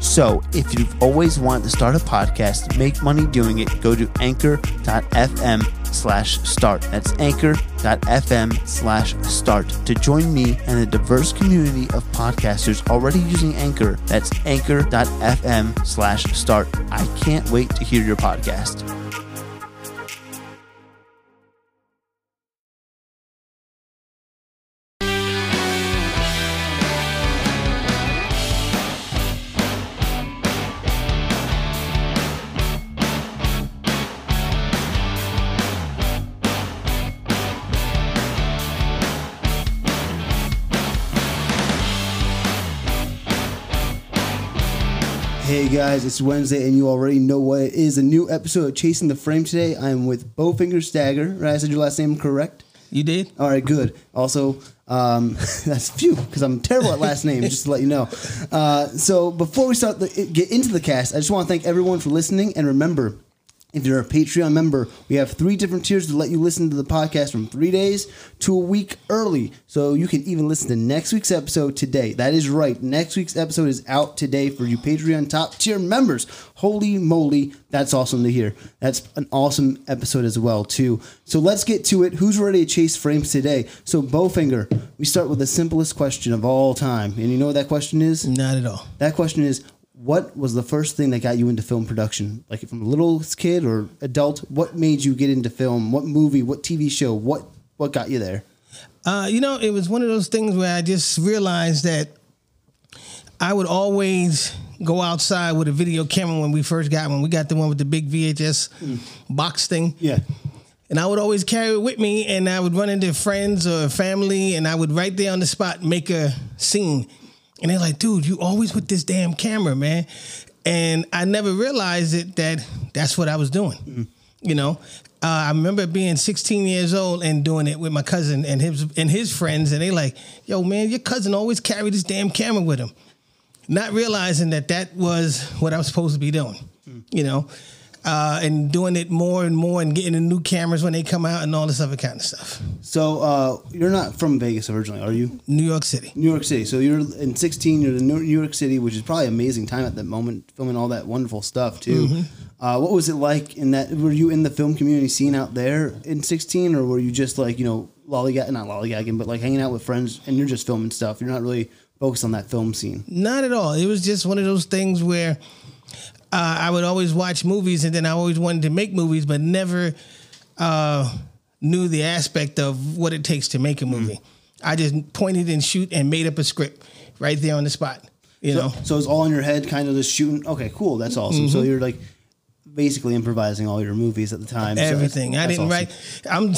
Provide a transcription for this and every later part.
So, if you've always wanted to start a podcast, make money doing it, go to anchor.fm slash start. That's anchor.fm slash start to join me and a diverse community of podcasters already using Anchor. That's anchor.fm slash start. I can't wait to hear your podcast. Guys, it's Wednesday, and you already know what it is. A new episode of Chasing the Frame today. I am with Bowfinger Stagger. Right, I said your last name correct. You did? All right, good. Also, um, that's few because I'm terrible at last names. just to let you know. Uh, so before we start the, get into the cast, I just want to thank everyone for listening, and remember. If you're a Patreon member, we have three different tiers to let you listen to the podcast from three days to a week early. So you can even listen to next week's episode today. That is right. Next week's episode is out today for you Patreon top tier members. Holy moly, that's awesome to hear. That's an awesome episode as well, too. So let's get to it. Who's ready to chase frames today? So Bowfinger, we start with the simplest question of all time. And you know what that question is? Not at all. That question is what was the first thing that got you into film production? Like from a little kid or adult, what made you get into film? What movie, what TV show, what what got you there? Uh, you know, it was one of those things where I just realized that I would always go outside with a video camera when we first got one. We got the one with the big VHS box thing. Yeah. And I would always carry it with me and I would run into friends or family and I would right there on the spot make a scene. And they're like, dude, you always with this damn camera, man. And I never realized it that that's what I was doing. You know, uh, I remember being 16 years old and doing it with my cousin and his and his friends, and they like, yo, man, your cousin always carried this damn camera with him, not realizing that that was what I was supposed to be doing. You know. Uh, and doing it more and more and getting the new cameras when they come out and all this other kind of stuff. So uh, you're not from Vegas originally, are you? New York City. New York City. So you're in 16. You're in New York City, which is probably amazing time at that moment, filming all that wonderful stuff too. Uh, what was it like in that? Were you in the film community scene out there in 16, or were you just like you know lollygagging, not lollygagging, but like hanging out with friends and you're just filming stuff? You're not really focused on that film scene. Not at all. It was just one of those things where uh, I would always watch movies, and then I always wanted to make movies, but never uh, knew the aspect of what it takes to make a movie. I just pointed and shoot and made up a script right there on the spot. You know, So it's all in your head, kind of just shooting. Okay, cool. That's awesome. So you're like basically improvising all your movies at the time. So that's- everything. I didn't awesome. write. I'm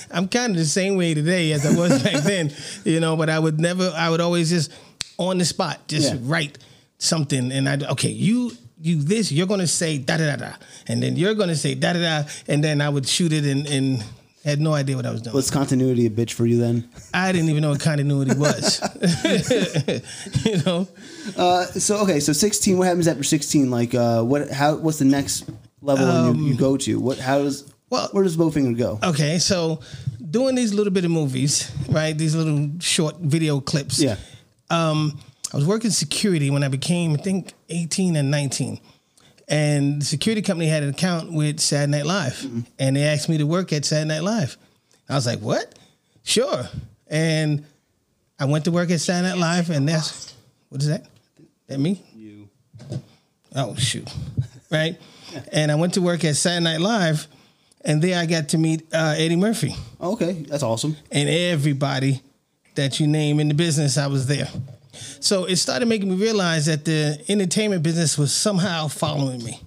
I'm kind of the same way today as I was back then. You know, but I would never. I would always just on the spot just Yeah. write something, and I okay you. You this you're gonna say da da da da, and then you're gonna say da da da, and then I would shoot it and, and had no idea what I was doing. Was continuity a bitch for you then? I didn't even know what continuity was. you know, Uh, so okay, so 16. What happens after 16? Like, uh, what? How? What's the next level you, you go to? What? How does? Um, well- where does Bowfinger go? okay, so doing these little bit of movies, right? These little short video clips. Yeah. um, I was working security when I became, I think, 18 and 19. And the security company had an account with Saturday Night Live. And they asked me to work at Saturday Night Live. I was like, what? Sure. And I went to work at Saturday Night Live, and that's, what is that? That me? You. Oh, shoot. Right? And I went to work at Saturday Night Live, and there I got to meet uh, Eddie Murphy Okay, that's awesome. and everybody that you name in the business. I was there, so it started making me realize that the entertainment business was somehow following me.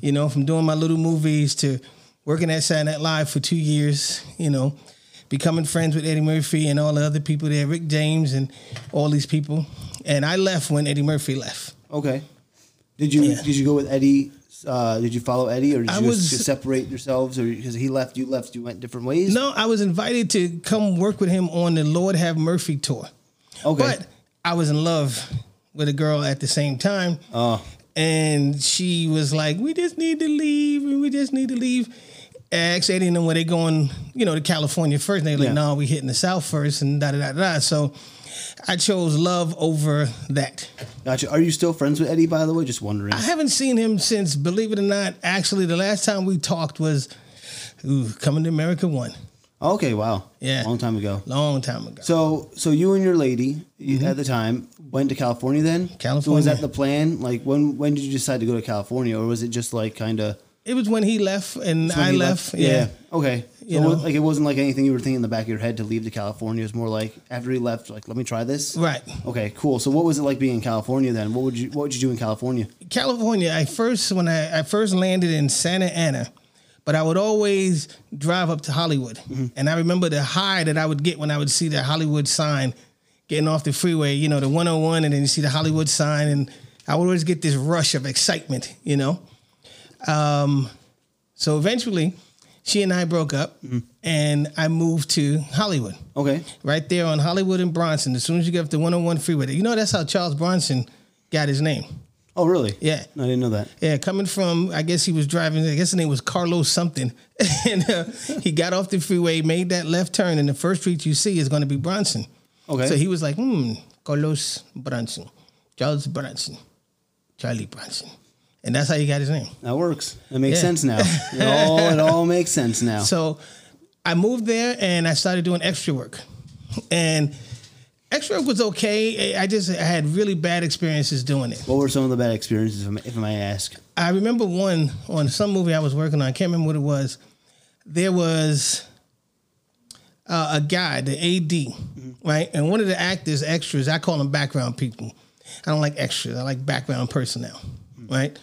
You know, from doing my little movies to working at Saturday Night Live for two years. You know, becoming friends with Eddie Murphy and all the other people there, Rick James and all these people. And I left when Eddie Murphy left. Okay. Did you Yeah. did you go with Eddie? Uh, did you follow Eddie, or did I you was- just, just separate yourselves, or because he left, you left, you went different ways? No, I was invited to come work with him on the Lord Have Murphy tour. Okay. But I was in love with a girl at the same time. Oh. And she was like, We just need to leave and we just need to leave. I asked Eddie and them where they going, you know, to California first. And They're like, Yeah. no, we hitting the South first and da da da da. So I chose love over that. Gotcha. Are you still friends with Eddie, by the way? Just wondering. I haven't seen him since, believe it or not, actually, the last time we talked was ooh, Coming to America 1, Okay, wow. Yeah. Long time ago. long time ago. So, so you and your lady you, at the time went to California then? California. So was Mm-hmm. That the plan? Like, when when did you decide to go to California, or was it just like kind of? It was when he left and I left. Yeah. Okay. So You was- like it wasn't like anything you were thinking in the back of your head to leave to California. It was more like after he left, like let me try this. Right. Okay. Cool. So what was it like being in California then? What would you What would you do in California? California, I first when I, I first landed in Santa Ana, but I would always drive up to Hollywood. And I remember the high that I would get when I would see the Hollywood sign getting off the freeway, you know, the 101, and then you see the Hollywood sign, and I would always get this rush of excitement, you know. Um, so eventually, she and I broke up, and I moved to Hollywood Okay. right there on Hollywood and Bronson. As soon as you get up the 101 freeway, you know that's how Charles Bronson got his name. Oh, really? Yeah. No, I didn't know that. Yeah, coming from, I guess he was driving, I guess his name was Carlos something. and uh, he got off the freeway, made that left turn, and the first street you see is going to be Bronson. Okay. So he was like, hmm, Carlos Bronson, Charles Bronson, Charlie Bronson. And that's how he got his name. That works. That makes Yeah. sense now. It all it all makes sense now. So I moved there and I started doing extra work. And extra was okay. I just I had really bad experiences doing it. what were some of the bad experiences, if I may- if I may ask? I remember one on some movie I was working on. I can't remember what it was. There was uh, a guy, the AD, right? And one of the actors, extras, I call them background people. I don't like extras. I like background personnel, right?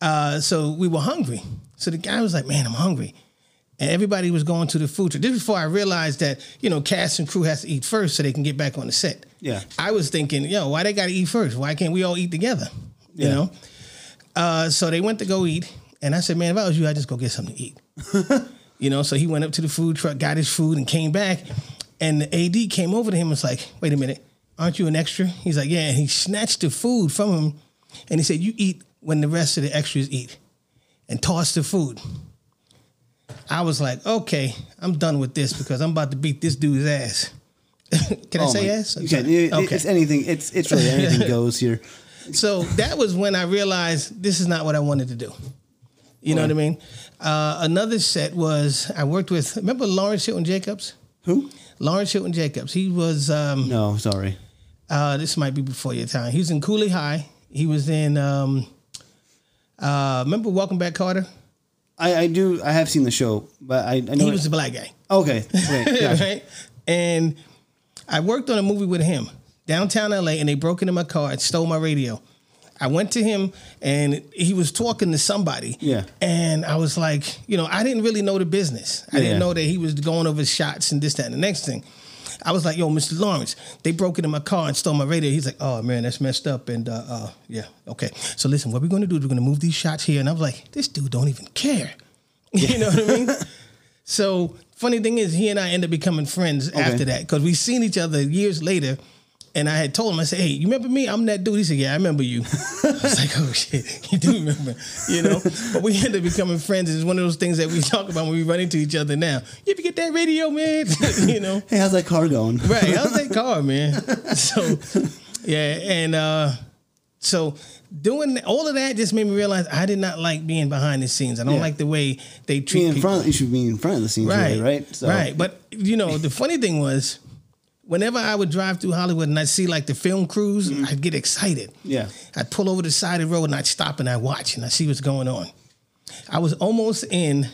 Uh, so we were hungry. So the guy was like, "Man, I'm hungry," and everybody was going to the food truck. This is before I realized that you know cast and crew has to eat first so they can get back on the set. Yeah. I was thinking, yo, why they got to eat first? Why can't we all eat together? You Yeah. know. Uh, so they went to go eat, and I said, "Man, if I was you, I'd just go get something to eat." you know. So he went up to the food truck, got his food, and came back. And the AD came over to him and was like, "Wait a minute, aren't you an extra?" He's like, "Yeah." And he snatched the food from him, and he said, "You eat when the rest of the extras eat," and tossed the food. I was like, "Okay, I'm done with this because I'm about to beat this dude's ass." can I Oh say my- ass? I'm You can. sorry. It- It's anything. It's it's really anything goes here. So that was when I realized this is not what I wanted to do. You know what I mean? Uh, another set was I worked with. Remember Lawrence Hilton Jacobs? Who? Lawrence Hilton Jacobs. He was. Um, No, sorry. uh, this might be before your time. He was in Cooley High. He was in. Um, uh, remember Welcome Back Kotter? I, I do. I have seen the show, but I, I know He it- was the black guy. okay. okay gotcha. right? And I worked on a movie with him downtown LA, and they broke into my car and stole my radio. I went to him, and he was talking to somebody. Yeah. And I was like, you know, I didn't really know the business. I Yeah. didn't know that he was going over shots and this, that, and the next thing. I was like, yo, Mr. Lawrence, they broke into my car and stole my radio. He's like, oh man, that's messed up. And uh, uh yeah, okay. So listen, what we're gonna do is we're gonna move these shots here. And I was like, this dude don't even care. you know what I mean? So funny thing is, he and I ended up becoming friends after that because we seen each other years later. And I had told him, I said, "Hey, you remember me? I'm that dude." He said, "Yeah, I remember you." I was like, "Oh shit, you do remember?" You know. But we ended up becoming friends. It's one of those things that we talk about when we run into each other now. You ever get that radio, man? you know. Hey, how's that car going? Right. How's that car, man? So, yeah, and uh, so doing all of that just made me realize I did not like being behind the scenes. I don't Yeah. like the way they treat Being in people. front, you should be in front of the scenes, Right. right? Right. So, Right. But you know, the funny thing was, whenever I would drive through Hollywood and I'd see like the film crews, I'd get excited. Yeah. I'd pull over the side of the road and I'd stop and I'd watch and I'd see what's going on. I was almost in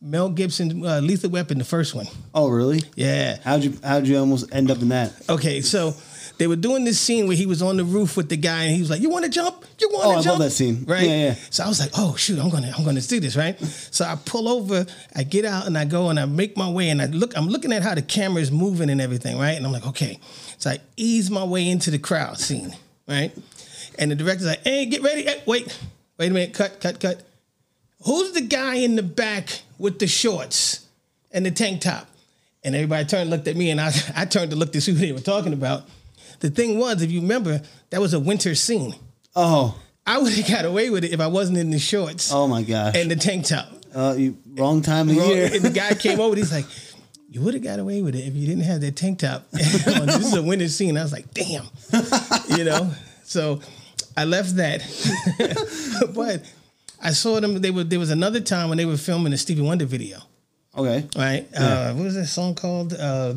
Mel Gibson, uh, Lethal Weapon, the first one. Oh, really? Yeah. How'd you How'd you almost end up in that? Okay, so they were doing this scene where he was on the roof with the guy, and he was like, "You want to jump? You want to Oh, I love jump?" that scene. right? Yeah, yeah. So I was like, "Oh shoot, I'm gonna, I'm gonna do this, right?" So I pull over, I get out, and I go and I make my way, and I look, I'm looking at how the camera is moving and everything, right? And I'm like, okay, so I ease my way into the crowd scene, right? And the director's like, "Hey, get ready! Hey, wait, wait a minute, cut, cut, cut." Who's the guy in the back with the shorts and the tank top? And everybody turned and looked at me, and I, I turned to look to see who they were talking about. The thing was, if you remember, that was a winter scene. Oh, I would have got away with it if I wasn't in the shorts oh my gosh! and the tank top. uh, you, wrong time of Bro, year. and the guy came over, he's like, You would have got away with it if you didn't have that tank top. on. this is a winter scene. I was like, Damn. You know? So I left that. but I saw them. They were there was another time when they were filming a Stevie Wonder video. okay. Right? Uh, what was that song called? Uh.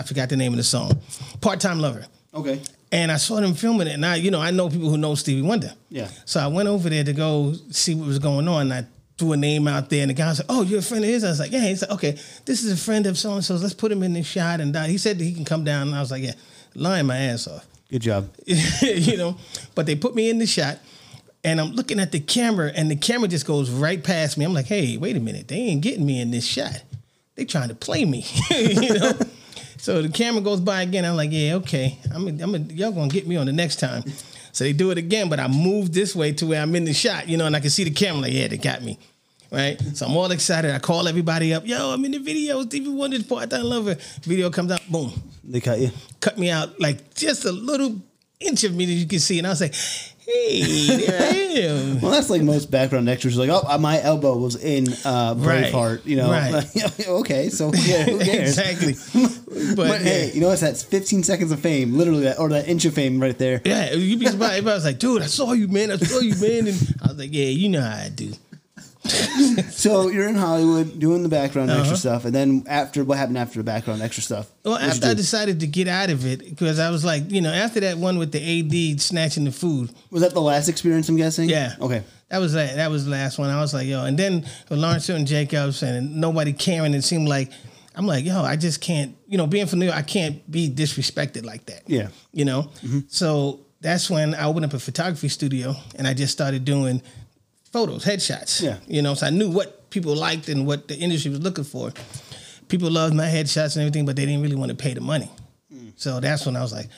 I forgot the name of the song. Part Time Lover. Okay. And I saw them filming it, and I, you know, I know people who know Stevie Wonder. Yeah. So I went over there to go see what was going on. And I threw a name out there, and the guy was like, "Oh, you're a friend of his." I was like, "Yeah." He's like, "Okay, this is a friend of so and so. Let's put him in this shot." And uh, he said that he can come down. And I was like, "Yeah," lying my ass off, Good job. you know. But they put me in the shot, and I'm looking at the camera, and the camera just goes right past me. I'm like, "Hey, wait a minute! They ain't getting me in this shot. They trying to play me," you know. So the camera goes by again. I'm like, yeah, okay. I'm, a, I'm a, y'all gonna get me on the next time. So they do it again, but I move this way to where I'm in the shot, you know, and I can see the camera. Like, yeah, they got me, right? So I'm all excited. I call everybody up. Yo, I'm in the video. Stevie Wonder's part time lover. Video comes out. Boom, They cut you. cut me out like just a little inch of me that you can see, and I was like, hey, there I am. Well, that's like most background extras. Like, oh, my elbow was in uh, Right. Braveheart. You know. Right. Okay, so yeah, who cares? exactly. But, But hey, yeah. you know what? That's 15 seconds of fame, literally, that, or that inch of fame right there. Yeah, you'd be surprised. Everybody was like, dude, I saw you, man. I saw you, man. And I was like, yeah, you know how I do. So you're in Hollywood doing the background Uh-huh. extra stuff, and then after what happened after the background extra stuff? Well, after I decided to get out of it, because I was like, you know, after that one with the AD snatching the food, was that the last experience? I'm guessing. Yeah. Okay. that was that. That was the last one. I was like, yo, and then with Lawrence Hilton Jacobs and nobody caring, it seemed like I'm like, yo, I just can't, you know, being familiar, I can't be disrespected like that. Yeah. you know. So that's when I opened up a photography studio and I just started doing photos, headshots. Yeah. you know, so I knew what people liked and what the industry was looking for. People loved my headshots and everything, but they didn't really want to pay the money. So that's when I was like,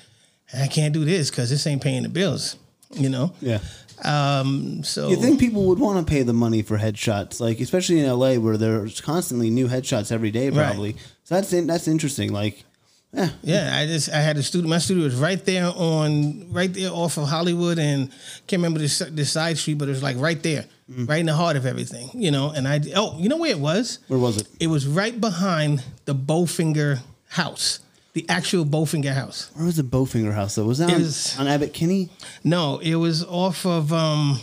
I can't do this because this ain't paying the bills. You know. Yeah. Um. So You think people would want to pay the money for headshots, like especially in LA where there's constantly new headshots every day, probably. So that's that's interesting. Like, yeah, Yeah, I just I had a studio. My studio was right there on right there off of Hollywood and can't remember the s- the side street, but it was like right there, right in the heart of everything, you know. And I oh, you know where it was? where was it? It was right behind the Bowfinger house, the actual Bowfinger house. Where was the Bowfinger House? though? was that on, was- on Abbott Kinney? No, it was off of um.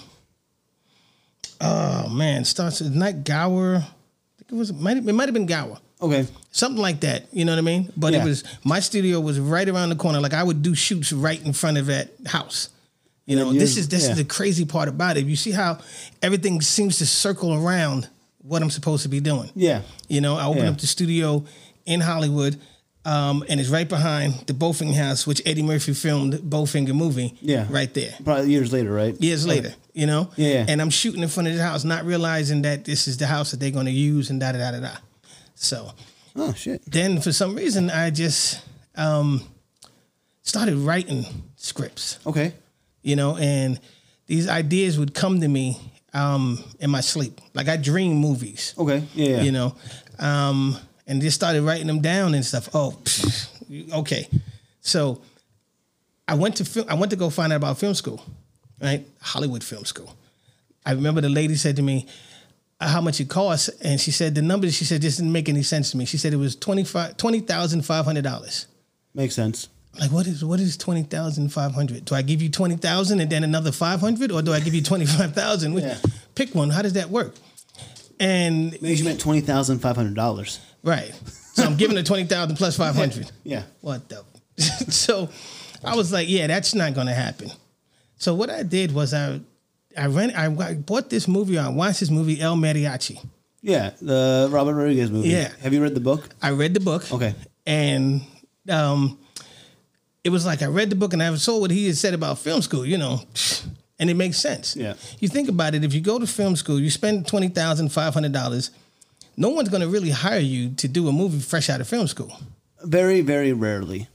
Oh man, starts night Gower. I think it was might it might have been Gower. Okay, something like that. You know what I mean? But Yeah. it was my studio was right around the corner. Like I would do shoots right in front of that house. You know, this is this yeah. is the crazy part about it. You see how everything seems to circle around what I'm supposed to be doing. yeah, You know, I opened Yeah. up the studio in Hollywood, um, and it's right behind the Bowfinger House, which Eddie Murphy filmed Bowfinger movie. Yeah. right there. probably years later, right? Years later, you know, Yeah. and I'm shooting in front of the house, not realizing that this is the house that they're going to use, and da da da da da. So Oh shit. then for some reason I just um, started writing scripts, Okay. you know, and these ideas would come to me um, in my sleep. Like I dream movies, Okay. Yeah. you know, um, and just started writing them down and stuff. Oh, pfft, okay. So I went to film, I went to go find out about film school, right? Hollywood Film School. I remember the lady said to me, how much it costs, and she said the numbers. She said just didn't make any sense to me. She said it was twenty five twenty thousand five hundred dollars. Makes sense. Like what is what is twenty thousand five hundred? Do I give you twenty thousand and then another five hundred, or do I give you twenty five thousand? Yeah. Pick one. How does that work? And Maybe she meant twenty thousand five hundred dollars. right, so I'm giving her twenty thousand plus five hundred. Yeah. What the? so I was like, yeah, that's not going to happen. So what I did was I I rent I, I bought this movie. I watched this movie El Mariachi. Yeah, the Robert Rodriguez movie. Yeah. Have you read the book? I read the book. Okay. And um, it was like I read the book and I saw what he had said about film school, you know, and it makes sense. Yeah. You think about it, if you go to film school, you spend twenty thousand five hundred dollars, no one's gonna really hire you to do a movie fresh out of film school. Very, very rarely.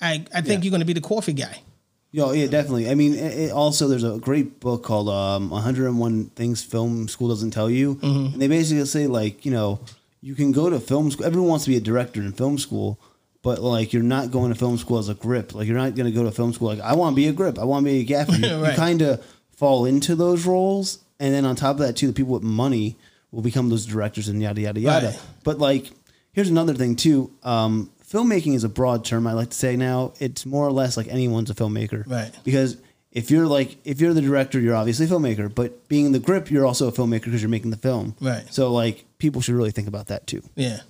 I, I think Yeah. you're gonna be the coffee guy. Yeah, yeah, definitely. I mean, it, it also there's a great book called um, 101 Things Film School Doesn't Tell You, Mm-hmm. and they basically say like, you know, you can go to film school. Everyone wants to be a director in film school, but like you're not going to film school as a grip. Like you're not going to go to film school like I want to be a grip. I want to be a gaffer. You, Right. kind of fall into those roles, and then on top of that too, the people with money will become those directors and yada yada yada. Right. But like, here's another thing too. Um, filmmaking is a broad term. I like to say now. It's more or less like anyone's a filmmaker, Right. Because if you're like if you're the director, you're obviously a filmmaker. But being the grip, you're also a filmmaker because you're making the film, Right. So like, people should really think about that too. Yeah,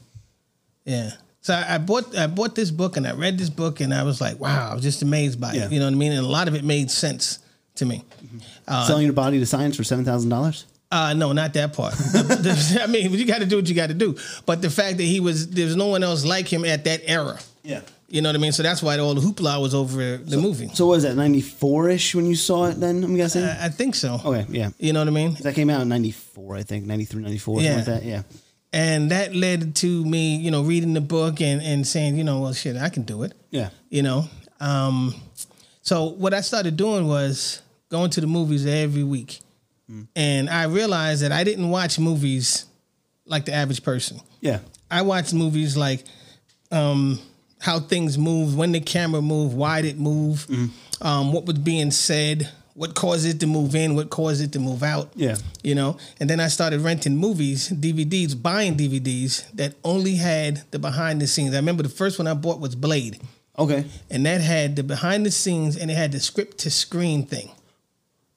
yeah. So I, I bought I bought this book and I read this book and I was like, wow, I was just amazed by Yeah. it. You know what I mean? And a lot of it made sense to me. Mm-hmm. Selling your body to science for seven thousand dollars. Uh, no, not that part. I mean, you got to do what you got to do. But the fact that he was there's no one else like him at that era. Yeah. You know what I mean? So that's why all the hoopla was over the movie. So what was that ninety four ish when you saw it? Then I'm guessing. I, I think so. okay, yeah. You know what I mean? That came out in '94, I think, 93, 94, Yeah. something like that. Yeah. And that led to me, you know, reading the book and, and saying, you know, well, shit, I can do it. Yeah. you know. Um, so what I started doing was going to the movies every week, and I realized that I didn't watch movies like the average person. Yeah. I watched movies like um, how things move, when the camera moved, why did it move, um, what was being said, what caused it to move in, what caused it to move out. Yeah. You know, and then I started renting movies, DVDs, buying DVDs that only had the behind the scenes. I remember the first one I bought was Blade Okay. and that had the behind the scenes and it had the script to screen thing.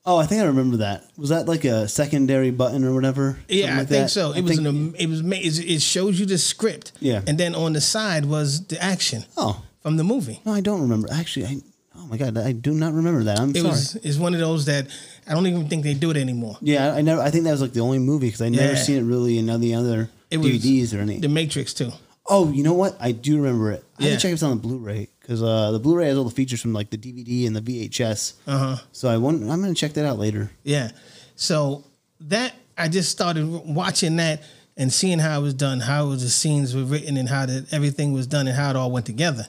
Oh, I think I remember that. Was that like a secondary button or whatever? Yeah, Something I think that? so. It I was think- an, it was it shows you the script. Yeah. and then on the side was the action Oh from the movie. no, I don't remember. Actually, I oh my god, I do not remember that. I'm It sorry. was it's one of those that I don't even think they do it anymore. yeah, I, never. I think that was like the only movie because I never Yeah. seen it really in any other It was DVDs or any. The Matrix too. oh, you know what? I do remember it. I have to check if it's on the Blu-ray because uh, the Blu-ray has all the features from like the DVD and the VHS. Uh huh. So I want. I'm gonna check that out later. Yeah. So that I just started watching that and seeing how it was done, how was the scenes were written, and how the, everything was done, and how it all went together.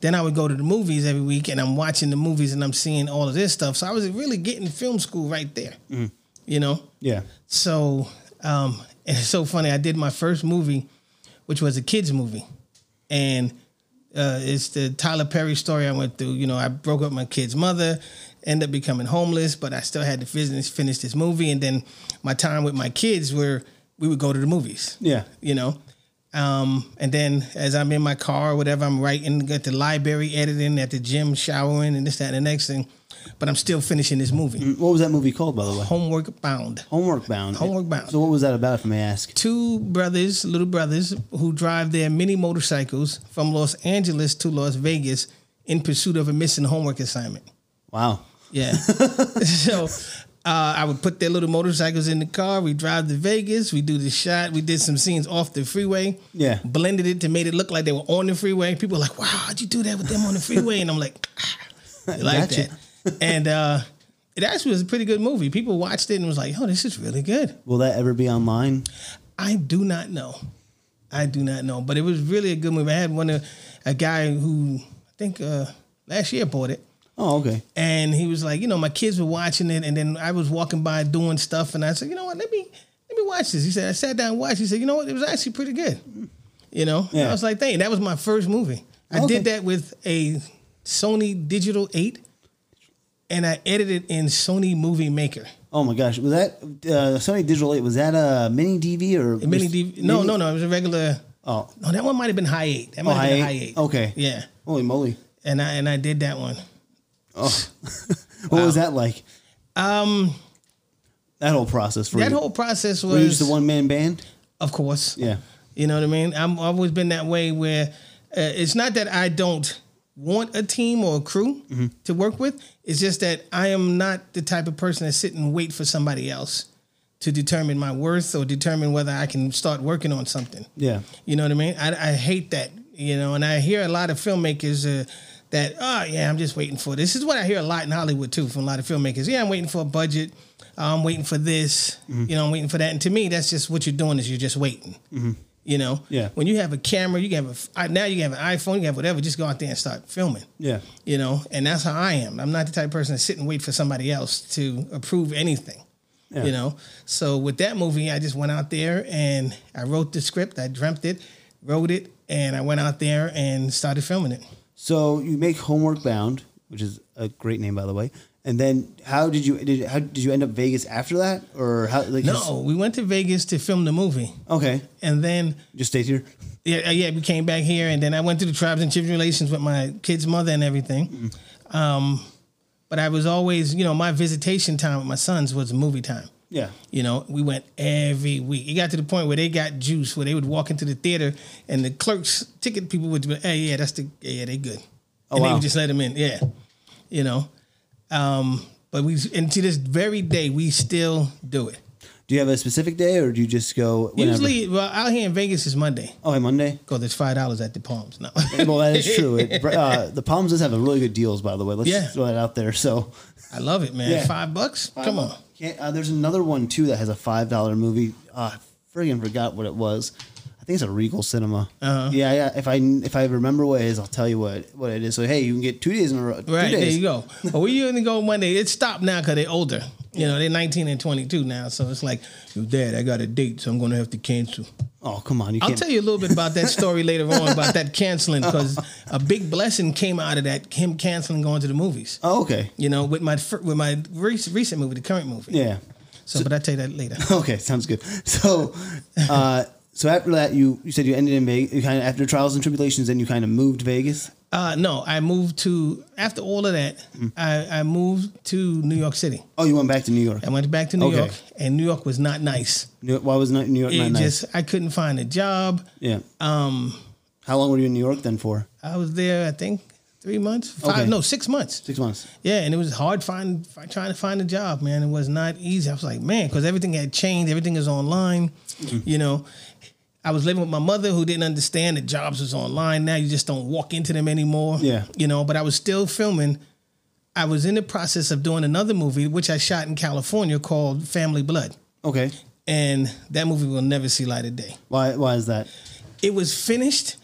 Then I would go to the movies every week, and I'm watching the movies, and I'm seeing all of this stuff. So I was really getting film school right there. You know. Yeah. So um, and it's so funny. I did my first movie, which was a kids movie, and uh, it's the Tyler Perry story I went through. You know, I broke up my kid's mother, ended up becoming homeless, but I still had to finish finish this movie. And then my time with my kids, where we would go to the movies. Yeah. You know. Um, and then as I'm in my car or whatever, I'm writing at the library, editing at the gym, showering, and this, that, and the next thing. But I'm still finishing this movie. What was that movie called, by the way? Homework Bound. Homework Bound. Homework Bound. So what was that about, if I may ask? two brothers, little brothers, who drive their mini motorcycles from Los Angeles to Las Vegas in pursuit of a missing homework assignment. Wow. Yeah. so uh, I would put their little motorcycles in the car. We drive to Vegas. We do the shot. We did some scenes off the freeway. Yeah. Blended it to make it look like they were on the freeway. People were like, wow, how'd you do that with them on the freeway? And I'm like, ah, I like Gotcha. that. And uh, it actually was a pretty good movie. People watched it and was like, oh, this is really good. Will that ever be online? I do not know. I do not know, but it was really a good movie. I had one of a guy who I think uh, last year bought it, Oh, okay. and he was like, you know, my kids were watching it, and then I was walking by doing stuff, and I said, you know what, let me let me watch this. He said, I sat down and watched. He said, you know what, it was actually pretty good. You know, Yeah. I was like, dang, that was my first movie. I Okay. did that with a Sony Digital Eight, and I edited in Sony Movie Maker. Oh my gosh, was that uh, Sony Digital Eight? Was that a mini DV or A mini DV. No, no, no. It was a regular. Oh, No, that one might have been high eight. That oh might have high been high eight. Okay. Yeah. Holy moly! And I and I did that one. Oh, what was that like? Um, That whole process for that you? whole process Were you just was, a one man band? of course. Yeah. You know what I mean? I'm, I've always been that way where uh, it's not that I don't want a team or a crew Mm-hmm. to work with. It's just that I am not the type of person that sit and wait for somebody else to determine my worth or determine whether I can start working on something. Yeah. You know what I mean? I, I hate that, you know, and I hear a lot of filmmakers uh, that, oh, yeah, I'm just waiting for this. is what I hear a lot in Hollywood, too, from a lot of filmmakers. Yeah, I'm waiting for a budget. I'm waiting for this. Mm-hmm. You know, I'm waiting for that. And to me, that's just what you're doing is you're just waiting. You know? Mm-hmm. Yeah. When you have a camera, you can have a, now you can have an iPhone, you can have whatever, just go out there and start filming. Yeah. You know, and that's how I am. I'm not the type of person to sit and wait for somebody else to approve anything. Yeah. You know, so with that movie, I just went out there and I wrote the script. I dreamt it, wrote it, and I went out there and started filming it. So you make Homework Bound, which is a great name, by the way. And then how did you did how did you end up Vegas after that, or how? Like No, we went to Vegas to film the movie, okay, and then just stayed here. yeah, uh, yeah, we came back here, and then I went to the tribes and children relations with my kid's mother and everything. Um, but I was always, you know, my visitation time with my sons was movie time. Yeah. You know, we went every week. It got to the point where they got juice, where they would walk into the theater and the clerks, ticket people would be, hey, yeah, that's the, yeah, they good. Oh, and they would just let them in. Yeah. You know, um, but we, and to this very day, we still do it. Do you have a specific day, or do you just go whenever? Usually, well, out here in Vegas is Monday. Oh, hey, Monday. Because there's $5 at the Palms. No. well, that is true. It, uh, the Palms does have a really good deals, by the way. Let's Yeah. throw that out there. So, I love it, man. Yeah. Five bucks? Come on. Can't, uh, there's another one too that has a five dollar movie. Uh, I friggin' forgot what it was. I think it's a Regal Cinema. Uh-huh. Yeah, yeah. If I if I remember what it is, I'll tell you what what it is. So hey, you can get two days in a row. Two Right, there you go. But we usually go Monday. It stopped now because they're older. You know, they're 19 and 22 now. So it's like, yo, dad, I got a date, so I'm going to have to cancel. Oh come on, you I'll tell you a little bit about that story later on about that canceling because a big blessing came out of that, him canceling going to the movies. Oh, okay. You know, with my with my recent, movie, the current movie. Yeah. So, but I'll tell you that later. Okay, sounds good. So, uh, so after that, you you said you ended in Vegas. You kind of after trials and tribulations, then you kind of moved to Vegas. Uh, no, I moved to, after all of that, Mm. I, I moved to New York City. Oh, you went back to New York. I went back to New Okay. York, and New York was not nice. Why was not New York It not nice? I couldn't find a job. yeah. Um, How long were you in New York then for? I was there, I think, three months, five, Okay. no, six months. Six months. Yeah, and it was hard find, trying to find a job, man. It was not easy. I was like, man, because everything had changed. Everything is online. Mm-hmm. You know, I was living with my mother who didn't understand that jobs was online. Now you just don't walk into them anymore. Yeah. You know, but I was still filming. I was in the process of doing another movie, which I shot in California called Family Blood. Okay. And that movie will never see light of day. Why? Why is that? it was finished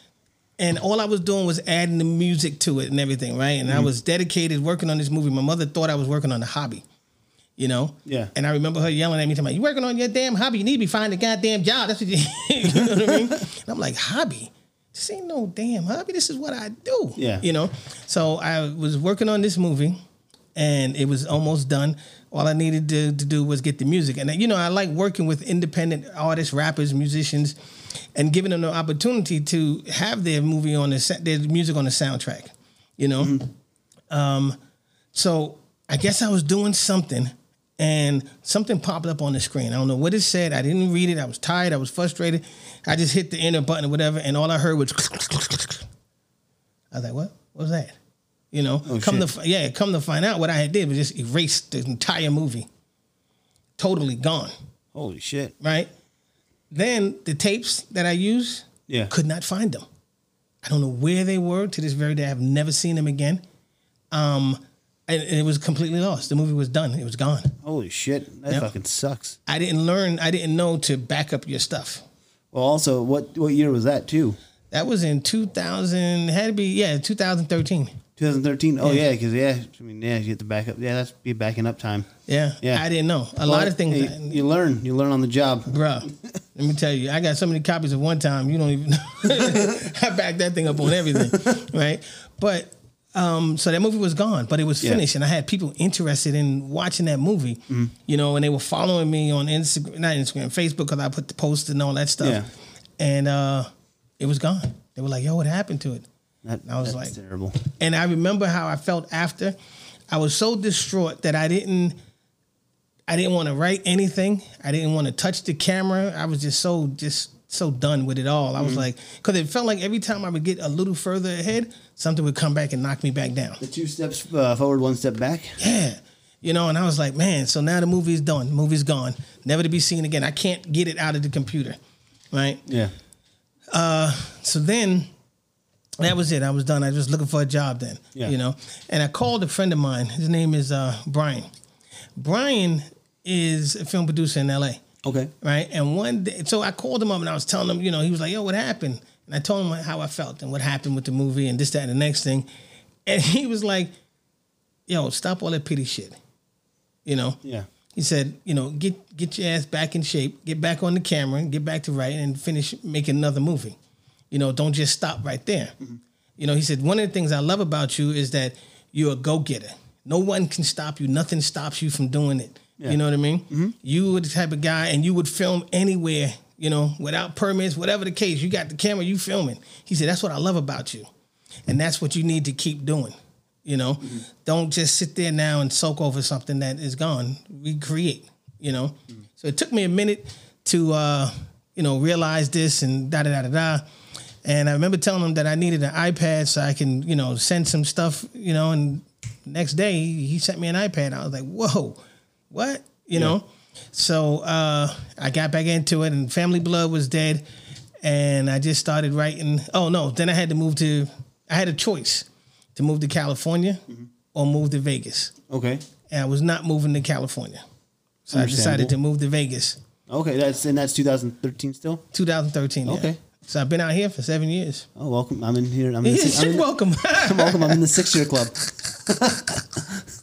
and all I was doing was adding the music to it and everything, right? And I Mm-hmm. was dedicated working on this movie. My mother thought I was working on a hobby, you know? Yeah. And I remember her yelling at me, talking about, you working on your damn hobby. You need to be finding a goddamn job. That's what you, you know what I mean? And I'm like, hobby? This ain't no damn hobby. This is what I do. Yeah. You know? So I was working on this movie and it was almost done. All I needed to, to do was get the music. And, you know, I like working with independent artists, rappers, musicians, and giving them the opportunity to have their movie on the, their music on the soundtrack, you know? Um, so I guess I was doing something and something popped up on the screen. I don't know what it said. I didn't read it. I was tired. I was frustrated. I just hit the enter button or whatever, and all I heard was. I was like, "What? What was that?" You know, Oh, come shit. to yeah, come to find out, what I had did was just erase the entire movie. Totally gone. Holy shit. Right. Then the tapes that I use, Yeah. could not find them. I don't know where they were to this very day. I've never seen them again. Um, and, it was completely lost. The movie was done. It was gone. Holy shit. That Yep. fucking sucks. I didn't learn. I didn't know to back up your stuff. Well, also, what what year was that too? That was in 2000. Had to be yeah, 2013. 2013. Oh yeah, because yeah, I mean yeah, you get the backup. Yeah, that's be backing up time. Yeah, Yeah. I didn't know a lot of things. Hey, you learn. You learn on the job. Bro, let me tell you, I got so many copies of one time, you don't even know. I backed that thing up on everything, right? But um, so that movie was gone, but it was Yeah. finished, and I had people interested in watching that movie, Mm-hmm. you know, and they were following me on Instagram, not Instagram, Facebook, because I put the post and all that stuff, Yeah. and uh, it was gone. They were like, "Yo, what happened to it?" That, I was like- terrible. And I remember how I felt after. I was so distraught that I didn't I didn't want to write anything. I didn't want to touch the camera. I was just so just so done with it all. I was like cuz it felt like every time I would get a little further ahead, something would come back and knock me back down. The two steps uh, forward, one step back. Yeah. You know, and I was like, man, so now the movie's done. The movie's gone. Never to be seen again. I can't get it out of the computer. Right? Yeah. So then that was it. I was done. I was just looking for a job then. Yeah. You know. And I called a friend of mine. His name is uh, Brian. Brian is a film producer in LA. Okay. Right. And one day so I called him up and I was telling him, you know, he was like, yo, what happened? And I told him how I felt and what happened with the movie and this, that, and the next thing. And he was like, yo, stop all that pity shit. You know? Yeah. He said, you know, get get your ass back in shape, get back on the camera, and get back to writing and finish making another movie. You know, don't just stop right there. Mm-hmm. You know, he said, one of the things I love about you is that you're a go-getter. No one can stop you. Nothing stops you from doing it. Yeah. You know what I mean? Mm-hmm. You were the type of guy and you would film anywhere, you know, without permits, whatever the case. You got the camera, you filming. He said, that's what I love about you. And that's what you need to keep doing. You know, mm-hmm. don't just sit there now and soak over something that is gone. Recreate. You know, mm-hmm. so it took me a minute to, uh, you know, realize this and da da da da da. And I remember telling him that I needed an iPad so I can, you know, send some stuff. You know, and next day he sent me an iPad. I was like, whoa, what? You know. So uh, I got back into it, and Family Blood was dead, and I just started writing. Oh no! Then I had to move to. I had a choice to move to California or move to Vegas, Okay. and I was not moving to California, so I decided to move to Vegas. Okay. That's and that's 2013 still. 2013. yeah. Okay. So I've been out here for seven years. Oh, welcome. I'm in here. I'm in. The, Yeah, si- I'm in, welcome. welcome. I'm in the six year club.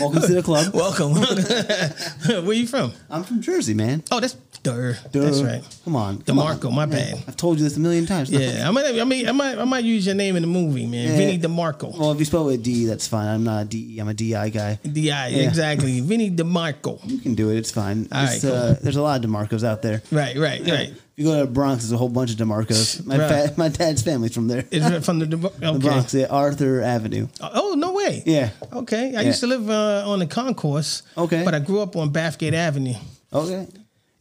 welcome to the club. welcome. Where you from? I'm from Jersey, man. Oh, that's Durr. Duh. That's right. Come on. Come DeMarco, on. my Yeah, bad. I've told you this a million times. Yeah, I might, I mean, I might, I might use your name in the movie, man. Yeah. Vinny DeMarco. Well, if you spell it with D, that's fine. I'm not a DE. I'm a DI guy. D.I. exactly. Vinny DeMarco. You can do it. It's fine. All It's, right, cool. uh, there's a lot of Demarcos out there. Right, right, right. If you go to Bronx, there's a whole bunch of Demarcos. My Right. fa- my dad's family's from there. Is it from the, the okay. The Bronx, yeah, Arthur Avenue. Oh no way. Yeah. Okay. I Yeah. used to live uh, on the concourse. Okay. But I grew up on Bathgate Avenue. Okay.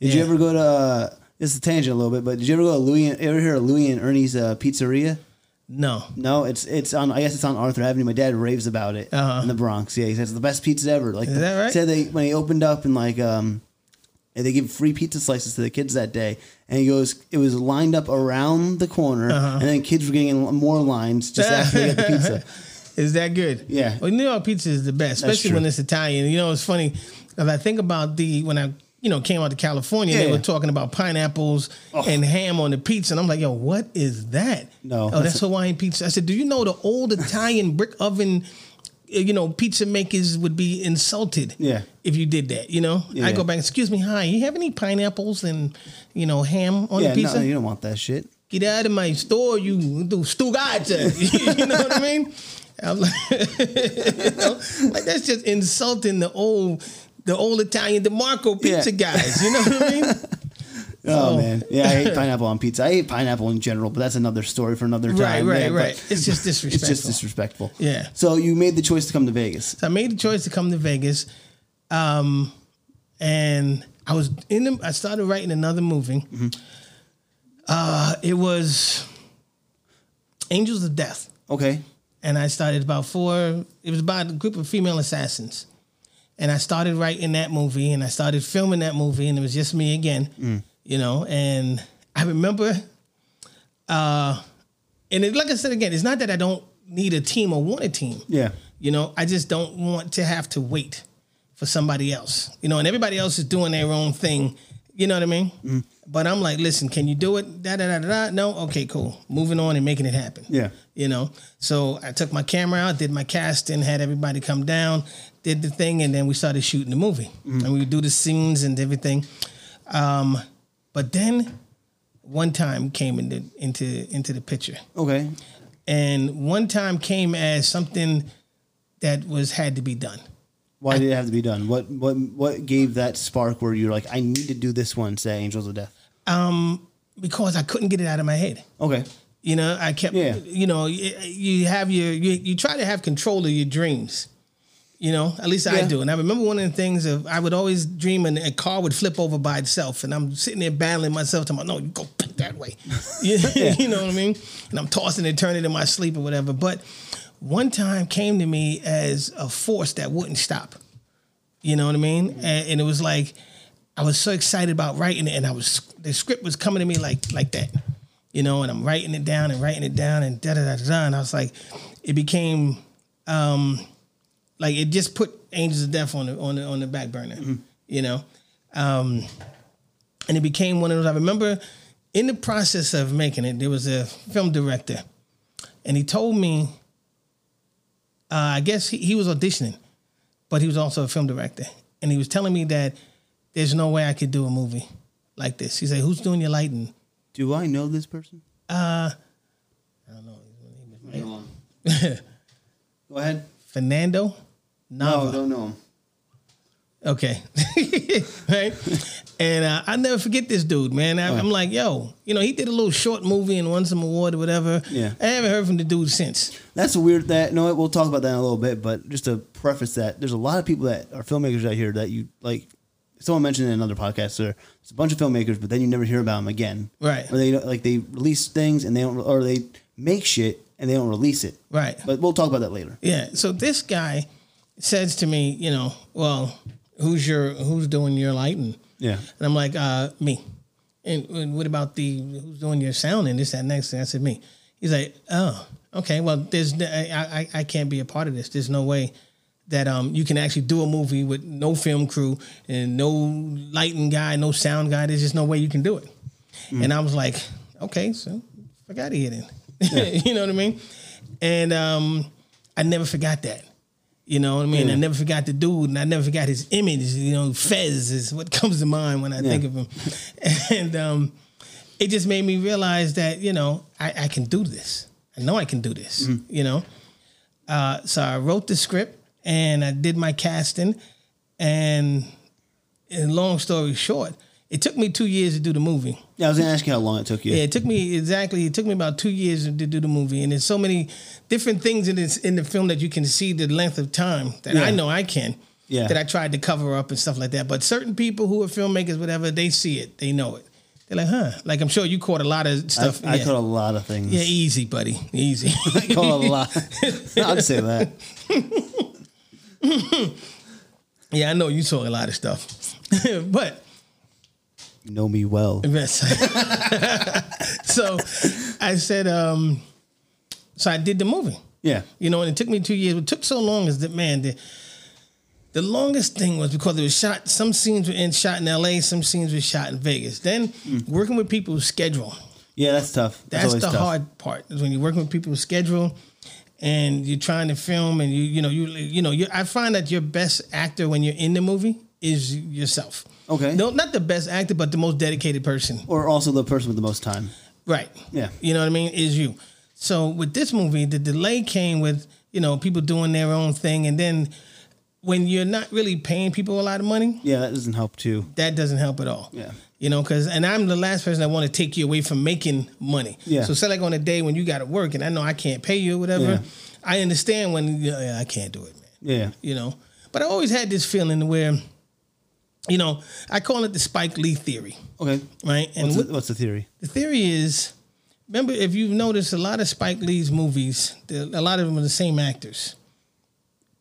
Did you ever go to? Uh, this is a tangent a little bit, but did you ever go to Louis? And, ever hear of Louis and Ernie's uh, Pizzeria? No. No, it's it's on. I guess it's on Arthur Avenue. My dad raves about it Uh-huh. in the Bronx. Yeah, he says it's the best pizza ever. Like Is that right? Said they when he opened up and like um, and they give free pizza slices to the kids that day, and he goes, it was lined up around the corner, Uh-huh. and then kids were getting in more lines just after they got the pizza. Is that good? Yeah. Well, New York pizza is the best, especially when it's Italian. You know, it's funny if I think about the when I you know came out to California, they were talking about pineapples and ham on the pizza, and I'm like, yo, what is that? No, oh, that's that's Hawaiian pizza. I said, do you know the old Italian brick oven? uh, You know, pizza makers would be insulted. Yeah. If you did that, you know, Yeah. I go back. Excuse me, hi. You have any pineapples and you know ham on yeah, the pizza? no, you don't want that shit. get out of my store, you do stugata. you know what I mean? I'm like, you know, like that's just insulting the old, the old Italian DeMarco pizza Yeah. guys. You know what I mean? Oh man, yeah, I hate pineapple on pizza. I hate pineapple in general, but that's another story for another time. Right, right, Yeah, right. It's just disrespectful. It's just disrespectful. Yeah. So you made the choice to come to Vegas. So I made the choice to come to Vegas, um, and I was in. The, I started writing another movie. Uh, it was Angels of Death. Okay. and I started about four. It was about a group of female assassins, and I started writing that movie, and I started filming that movie, and it was just me again, you know. And I remember, uh, and it, like I said again, it's not that I don't need a team or want a team. Yeah. You know, I just don't want to have to wait for somebody else. You know, and everybody else is doing their own thing. You know what I mean? Mm. But I'm like, listen, can you do it? Da da da da. da. No, okay, cool. Moving on and making it happen. Yeah. You know, so I took my camera out, did my casting, had everybody come down, did the thing, and then we started shooting the movie, Mm. and we would do the scenes and everything. Um, but then one time came into into into the picture Okay. and one time came as something that was had to be done. Why did it have to be done? What what what gave that spark where you're like, I need to do this one? Say Angels of Death. Um, because I couldn't get it out of my head. Okay. You know, I kept, Yeah. you know, you, have your, you, you try to have control of your dreams. You know, at least I do. And I remember one of the things of I would always dream and a car would flip over by itself, and I'm sitting there battling myself. To my no, you go back that way. you, you know what I mean? And I'm tossing and turning in my sleep or whatever. But one time came to me as a force that wouldn't stop. You know what I mean? And, and it was like I was so excited about writing it, and I was the script was coming to me like like that, you know. And I'm writing it down and writing it down and da da da da. And I was like, it became um like it just put Angels of Death on the on the on the back burner, you know. Um, and it became one of those. I remember in the process of making it, there was a film director, and he told me, uh, I guess he, he was auditioning, but he was also a film director, and he was telling me that there's no way I could do a movie like this. He said, "Who's doing your lighting?" Do I know this person? Uh, I don't know. Hang on. Go ahead. Fernando No, Nava. don't know him. Okay. right. And uh, I never forget this dude, man. I, I'm like, yo, you know, he did a little short movie and won some award or whatever. Yeah. I haven't heard from the dude since. That's a weird that. No, we'll talk about that in a little bit. But just to preface that, there's a lot of people that are filmmakers out here that you like. Someone mentioned in another podcast. There, there's a bunch of filmmakers, but then you never hear about them again. Right. Or they don't- like they release things and they don't, or they make shit and they don't release it. Right. But we'll talk about that later. Yeah. So this guy says to me, you know, well, who's your who's doing your lighting? Yeah. And I'm like, uh, me. And, and what about the who's doing your sound and this that next thing? I said me. He's like, oh, okay. Well, there's I I, I can't be a part of this. There's no way that um you can actually do a movie with no film crew and no lighting guy, no sound guy. There's just no way you can do it. And I was like, okay, so fuck out of here then. you know what I mean? And um, I never forgot that. You know what I mean? I never forgot the dude, and I never forgot his image. You know, Fez is what comes to mind when I think of him. And um, it just made me realize that you know I, I can do this. I know I can do this. You know, uh, so I wrote the script and I did my casting. And, and long story short, it took me two years to do the movie. Yeah, I was gonna ask you how long it took you. Yeah, it took me exactly. It took me about two years to do the movie, and there's so many different things in this in the film that you can see the length of time that I know I can. Yeah. That I tried to cover up and stuff like that. But certain people who are filmmakers, whatever, they see it, they know it. They're like, huh? Like I'm sure you caught a lot of stuff. I yeah. caught a lot of things. yeah, easy, buddy, easy. I caught a lot. I'd say that. yeah, I know you saw a lot of stuff, but know me well. Yes. so I said, um, so I did the movie. Yeah. You know, and it took me two years. It took so long is that man, the the longest thing was because it was shot. Some scenes were in shot in L.A. Some scenes were shot in Vegas. Then working with people's schedule. Yeah, that's tough. That's, That's the tough. hard part is when you're working with people's schedule, and you're trying to film, and you you know you you know you. I find that your best actor when you're in the movie is yourself. Okay. No, not the best actor, but the most dedicated person. Or also the person with the most time. Right. Yeah. You know what I mean? Is you. So with this movie, the delay came with, you know, people doing their own thing. And then when you're not really paying people a lot of money, Yeah, that doesn't help too. that doesn't help at all. Yeah. You know, because, and I'm the last person that want to take you away from making money. Yeah. So, say like on a day when you got to work and I know I can't pay you or whatever, Yeah. I understand when, yeah, yeah, I can't do it, man. Yeah. You know, but I always had this feeling where, you know, I call it the Spike Lee theory, Okay. right? And What's, what- the, what's the theory? the theory is, remember, if you've noticed, a lot of Spike Lee's movies, the- a lot of them are the same actors.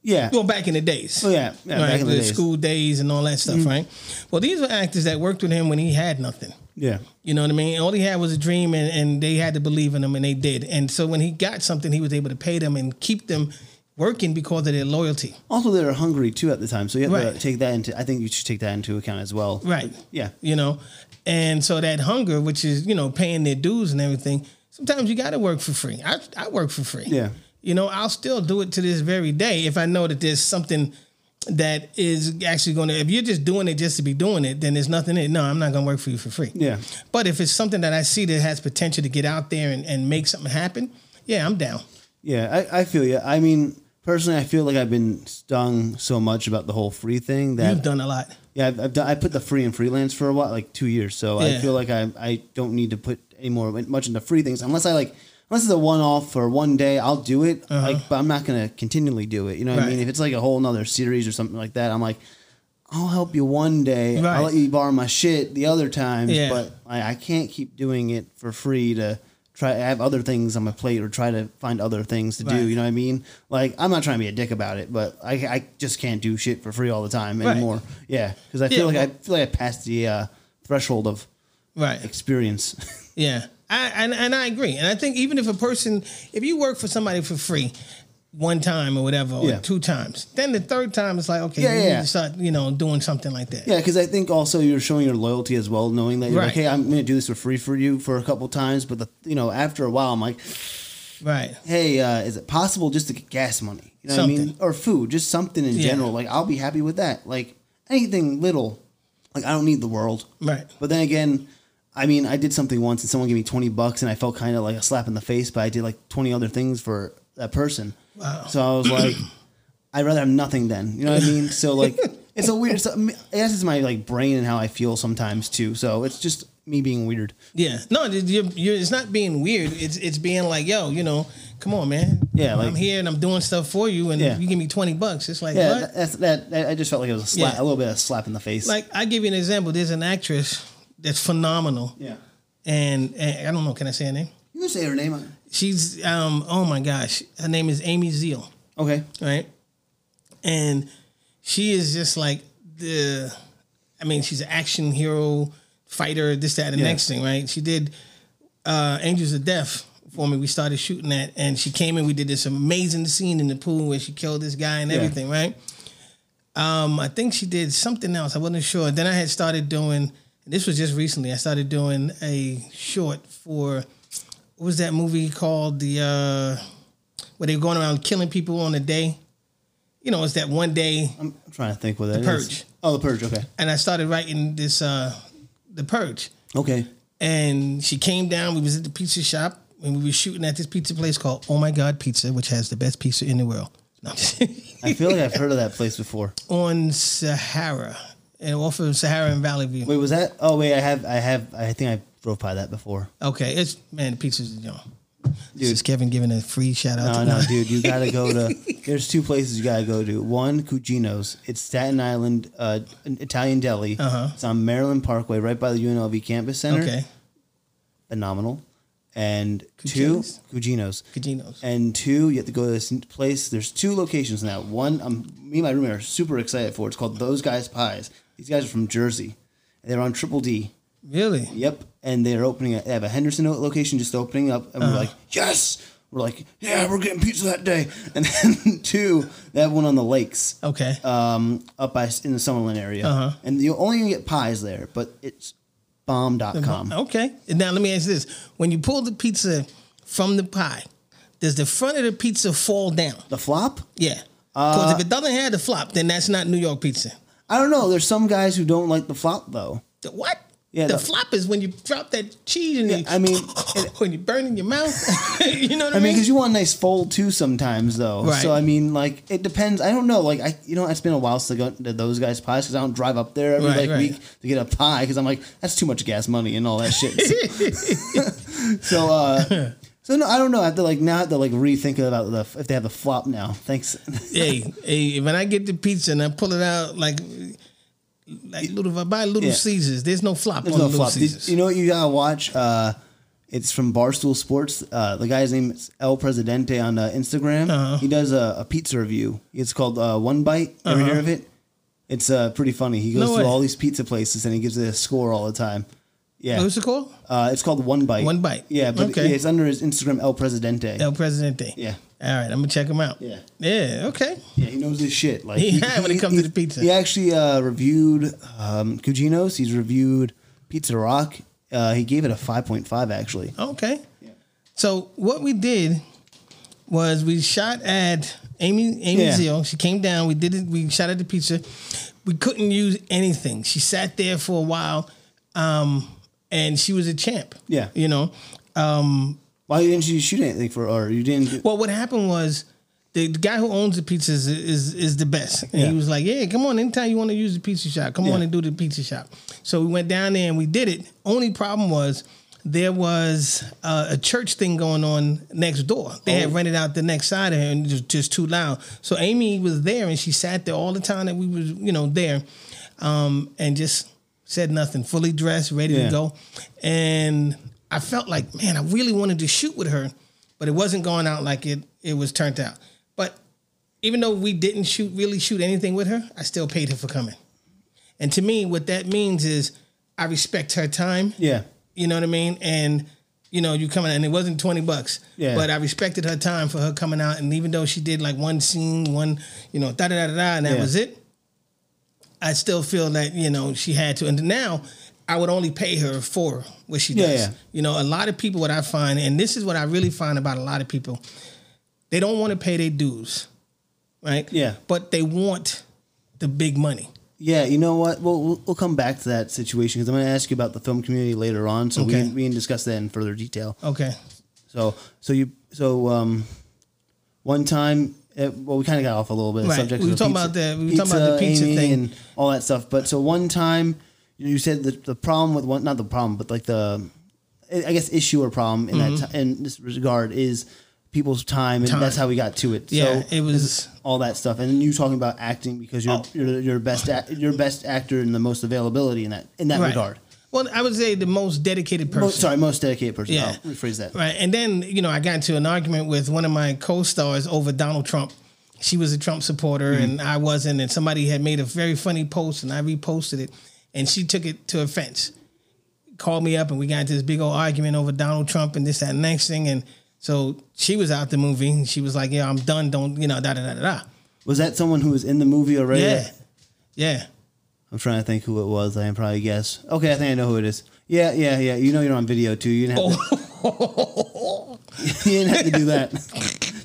Yeah. Well, back in the days. Oh, yeah. Yeah, right, back in the days. Mm-hmm. school days and all that stuff, right? Well, these were actors that worked with him when he had nothing. Yeah. You know what I mean? All he had was a dream, and, and they had to believe in him, and they did. And so when he got something, he was able to pay them and keep them working because of their loyalty. Also, they were hungry too at the time, so you have Right. to take that into. I think you should take that into account as well. Right. Yeah. You know, and so that hunger, which is you know paying their dues and everything, sometimes you got to work for free. I I work for free. Yeah. You know, I'll still do it to this very day if I know that there's something that is actually going to. If you're just doing it just to be doing it, then there's nothing in it. No, I'm not going to work for you for free. Yeah. But if it's something that I see that has potential to get out there and, and make something happen, yeah, I'm down. Yeah, I, I feel you. I mean, personally, I feel like I've been stung so much about the whole free thing that You've done a lot. yeah, I've, I've done. I put the free and freelance for a while, like two years. So I Yeah. feel like I I don't need to put any more much into free things unless I like. Unless it's a one off for one day, I'll do it. Like, but I'm not gonna continually do it. You know what I Uh-huh. Right. mean? If it's like a whole nother series or something like that, I'm like, I'll help you one day. I'll let you borrow my shit the other times, Yeah. but I, I can't keep doing it for free to try I have other things on my plate or try to find other things to Right. do. You know what I mean? Like I'm not trying to be a dick about it, but I, I just can't do shit for free all the time Right. anymore. Yeah, because I Yeah, feel like I feel like I passed the uh, threshold of Right. experience. Yeah, I, and and I agree. And I think even if a person, if you work for somebody for free, one time or whatever, or Yeah. two times, then the third time it's like, okay, Yeah, you yeah, need to start, you know, doing something like that. Yeah, because I think also you're showing your loyalty as well, knowing that you're Right. like, hey, I'm going to do this for free for you for a couple times, but the you know after a while, I'm like, Right. hey, uh, is it possible just to get gas money? You know what I mean? Or food, just something in Yeah. general. Like I'll be happy with that. Like anything little. Like I don't need the world. Right. But then again, I mean, I did something once and someone gave me twenty bucks, and I felt kind of like a slap in the face. But I did like twenty other things for that person. Wow. So I was like, I'd rather have nothing then. You know what I mean? So like, it's a weird. So, I guess it's my like brain and how I feel sometimes too. So it's just me being weird. Yeah. No, you're, you're, it's not being weird. It's it's being like, yo, you know, come on, man. Yeah, like- I'm here and I'm doing stuff for you, and Yeah. you give me twenty bucks. It's like Yeah, what? that, that's that, that. I just felt like it was a slap, Yeah. a little bit of a slap in the face. Like I give you an example. There's an actress that's phenomenal, yeah, and, and I don't know. Can I say her name? you can say her name. She's um. Oh my gosh, her name is Amy Zeal. Okay. right? And she is just like the, I mean, she's an action hero, fighter, this, that, and the Yeah. next thing, right? She did uh, Angels of Death for me. We started shooting that, and she came in. We did this amazing scene in the pool where she killed this guy and Yeah. everything, right? Um, I think she did something else. I wasn't sure. Then I had started doing. This was just recently. I started doing a short for what was that movie called? The uh, where they were going around killing people on a day. You know, it's that one day. I'm trying to think what that is. Purge. Oh, the purge. Okay. And I started writing this, uh, the purge. Okay. And she came down. We was at the pizza shop and we were shooting at this pizza place called Oh My God Pizza, which has the best pizza in the world. No, I feel like I've heard of that place before. on Sahara and off of Sahara and Valley View. Wait, was that? Oh, wait. I have. I have. I think I drove by that before. Okay, it's man, pizza's you know. This Dude. is Kevin giving a free shout out. No, to no, no, dude. You gotta go to. There's two places you gotta go to. One, Cugino's. It's Staten Island, uh, an Italian deli. Uh-huh. It's on Maryland Parkway, right by the UNLV campus center. Okay, Phenomenal. And Cugino's? two, Cugino's. Cagino's. And two, you have to go to this place. There's two locations now. One, um, me and my roommate are super excited for. It's called Those Guys Pies. These guys are from Jersey. They're on Triple D. Really? Yep. And they're opening. A, they have a Henderson location just opening up, and we're like, yes. We're like, yeah, we're getting pizza that day. And then two, they have one on the lakes, Okay. um, up by in the Summerlin area. Uh-huh. And you only can get pies there, but it's bomb.com. Okay. And now let me ask you this: When you pull the pizza from the pie, does the front of the pizza fall down? The flop? Yeah. Because Uh, if it doesn't have the flop, then that's not New York pizza. I don't know. There's some guys who don't like the flop though. The what? Yeah, the the- flop is when you drop that cheese and you, I mean, when you burn in your mouth. you know what I, I mean, mean? because you want a nice fold too sometimes, though. Right. So I mean, like it depends. I don't know. Like I, you know, it's been a while since I got to those guys' pies because I don't drive up there every Right, like right. week to get a pie because I'm like that's too much gas money and all that shit. so, uh, so no, I don't know. I have to like now I have to like rethink about the if they have the flop now. Thanks. hey, hey, when I get the pizza and I pull it out like like little, buy little Yeah. Caesars, there's no flop There's on no flop. Did- you know what you gotta watch? Uh, it's from Barstool Sports. Uh, the guy's name is El Presidente on uh, Instagram. Uh-huh. He does a, a pizza review. It's called uh, One Bite. Ever Uh-huh. hear of it? It's uh, pretty funny. He goes No through way. all these pizza places and he gives it a score all the time. Yeah, What's it called? uh, it's called One Bite. One Bite. Yeah, but Okay. yeah, it's under his Instagram El Presidente. El Presidente. Yeah. All right, I'm gonna check him out. Yeah. Yeah. Okay. Yeah, he knows his shit. Like Yeah, when it comes to the pizza. He actually uh, reviewed um, Cugino's. He's reviewed Pizza Rock. Uh, he gave it a five point five actually. Okay. Yeah. So what we did was we shot at Amy Amy Yeah. Zeal. She came down. We did it. We shot at the pizza. We couldn't use anything. She sat there for a while, um, and she was a champ. Yeah. You know. Um, Why didn't you shoot anything for her? you didn't? Do, well, what happened was the, the guy who owns the pizzas is is, is the best. And Yeah. he was like, "Yeah, come on, anytime you want to use the pizza shop, come Yeah. on and do the pizza shop." So we went down there and we did it. Only problem was there was uh, a church thing going on next door. They had Oh. rented out the next side of her and it was just too loud. So Amy was there and she sat there all the time that we was you know there, um, and just said nothing. Fully dressed, ready Yeah. to go, and. I felt like, man, I really wanted to shoot with her, but it wasn't going out like it it was turned out. But even though we didn't shoot really shoot anything with her, I still paid her for coming. And to me, what that means is I respect her time. Yeah. You know what I mean? And you know, you coming and it wasn't twenty bucks. Yeah. But I respected her time for her coming out, and even though she did like one scene, one, you know, da da da da, da and that Yeah. was it. I still feel that you know she had to, and now I would only pay her for what she does. yeah. You know, a lot of people, what I find, and this is what I really find about a lot of people, they don't want to pay their dues, right? Yeah. But they want the big money. Yeah, you know what? We'll we'll, we'll come back to that situation because I'm going to ask you about the film community later on, so we can, we can discuss that in further detail. Okay. So so you so um, one time, uh, well, we kind of got off a little bit. of Right. Subject We were talking pizza- about the- we were talking about the pizza Amy, thing. and all that stuff. But so one time, you said that the problem with one, not the problem, but like the, I guess issue or problem in that ti- in this regard is people's time, and Mm-hmm. Time. that's how we got to it. Yeah, so it was- all that stuff, and then you talking about acting because you're Oh. you're you're best act, you're best actor and the most availability in that in that Right. regard. Well, I would say the most dedicated person. Most, sorry, most dedicated person. Yeah. I'll rephrase that. Right. And then, you know, I got into an argument with one of my co stars over Donald Trump. She was a Trump supporter Mm-hmm. and I wasn't. And somebody had made a very funny post and I reposted it. And she took it to offense. Called me up and we got into this big old argument over Donald Trump and this, that, and next thing. And so she was out the movie and she was like, Yeah, I'm done. Don't, you know, da da da da da. Was that someone who was in the movie already? Yeah. Yeah. I'm trying to think who it was. I can probably guess. Okay, I think I know who it is. Yeah, yeah, yeah. You know you're on video too. You didn't have, Oh. to, you didn't have to do that.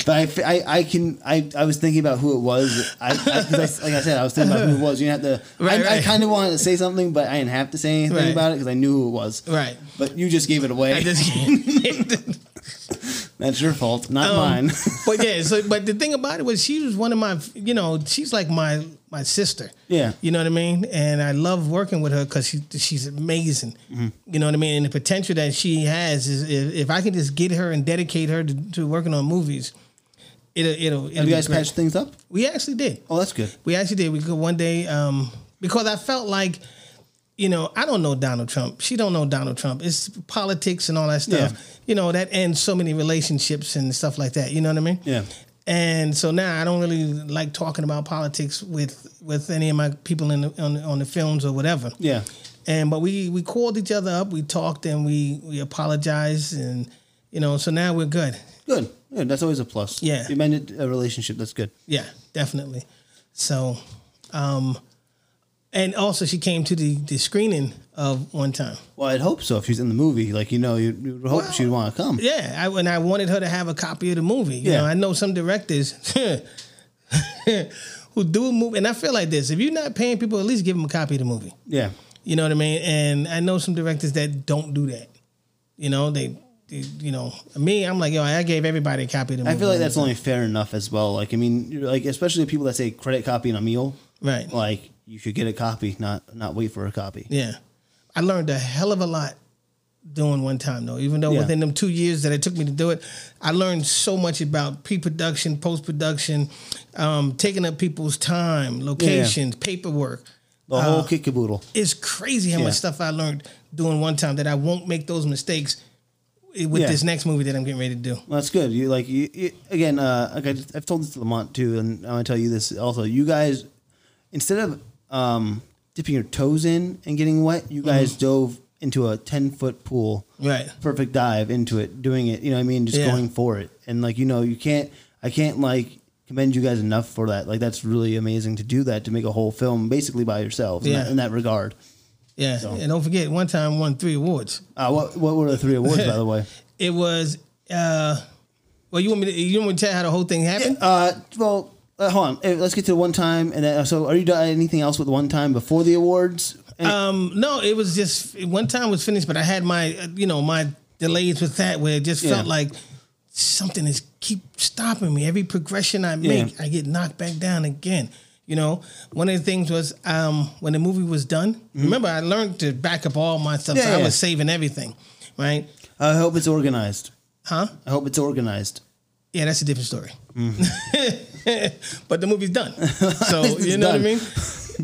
But I, I can. I, I was thinking about who it was. I, I, I- like I said, I was thinking about who it was. You didn't have to. Right, I, I kind of wanted to say something, but I didn't have to say anything Right. about it because I knew who it was. Right. But you just gave it away. I just That's your fault, not Um, mine. but yeah, so but the thing about it was she was one of my, you know, she's like my my sister. Yeah. you know what I mean. And I love working with her because she she's amazing. Mm-hmm. You know what I mean. And the potential that she has is if, if I can just get her and dedicate her to, to working on movies, it'll it'll. it'll Have you guys great. patched things up? We actually did. Oh, that's good. We actually did. We could one day um, because I felt like, you know, I don't know Donald Trump. She don't know Donald Trump. It's politics and all that stuff. Yeah. You know that ends so many relationships and stuff like that. You know what I mean? Yeah. And so now I don't really like talking about politics with with any of my people in the, on the, on the films or whatever. Yeah. And but we we called each other up. We talked and we we apologized and you know so now we're good. Good. Good. That's always a plus. Yeah. You mended a relationship. That's good. Yeah, definitely. So, um, and also she came to the, the screening of one time. Well, I'd hope so. If she's in the movie, like you know, you would hope Well, she'd want to come. Yeah, I, and I wanted her to have a copy of the movie. You Yeah. know, I know some directors who do a movie, and I feel like this: if you're not paying people, at least give them a copy of the movie. Yeah. You know what I mean? And I know some directors that don't do that. You know, they, they you know, me, I'm like, yo, I gave everybody a copy of the movie. I feel like that's only fair enough as well. Like, I mean, like especially people that say credit copy on a meal. right. Like, you should get a copy, not not wait for a copy. Yeah. I learned a hell of a lot doing one time though. Even though Yeah. within them two years that it took me to do it, I learned so much about pre-production, post-production, um, taking up people's time, locations, paperwork. The whole kick caboodle. It's crazy how Yeah. much stuff I learned doing one time that I won't make those mistakes with Yeah. this next movie that I'm getting ready to do. Well, that's good. You like you, you again. Uh, like I I've told this to Lamont too, and I'm gonna tell you this also. You guys, instead of um, dipping your toes in and getting wet, you guys Mm-hmm. dove into a 10 foot pool. Right. perfect dive into it, doing it. You know what I mean? Just Yeah. going for it. And like you know, you can't. I can't like commend you guys enough for that. Like that's really amazing to do that to make a whole film basically by yourselves. in Yeah. that- in that regard. Yeah. And don't forget, one time won three awards. Uh, what what were the three awards by the way? It was uh well you want me to you want me to tell you how the whole thing happened? Uh, well, uh, hold on. Uh, Let's get to one time, and then uh, so are you done anything else with one time before the awards? Any- Um, no, it was just one time was finished, but I had my uh, you know my delays with that where it just Yeah. felt like something is keep stopping me. Every progression I make, Yeah. I get knocked back down again. You know, one of the things was um, when the movie was done. Remember, I learned to back up all my stuff. Mm-hmm. Yeah, so I was saving everything, right? I hope it's organized. Huh? I hope it's organized. Yeah, that's a different story. Mm-hmm. but the movie's done, so you know done. what I mean.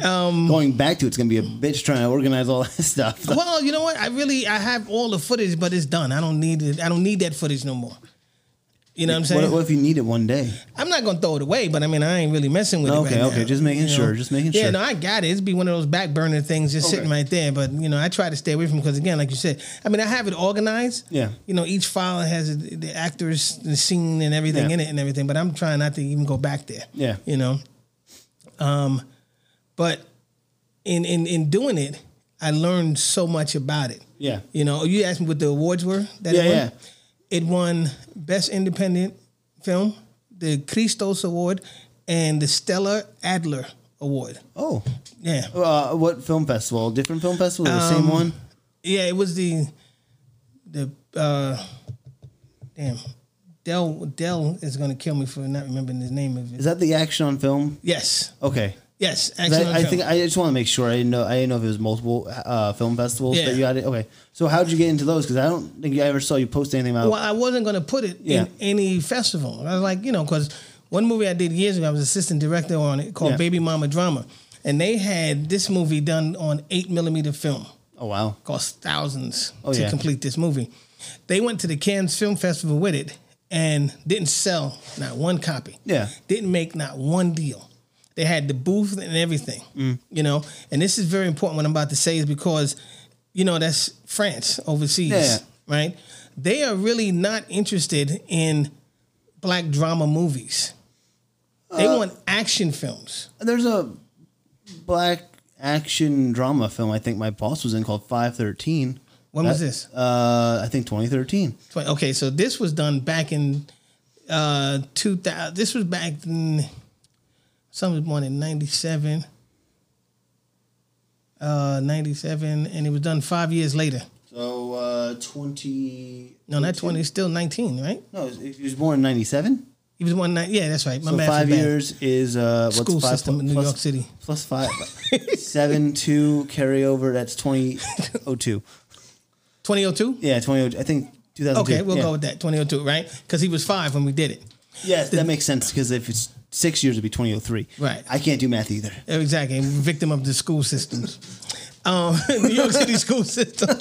Um, Going back to it's gonna be a bitch trying to organize all that stuff. well, you know what? I really I have all the footage, but it's done. I don't need it. I don't need that footage no more. You know what I'm saying? What, what if you need it one day? I'm not gonna throw it away, but I mean I ain't really messing with Okay, it. Right okay, now, just making you know? sure, just making Yeah, sure. Yeah, no, I got it. It's be one of those back burner things just sitting right there. But you know, I try to stay away from because again, like you said, I mean I have it organized. Yeah. You know, each file has the actors, the scene, and everything Yeah. in it, and everything. But I'm trying not to even go back there. Yeah. You know. Um, but in in in doing it, I learned so much about it. Yeah. You know, you asked me what the awards were. That Yeah, yeah. It won Best Independent Film, the Christos Award, and the Stella Adler Award. Oh, Yeah, uh, what film festival? Different film festival? The same Um, one? yeah. It was the the uh, damn Del Del is gonna kill me for not remembering the name of it. Is that the action on film? yes, Okay. Yes. on I, I think I just want to make sure. I didn't know. I didn't know if it was multiple uh, film festivals Yeah. that you had it. Okay. So how did you get into those? Because I don't think I ever saw you post anything about. It. Well, I wasn't going to put it Yeah. in any festival. I was like, you know, because one movie I did years ago, I was assistant director on it called Yeah. Baby Mama Drama, and they had this movie done on eight millimeter film. oh wow. Cost thousands Oh, to yeah. complete this movie. They went to the Cannes Film Festival with it and didn't sell not one copy. Yeah. Didn't make not one deal. They had the booth and everything, Mm. you know. And this is very important. What I'm about to say is because, you know, that's France overseas, Yeah. right? They are really not interested in black drama movies. They Uh, want action films. There's a black action drama film. I think my boss was in called Five Thirteen. When was this? Uh, I think 2013. Twen- Okay, so this was done back in uh 2000. This was back in. Some was born in '97. Uh, '97, and it was done five years later. So uh, 20. No, not 20. It's still 19, right? No, he was born in 97. He was one. Yeah, that's right. My So five years is uh, what's School five system pl- in New plus- York City. plus five, seven two carryover. That's 2002. 2002. Yeah, 2002. I think 2002. Okay, we'll yeah. go with that. 2002, right? Because he was five when we did it. Yeah, that makes sense because if it's six years, it'd be 2003. Right. I can't do math either. Exactly. Victim of the school systems. Um, New York City school system.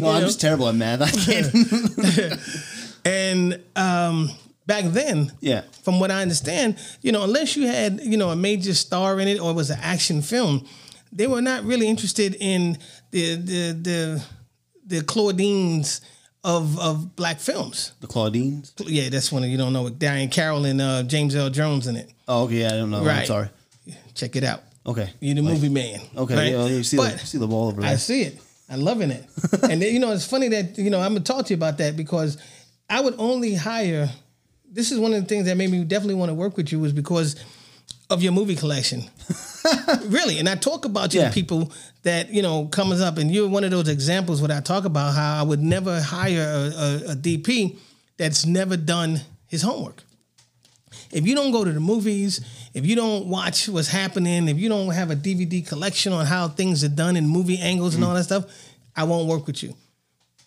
No, I'm know? just terrible at math. I can't. And um, back then, Yeah. from what I understand, you know, unless you had, you know, a major star in it or it was an action film, they were not really interested in the the the the Claudines of of black films. the Claudines. Yeah, that's one you don't know with Diahann Carroll and uh, James Earl Jones in it. Oh, okay. Yeah, I don't know. I'm sorry. Check it out. Okay. You're the movie man. Okay. right? Yeah, you see, But- the, see the ball over I see it. I'm loving it. and then, you know, it's funny that you know I'm gonna talk to you about that because I would only hire. This is one of the things that made me definitely want to work with you was because of your movie collection. really, and I talk about you Yeah. to people that you know comes up, and you're one of those examples where I talk about how I would never hire a, a, a DP that's never done his homework if you don't go to the movies, if you don't watch what's happening, if you don't have a DVD collection on how things are done in movie angles and mm. all that stuff, I won't work with you.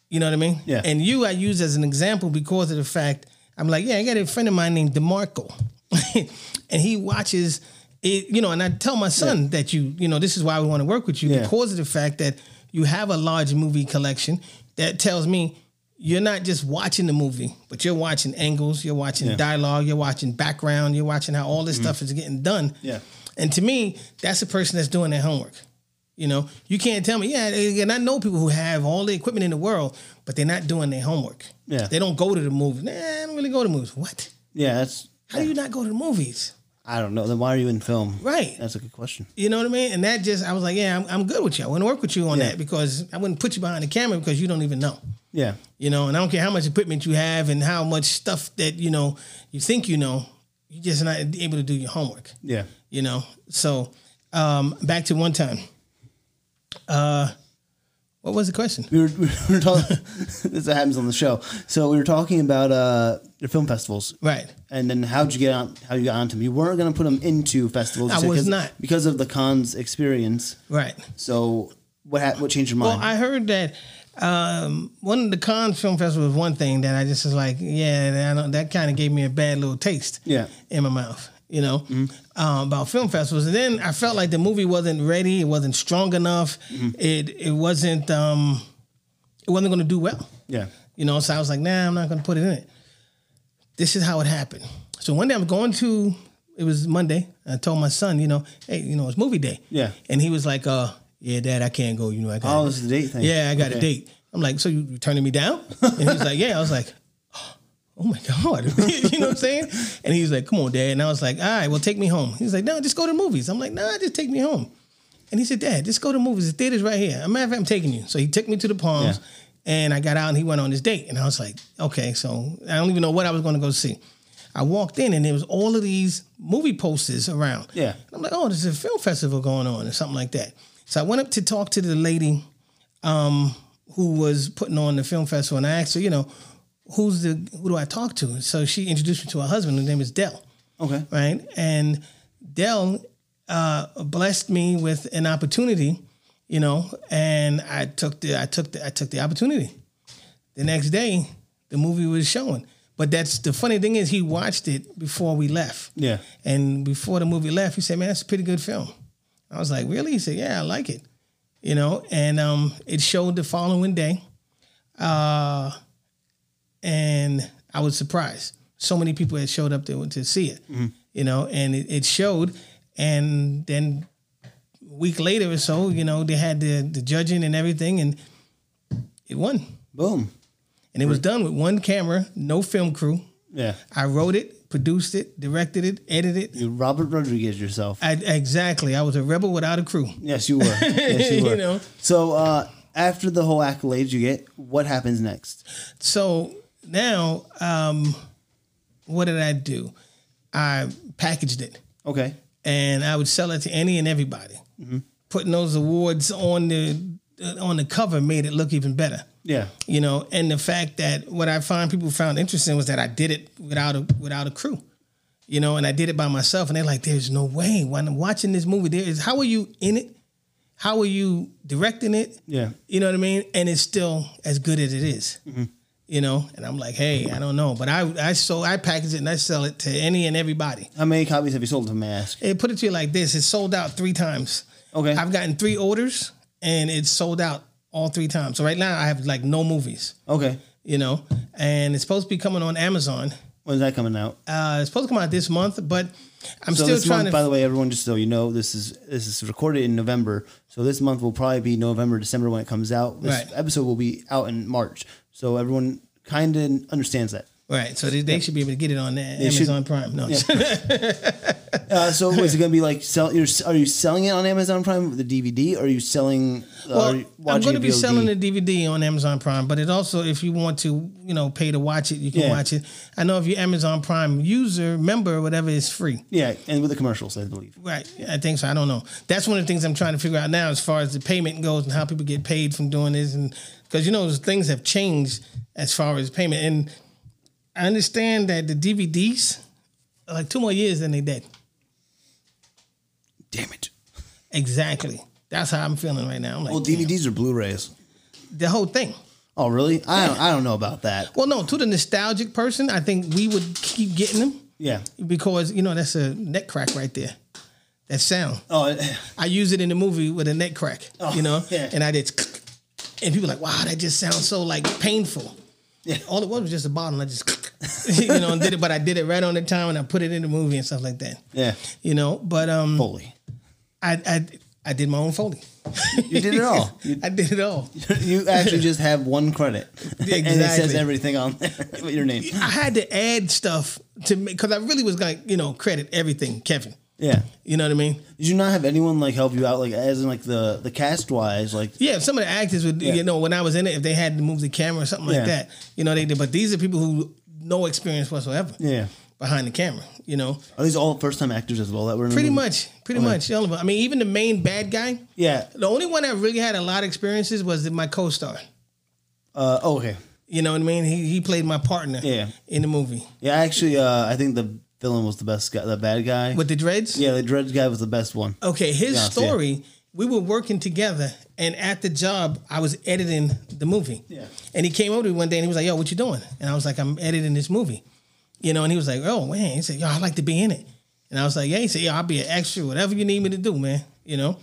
You know what I mean? Yeah. And you, I use as an example because of the fact I'm like, yeah, I got a friend of mine named Demarco, and he watches it. You know, and I tell my son that you, you know, this is why we want to work with you Yeah. because of the fact that you have a large movie collection that tells me you're not just watching the movie, but you're watching angles, you're watching Yeah. dialogue, you're watching background, you're watching how all this mm-hmm. stuff is getting done. Yeah. And to me, that's a person that's doing their homework. You know, you can't tell me, yeah, eh, and I know people who have all the equipment in the world, but they're not doing their homework. Yeah. They don't go to the movies. Nah, I don't really go to movies. What? Yeah, that's. How do you not go to the movies? I don't know. Then why are you in film? Right. That's a good question. You know what I mean? And that just, I was like, yeah, I'm, I'm good with you. I want to work with you on Yeah. that because I wouldn't put you behind the camera because you don't even know. Yeah. You know, and I don't care how much equipment you have and how much stuff that, you know, you think you know, you're just not able to do your homework. Yeah. You know? So um back to one time. Uh what was the question? We were, we were talking. this happens on the show. So we were talking about uh, your film festivals, Right. and then how'd you get on? How you got onto them? You weren't going to put them into festivals. I was not. because of the Cannes experience. Right. So what ha- what changed your mind? Well. I heard that um, one of the Cannes Film Festival was one thing that I just was like, yeah, that, I don't- that kind of gave me a bad little taste. Yeah. in my mouth. You know, um, about film festivals, and then I felt like the movie wasn't ready. It wasn't strong enough. It it wasn't um, it wasn't going to do well. Yeah. You know, so I was like, nah, I'm not going to put it in it. This is how it happened. So one day I'm going to, it was Monday. I told my son, you know, hey, you know, it's movie day. Yeah. And he was like, uh, yeah, dad, I can't go. You know, I got Oh, this the date thing. yeah, I got a date. I'm like, so you you turning me down? And he was like, yeah. I was like, oh my God. you know what I'm saying? And he was like, come on, dad. And I was like, all right, well, take me home. He was like, no, just go to the movies. I'm like, nah, just take me home. And he said, dad, just go to the movies. The theater's right here. As a matter of fact, I'm taking you. So he took me to the Palms Yeah. and I got out and he went on his date. And I was like, okay, so I don't even know what I was going to go see. I walked in and there was all of these movie posters around. Yeah. I'm like, oh, there's a film festival going on or something like that. So I went up to talk to the lady um, who was putting on the film festival, and I asked her, you know, who's the who do I talk to? So she introduced me to her husband, whose name is Del, Okay. right? And Del uh, blessed me with an opportunity, you know, and I took the I took the I took the opportunity. The next day, the movie was showing. But that's the funny thing is he watched it before we left. Yeah. And before the movie left, he said, "Man, that's a pretty good film." I was like, "Really?" He said, "Yeah, I like it." You know, and um, it showed the following day, uh, and I was surprised. So many people had showed up to to see it. You know, and it, it showed, and then a week later or so, you know, they had the the judging and everything, and it won. Boom. And it was done with one camera, no film crew. Yeah. I wrote it, produced it, directed it, edited it. You Robert Rodriguez yourself. I, exactly. I was a rebel without a crew. Yes, you were. Yes, you You know. So uh, after the whole accolades you get, what happens next? So now, um, what did I do? I packaged it Okay. and I would sell it to any and everybody. Putting those awards on the on the cover made it look even better. Yeah. You know, and the fact that what I find people found interesting was that I did it without a without a crew. You know, and I did it by myself, and they're like, "There's no way." When I'm watching this movie, there is how are you in it? How are you directing it? Yeah. You know what I mean? And it's still as good as it is. You know, and I'm like, hey, I don't know, but I I so I package it and I sell it to any and everybody. How many copies have you sold of Mask? It put it to you like this: it's sold out three times. Okay. I've gotten three orders, and it's sold out all three times. So right now, I have like no movies. Okay. You know, and it's supposed to be coming on Amazon. When's that coming out? Uh, it's supposed to come out this month, but I'm So still this trying month, to. by the way, everyone, just so you know, this is this is recorded in November. So this month will probably be November, December when it comes out. This Right. episode will be out in March. So everyone kind of understands that. Right, so they, they should be able to get it on that should- Amazon Prime. No, Uh, so is it going to be like sell? You're, are you selling it on Amazon Prime with the DVD? Or are you selling? Uh, Well, are you I'm going to be selling the DVD on Amazon Prime, but it also, if you want to, you know, pay to watch it, you can Yeah. watch it. I know if you're Amazon Prime user, member, whatever, it's free. Yeah, and with the commercials, I believe. Right. I think so. I don't know. That's one of the things I'm trying to figure out now as far as the payment goes and how people get paid from doing this. And because, you know, things have changed as far as payment. And I understand that the DVDs are like two more years than they dead. Damn it. Exactly. That's how I'm feeling right now. I'm like, Well, DVDs or Blu-rays? the whole thing. Oh, really? I don't. I don't know about that. Well, no, to the nostalgic person, I think we would keep getting them Yeah. because, you know, that's a neck crack right there. That sound. Oh, it- I use it in the movie with a neck crack, oh, you know, yeah. and I did, and people are like, wow, that just sounds so like painful. Yeah. All it was was just a bottle. I just, you know, and did it, but I did it right on the time and I put it in the movie and stuff like that, yeah. you know. But um, Foley. I I I did my own foley. You did it all. You, I did it all. you actually just have one credit, and it says everything on there with your name. I had to add stuff to make because I really was like, you know, credit everything, Kevin. Yeah. You know what I mean? Did you not have anyone like help you out, like as in like the the cast wise, like Yeah, some of the actors would, Yeah. you know, when I was in it, if they had to move the camera or something Yeah. like that, you know, they did. But these are people who no experience whatsoever yeah? behind the camera, you know. Are these all first time actors as well that were Pretty much, pretty much. all of them. I mean, even the main bad guy, Yeah. the only one that really had a lot of experiences was my co-star. Uh, oh, okay. You know what I mean? He he played my partner Yeah. in the movie Yeah, actually, uh, I think the villain was the best guy, the bad guy. with the dreads. yeah, the Dredge guy was the best one. Okay, his story. We were working together, and at the job, I was editing the movie. Yeah. And he came over to me one day, and he was like, "Yo, what you doing?" And I was like, "I'm editing this movie," you know. And he was like, "Oh man," he said, "Yo, I'd like to be in it." And I was like, yeah, he said, yeah, I'll be an extra, whatever you need me to do, man. You know?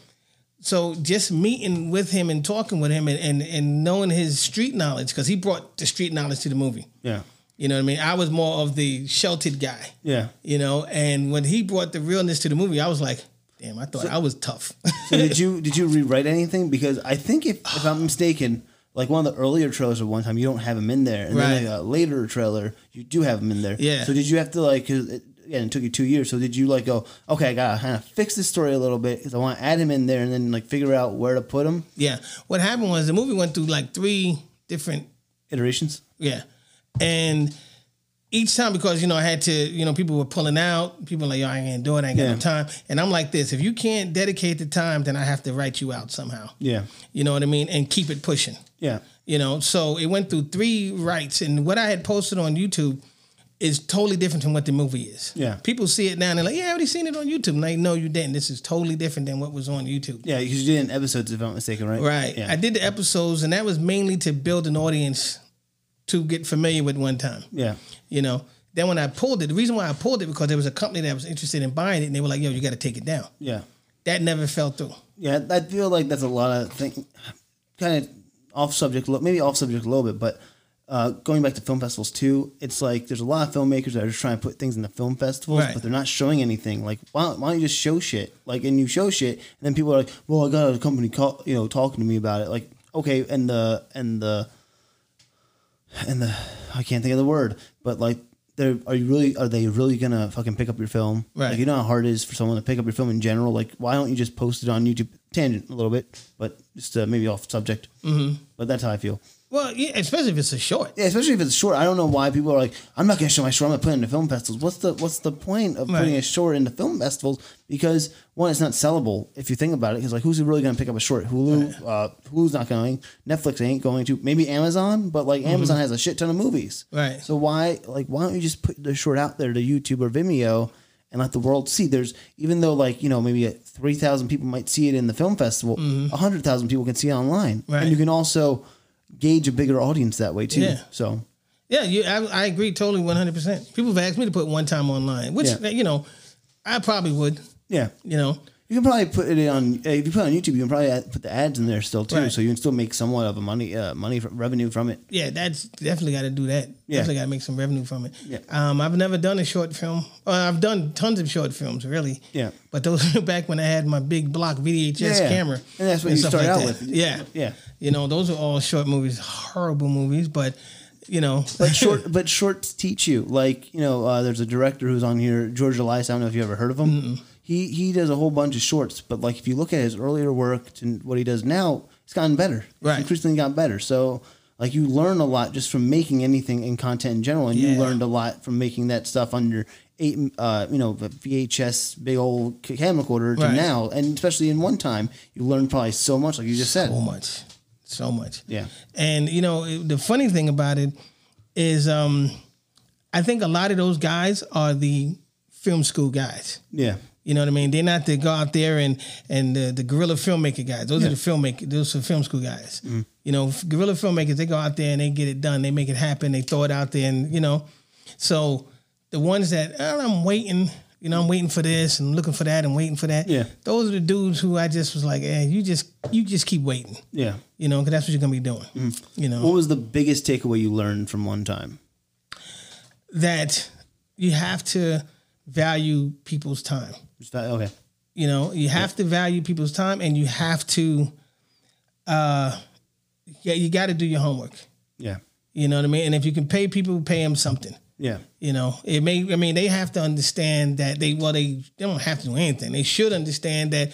So just meeting with him and talking with him and, and, and knowing his street knowledge, because he brought the street knowledge to the movie. Yeah. You know what I mean? I was more of the sheltered guy. Yeah. You know, and when he brought the realness to the movie, I was like, damn, I thought I was tough. So did you did you rewrite anything? Because I think if, if I'm mistaken, like one of the earlier trailers of one time, you don't have him in there, and then Right. like a later trailer, you do have him in there. Yeah. So did you have to like? Cause it, again, it took you two years. So did you like go? Okay, I gotta kind of fix this story a little bit because I want to add him in there, and then like figure out where to put him. yeah. What happened was the movie went through like three different Iterations. Yeah. And each time because you know I had to, you know, people were pulling out, people were like, yo, I ain't gonna do it, I ain't got Yeah. no time. And I'm like this, if you can't dedicate the time, then I have to write you out somehow. Yeah. You know what I mean? And keep it pushing. Yeah. You know, so it went through three writes, and what I had posted on YouTube is totally different from what the movie is. Yeah. People see it now and they're like, Yeah, I already seen it on YouTube. And like, no, you didn't. This is totally different than what was on YouTube. Yeah, because you did in episodes, if I'm not mistaken, right? Right. Yeah. I did the episodes, and that was mainly to build an audience to get familiar with one time. yeah. You know. Then when I pulled it, the reason why I pulled it because there was a company that was interested in buying it, and they were like, "Yo, you got to take it down." Yeah. That never fell through. Yeah, I feel like that's a lot of thing, kind of off subject, maybe off subject a little bit, but uh, going back to film festivals too, it's like there's a lot of filmmakers that are just trying to put things in the film festivals, Right. but they're not showing anything. Like, why don't, why don't you just show shit? Like, and you show shit, and then people are like, "Well, I got a company call, you know, talking to me about it." Like, okay, and the and the and the I can't think of the word, but like. They're, are you really? Are they really gonna fucking pick up your film? Right. Like, you know how hard it is for someone to pick up your film in general. Like, why don't you just post it on YouTube? Tangent a little bit, but just uh, maybe off subject. Mm-hmm. But that's how I feel. Well, yeah, especially if it's a short. Yeah, especially if it's short. I don't know why people are like, I'm not gonna show my short. I'm gonna put it in the film festivals. What's the What's the point of putting a short in the film festivals? Because one, it's not sellable if you think about it. Because like, who's really gonna pick up a short? Hulu, uh, Hulu's not going. Netflix ain't going to. Maybe Amazon, but like Amazon has a shit ton of movies. Mm-hmm. Right. So why like why don't you just put the short out there to YouTube or Vimeo? And let the world see. There's even though like you know maybe three thousand people might see it in the film festival, a hundred thousand people can see it online, Mm-hmm. Right. and you can also gauge a bigger audience that way too. Yeah. So Yeah, you, I, I agree totally, one hundred percent. People have asked me to put one time online, which Yeah. you know, I probably would. yeah, You know, you can probably put it on. If you put it on YouTube, you can probably add, put the ads in there still too, Right. so you can still make somewhat of a money uh, money revenue from it. yeah, that's definitely got to do that. Yeah. Definitely got to make some revenue from it. Yeah. Um, I've never done a short film. Uh, I've done tons of short films, really. Yeah. But those were back when I had my big block VHS Yeah. camera. And that's what you stuff started out with. Yeah. Yeah. You know, those are all short movies, horrible movies, but you know, But short, but shorts teach you. Like you know, uh, there's a director who's on here, George Elias. I don't know if you ever heard of him. He he does a whole bunch of shorts, but like if you look at his earlier work to what he does now, it's gotten better. It's Right. increasingly gotten better. So like you learn a lot just from making anything in content in general, and you learned a lot from making that stuff under eight, uh, you know, VHS big old camcorder to Right. now, and especially in one time, you learned probably so much, like you just said. so much, so much. Yeah. And you know, the funny thing about it is, um, I think a lot of those guys are the film school guys. Yeah. You know what I mean? They're not the go out there and and the, the guerrilla filmmaker guys. Those are the filmmaker. Those are film school guys. You know, guerrilla filmmakers. They go out there and they get it done. They make it happen. They throw it out there, and you know, so the ones that oh, I'm waiting. You know, I'm waiting for this and looking for that and waiting for that. Yeah. those are the dudes who I just was like, eh, you just you just keep waiting. Yeah. You know, because that's what you're gonna be doing. You know, What was the biggest takeaway you learned from one time? that you have to value people's time. Okay. You know, you have to value people's time, and you have to, uh, yeah, you got to do your homework. Yeah. You know what I mean? And if you can pay people, pay them something. Yeah. You know, it may. I mean, they have to understand that they well, they they don't have to do anything. They should understand that.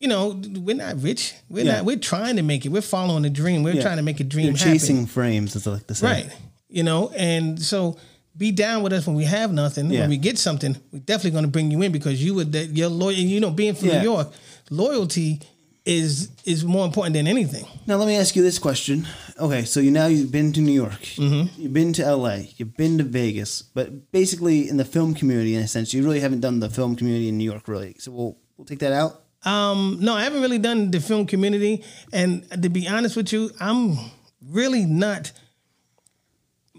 You know, we're not rich. We're Yeah. not. We're trying to make it. We're following a dream. We're Yeah. trying to make a dream You're happen. chasing frames, as I like to say. Right. You know, and so be down with us when we have nothing. Yeah. When we get something, we're definitely going to bring you in because you would that you're loyal. You know, being from Yeah. New York, loyalty is is more important than anything. Now let me ask you this question. Okay, so you now you've been to New York, Mm-hmm. you've been to LA, you've been to Vegas, but basically in the film community, in a sense, you really haven't done the film community in New York, really. So we'll we'll take that out. Um, no, I haven't really done the film community, and to be honest with you, I'm really not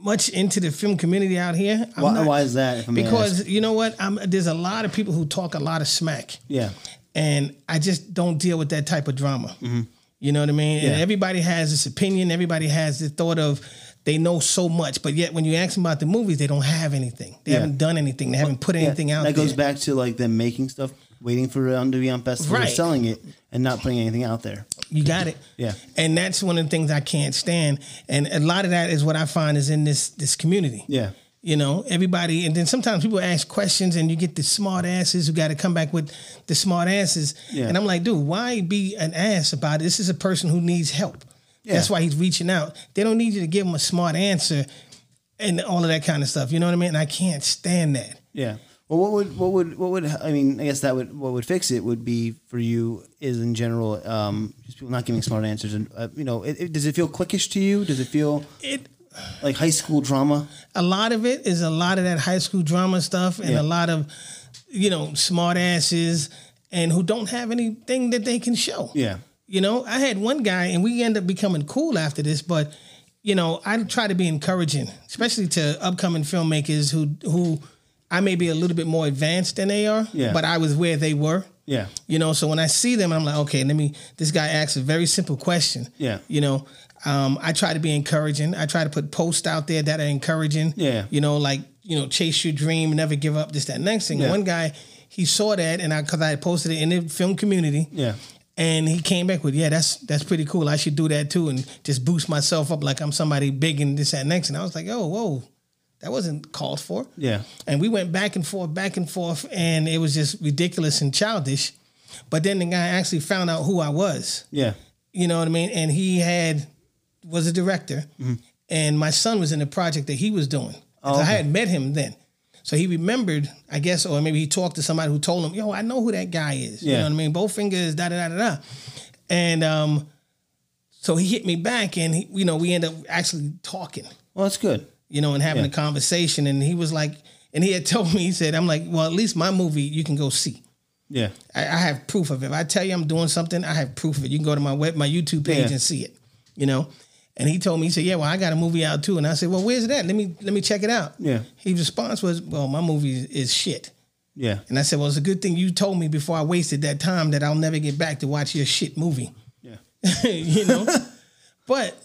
much into the film community out here. Why, not- why is that? If I may because you know what? I'm, there's a lot of people who talk a lot of smack, yeah, and I just don't deal with that type of drama. You know what I mean? And Mm-hmm. Yeah. everybody has this opinion. Everybody has the thought of they know so much, but yet when you ask them about the movies, they don't have anything. They Yeah. haven't done anything. They haven't put Yeah, anything out That there. goes back to like them making stuff, waiting for it on to be on festival, Right. selling it, and not putting anything out there. You got it. Yeah. And that's one of the things I can't stand. And a lot of that is what I find is in this this community. Yeah, You know, everybody, and then sometimes people ask questions, and you get the smart asses who got to come back with the smart answers. Yeah. And I'm like, dude, why be an ass about it? This is a person who needs help. Yeah. That's why he's reaching out. They don't need you to give him a smart answer and all of that kind of stuff. You know what I mean? And I can't stand that. yeah. Well, what would what would what would I mean? I guess that would what would fix it would be for you is in general um, just people not giving smart answers and uh, you know it, it, does it feel cliquish to you? Does it feel It like high school drama? a lot of it is a lot of that high school drama stuff and Yeah. a lot of you know smart asses and who don't have anything that they can show Yeah, you know i had one guy and we end up becoming cool after this but you know i try to be encouraging especially to upcoming filmmakers who who i may be a little bit more advanced than they are Yeah. but i was where they were yeah, you know, so when I see them, I'm like, okay, let me. This guy asks a very simple question. Yeah. You know, um, I try to be encouraging. I try to put posts out there that are encouraging. Yeah. You know, like you know, chase your dream, never give up. This, that, next thing. Yeah. One guy, he saw that, and I because I posted it in the film community. yeah, And he came back with, yeah, that's that's pretty cool. I should do that too, and just boost myself up like I'm somebody big and this, that, next. And I was like, oh, whoa, that wasn't called for. yeah, And we went back and forth, back and forth, and it was just ridiculous and childish. But then the guy actually found out who I was. yeah, You know what I mean? And he had was a director, and my son was in the project that he was doing. So I had met him then. So he remembered, I guess, or maybe he talked to somebody who told him, "Yo, I know who that guy is." Yeah. You know what I mean? Both fingers, da da da da da. And um, so he hit me back, and he, you know, we ended up actually talking Well, that's good. You know, and having Yeah. a conversation. And he was like, and he had told me, he said, I'm like, well, at least my movie you can go see. Yeah, I, I have proof of it. If I tell you I'm doing something, I have proof of it. You can go to my web, my YouTube page Yeah. and see it. You know. And he told me, he said, "Yeah, well, I got a movie out too." And I said, "Well, where's that? Let me let me check it out." Yeah. His response was, "Well, my movie is, is shit." yeah, And I said, "Well, it's a good thing you told me before I wasted that time that I'll never get back to watch your shit movie." yeah, you know. but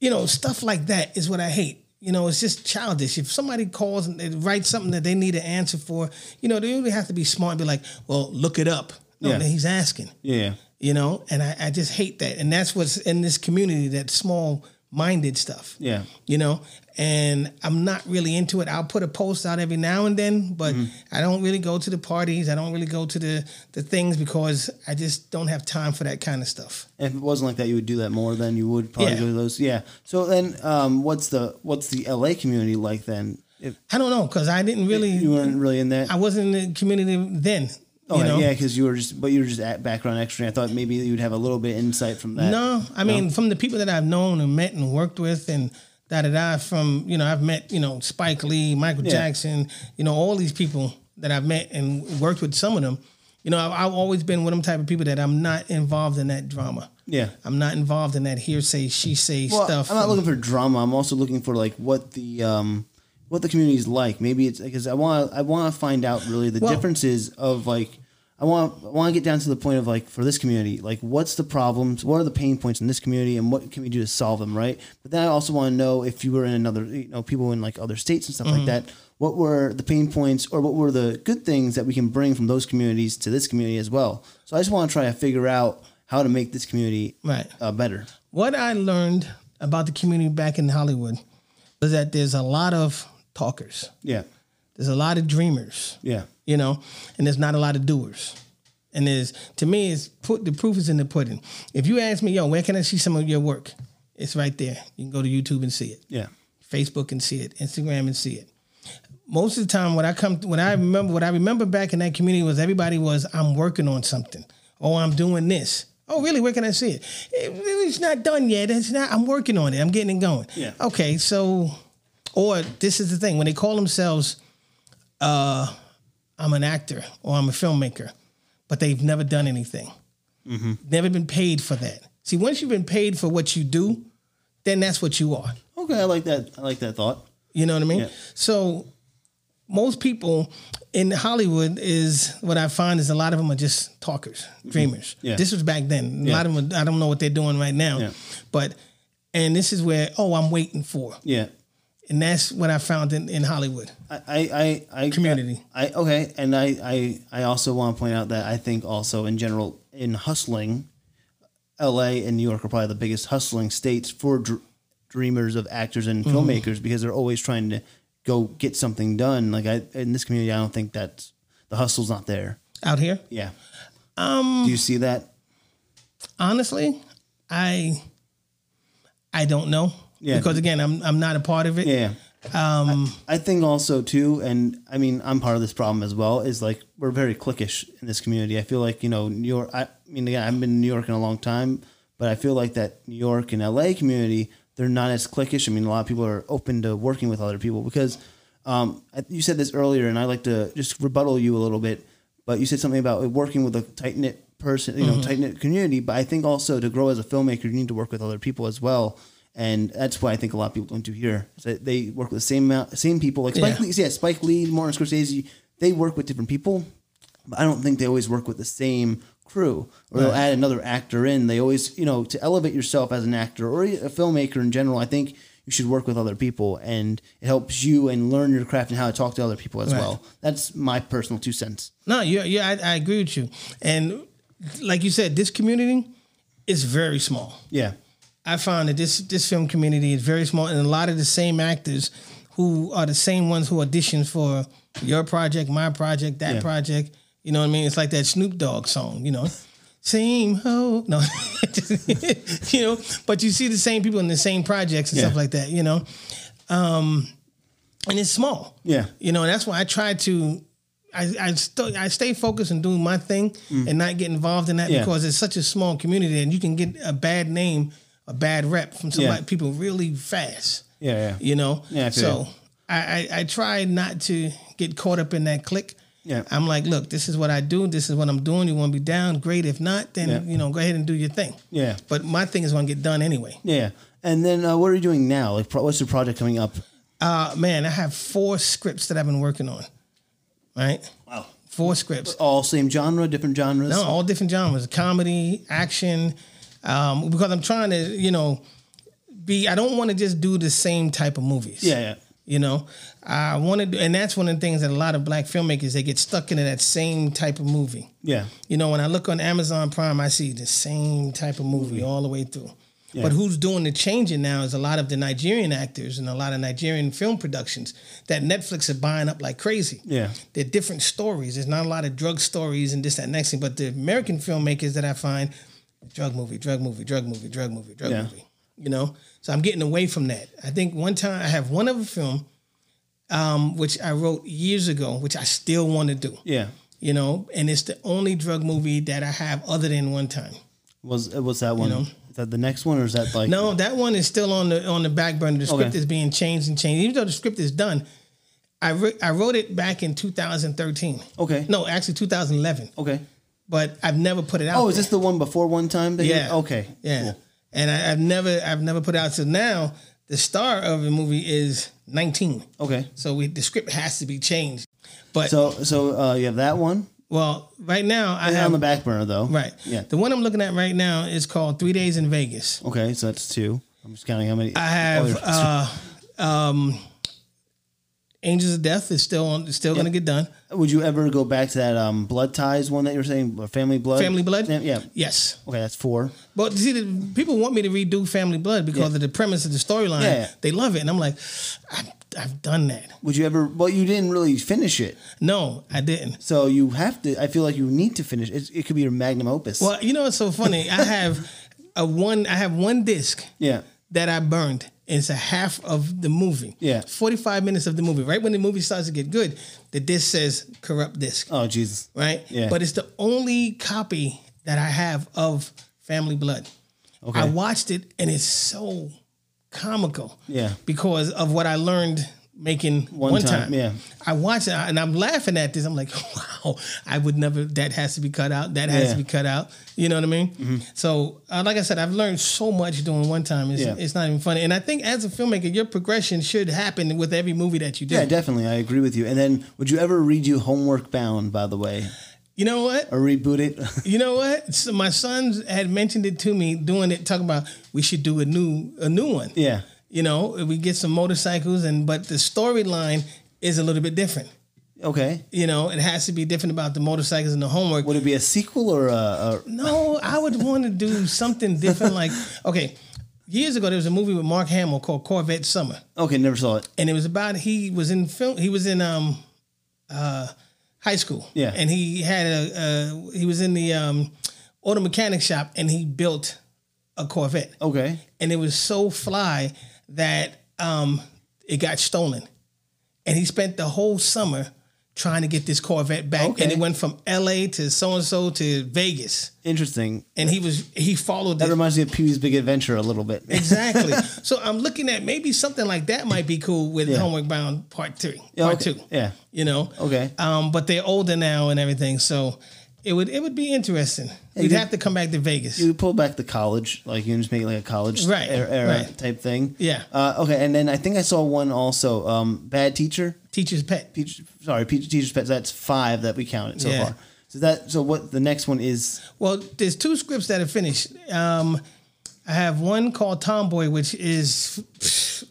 you know, stuff like that is what I hate. You know, it's just childish. If somebody calls and they write something that they need an answer for, you know, they really have to be smart and be like, "Well, look it up." No, Yeah. he's asking. yeah, You know, and I, I just hate that. And that's what's in this community, that small minded stuff. yeah. You know, and I'm not really into it. I'll put a post out every now and then, but Mm-hmm. I don't really go to the parties. I don't really go to the the things because I just don't have time for that kind of stuff. If it wasn't like that, you would do that more than you would probably Yeah. go to those. Yeah. So then, um, what's the what's the LA community like then? If I don't know because I didn't really. you weren't really in that. I wasn't in the community then. Oh you know? yeah, because you were just, but you were just at background extra. I thought maybe you'd have a little bit of insight from that. No, I mean from the people that I've known and met and worked with and da da da. From you know I've met you know Spike Lee, Michael Yeah. Jackson, you know all these people that I've met and worked with. Some of them, you know, I've, I've always been one of them type of people that I'm not involved in that drama. Yeah. I'm not involved in that hearsay, she say Well, stuff. I'm not looking for drama. I'm also looking for like what the um, what the community is like. Maybe it's because I want I want to find out really the Well- differences of like I want I want to get down to the point of like for this community, like what's the problems, what are the pain points in this community, and what can we do to solve them, right? But then I also want to know if you were in another, you know, people in like other states and stuff Mm-hmm. like that. What were the pain points, or what were the good things that we can bring from those communities to this community as well? So I just want to try to figure out how to make this community Right. uh, better. what I learned about the community back in Hollywood was that there's a lot of talkers. Yeah, There's a lot of dreamers. yeah, you know, and there's not a lot of doers. And there's to me, it's put the proof is in the pudding. If you ask me, yo, where can I see some of your work? It's right there. You can go to YouTube and see it, yeah, Facebook and see it, Instagram and see it. Most of the time, when I come, when I remember, what I remember back in that community was everybody was, I'm working on something. Oh, I'm doing this. Oh, really? Where can I see it? It- It's not done yet. It's not. I'm working on it. I'm getting it going. Yeah. Okay. So, or this is the thing when they call themselves uh, I'm an actor or I'm a filmmaker, but they've never done anything. Never been paid for that. See, once you've been paid for what you do, then that's what you are. Okay, I like that. I like that thought. You know what I mean? Yeah. So most people in Hollywood is what I find is a lot of them are just talkers, dreamers. Mm-hmm. Yeah. This was back then. A Yeah. lot of them, I don't know what they're doing right now, Yeah. but and this is where oh I'm waiting for, Yeah. And that's what I found in, in Hollywood. I, I, I, I Community. I okay, and I, I, I also want to point out that I think also in general in hustling, L.A. and New York are probably the biggest hustling states for dr- dreamers of actors and Mm-hmm. filmmakers because they're always trying to go get something done. Like I in this community, I don't think that the hustle's not there. Out here, Yeah. Um. Do you see that? honestly, I I don't know. Yeah. Because again, I'm I'm not a part of it. Yeah. Um, I, I think also too, and I mean, I'm part of this problem as well. Is like we're very cliquish in this community. I feel like you know New York. I, mean, again, I haven't been in New York in a long time, but I feel like that New York and LA community, they're not as cliquish. I mean, a lot of people are open to working with other people because um, you said this earlier, and I like to just rebuttal you a little bit. But you said something about working with a tight knit person, you know, tight knit community. But I think also to grow as a filmmaker, you need to work with other people as well. And that's why I think a lot of people don't do here. that They work with the same amount, same people. Like Spike Yeah. Lee, yeah, Spike Lee, Martin Scorsese, they work with different people, but I don't think they always work with the same crew. Or they'll add another actor in. They always, you know, to elevate yourself as an actor or a filmmaker in general. I think you should work with other people, and it helps you and learn your craft and how to talk to other people as Right. well. That's my personal two cents. No, yeah, yeah, I, I agree with you. And like you said, this community is very small. Yeah, I found that this this film community is very small, and a lot of the same actors who are the same ones who audition for your project, my project, that Yeah. project. You know what I mean? It's like that Snoop Dogg song. You know, same ho. No, you know, but you see the same people in the same projects and Yeah. stuff like that. You know, um, and it's small. yeah, You know, and that's why I try to. I I, st- I stay focused and doing my thing and not get involved in that Mm. Yeah. because it's such a small community and you can get a bad name, a bad rep from somebody Yeah. people really fast. yeah, yeah. You know, Yeah, I so I, I I try not to get caught up in that click. Yeah. I'm like, look, this is what I do. This is what I'm doing. You want to be down? Great. If not, then Yeah. you know, go ahead and do your thing. Yeah. But my thing is going to get done anyway. Yeah. And then uh, what are you doing now? Like, pro- what's the project coming up? Uh, man, I have four scripts that I've been working on. Right, Wow. four scripts. All same genre, different genres. No, all different genres: comedy, action. Um, because I'm trying to, you know, be. I don't want to just do the same type of movies. Yeah, yeah. You know, I want to and that's one of the things that a lot of black filmmakers they get stuck into that same type of movie. Yeah. You know, when I look on Amazon Prime, I see the same type of movie all the way through. Yeah. But who's doing the changing now is a lot of the Nigerian actors and a lot of Nigerian film productions that Netflix are buying up like crazy. Yeah. They're different stories. There's not a lot of drug stories and this, that, next thing. But the American filmmakers that I find, drug movie, drug movie, drug movie, drug movie, drug Yeah. movie. You know? So I'm getting away from that. I think one time I have one other film, um, which I wrote years ago, which I still want to do Yeah. you know, and it's the only drug movie that I have other than one time. Was was that one? know. Is that the next one, or is that like? No, that one is still on the on the back burner. The script Okay. is being changed and changed. Even though the script is done, I re- I wrote it back in 2013. Okay. No, actually 2011. Okay. But I've never put it out. Oh, is there. this the one before one time? Yeah. okay. Yeah. Cool. And I, I've never I've never put it out. So now the star of the movie is 19. Okay. So we, the script has to be changed. But So so uh, you have that one well, right now I have on the back burner though. right. Yeah. The one I'm looking at right now is called Three Days in Vegas. Okay, so that's two. I'm just counting how many. I have oh, uh, um, Angels of Death is still on, is still going to get done. Would you ever go back to that um, blood ties one that you were saying, or family blood? Family Blood. Yeah. yeah. Yes, Okay, that's four. but see, the, people want me to redo Family Blood because Yeah. of the premise of the storyline. Yeah, yeah. They love it, and I'm like, I've, I've done that. Would you ever? Well, you didn't really finish it, No, I didn't. so you have to. I feel like you need to finish. It, it could be your magnum opus. Well, you know what's so funny? I have a one. I have one disc Yeah. that I burned. It's a half of the movie. Yeah. 45 minutes of the movie. Right when the movie starts to get good, the disc says corrupt disc. Oh Jesus. right? Yeah. But it's the only copy that I have of Family Blood. Okay. I watched it and it's so comical. Yeah. Because of what I learned making one, One time. time, yeah. I watch it and I'm laughing at this. I'm like, wow, I would never. That has to be cut out. That has Yeah. Mm-hmm. to be cut out. You know what I mean? So, uh, like I said, I've learned so much doing one time. It's, Yeah. it's not even funny. And I think as a filmmaker, your progression should happen with every movie that you do. Yeah, definitely. I agree with you. And then, would you ever redo Homework Bound? By the way, you know what? or reboot it? You know what? So my sons had mentioned it to me, doing it, talking about we should do a new a new one. yeah. You know, we get some motorcycles, and but the storyline is a little bit different. Okay. You know, it has to be different about the motorcycles and the homework. Would it be a sequel or a? a No, I would want to do something different. Like, okay, years ago there was a movie with Mark Hamill called Corvette Summer, okay, never saw it. and it was about he was in film. He was in um, uh, high school. Yeah. and he had a uh, he was in the um, auto mechanic shop, and he built a Corvette, Okay. and it was so fly that um, it got stolen, and he spent the whole summer trying to get this Corvette back, Okay. and it went from L.A. to so and so to Vegas Interesting. and he was he followed That it. reminds me of Pee Wee's Big Adventure a little bit. exactly. so I'm looking at maybe something like that might be cool with Yeah. Homework Bound Part Three, Yeah, Part okay. Two. Yeah. You know. Okay. Um, but they're older now and everything, so it would it would be interesting. We'd you- have to come back to Vegas. You pull back the college, like you just make it like a college Right, era, era right. type thing. Yeah. Uh, okay, and then I think I saw one also. Um, Bad Teacher. Teacher's pet. Teach, sorry, Pe- Teacher's pet. That's five that we counted so Yeah. far. So that so what the next one is? Well, there's two scripts that are finished. Um, I have one called Tomboy, which is,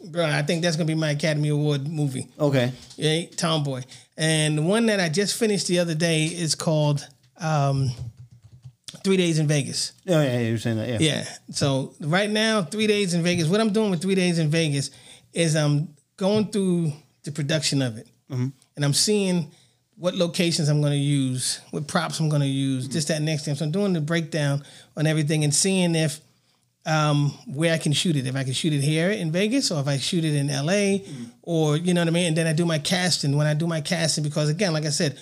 bro, I think that's gonna be my Academy Award movie. Okay. Yeah, Tomboy. And the one that I just finished the other day is called um, Three Days in Vegas. Oh yeah, yeah, you're saying that. Yeah. Yeah. So right now, Three Days in Vegas. What I'm doing with Three Days in Vegas is I'm going through the production of it, and I'm seeing what locations I'm going to use, what props I'm going to use, this, that, next thing. So I'm doing the breakdown on everything and seeing if um, where I can shoot it. If I can shoot it here in Vegas, or if I shoot it in LA, or you know what I mean. And then I do my casting. When I do my casting, because again, like I said.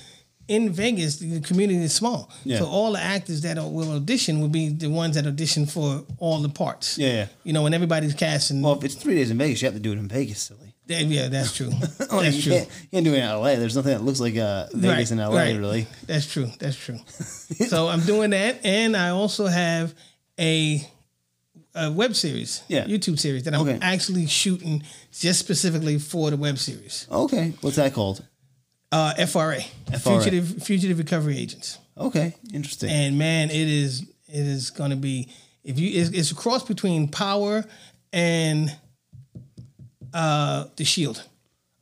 In Vegas, the community is small, Yeah. so all the actors that will audition will be the ones that audition for all the parts. Yeah, yeah. You know, when everybody's casting, Well, if it's three days in Vegas, you have to do it in Vegas, silly. yeah, yeah, that's true. Like, that's you, true. can't, you can't do it in LA. There's nothing that looks like uh, Vegas in LA, right. really. That's true. That's true. so I'm doing that, and I also have a, a web series, Yeah. YouTube series that I'm Okay. actually shooting just specifically for the web series. Okay. What's that called? Uh, FRA, Fugitive Fugitive Recovery Agents, Okay. Interesting. and man, it is it is going to be if you it's, it's a cross between Power and uh, the Shield.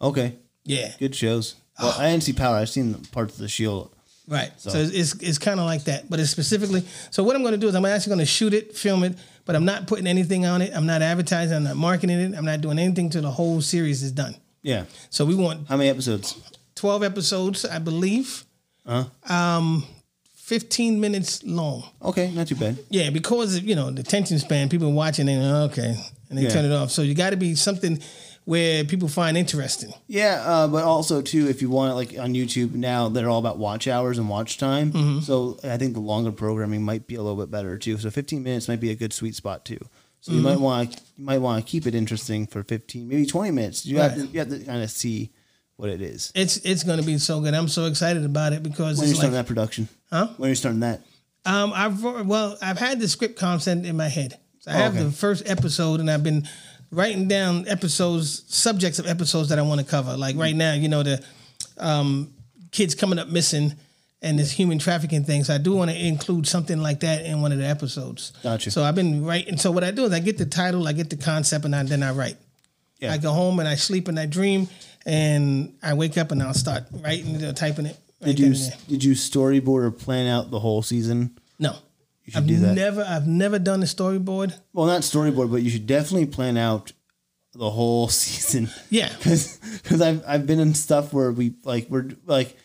okay. Yeah, Good shows. Well, I didn't see Power. I've seen parts of the Shield. Right. So, it's it's, it's kind of like that, but it's specifically. So what I'm going to do is I'm actually going to shoot it, film it, but I'm not putting anything on it. I'm not advertising. I'm not marketing it. I'm not doing anything till the whole series is done. Yeah. So we want How many episodes? 12 episodes, I believe. Um, 15 minutes long. Okay, not too bad. Yeah, because you know the attention span, people watching and okay, and they Yeah. turn it off. So you got to be something where people find interesting. Yeah, uh, but also too, if you want it like on YouTube now, they're all about watch hours and watch time. Mm-hmm. So I think the longer programming might be a little bit better too. So 15 minutes might be a good sweet spot too. So you Mm-hmm. might want to you might want to keep it interesting for 15, maybe 20 minutes. You have to you have to kind of see what it is. It's it's going to be so good. I'm so excited about it because When starting like that production, Huh? When you're starting that, Um, I've well, I've had the script concept in my head. So I have okay. the first episode, and I've been writing down episodes, subjects of episodes that I want to cover. Like right now, you know, the um, kids coming up missing and this human trafficking thing. So I do want to include something like that in one of the episodes. Gotcha. So I've been writing. So what I do is I get the title, I get the concept, and I, then I write. Yeah. I go home and I sleep and I dream, and I wake up and I'll start writing, you know, typing it. right did you did you storyboard or plan out the whole season? No. should I've do that. never I've never done a storyboard. Well, not storyboard, but you should definitely plan out the whole season. Yeah. because I've I've been in stuff where we like we're like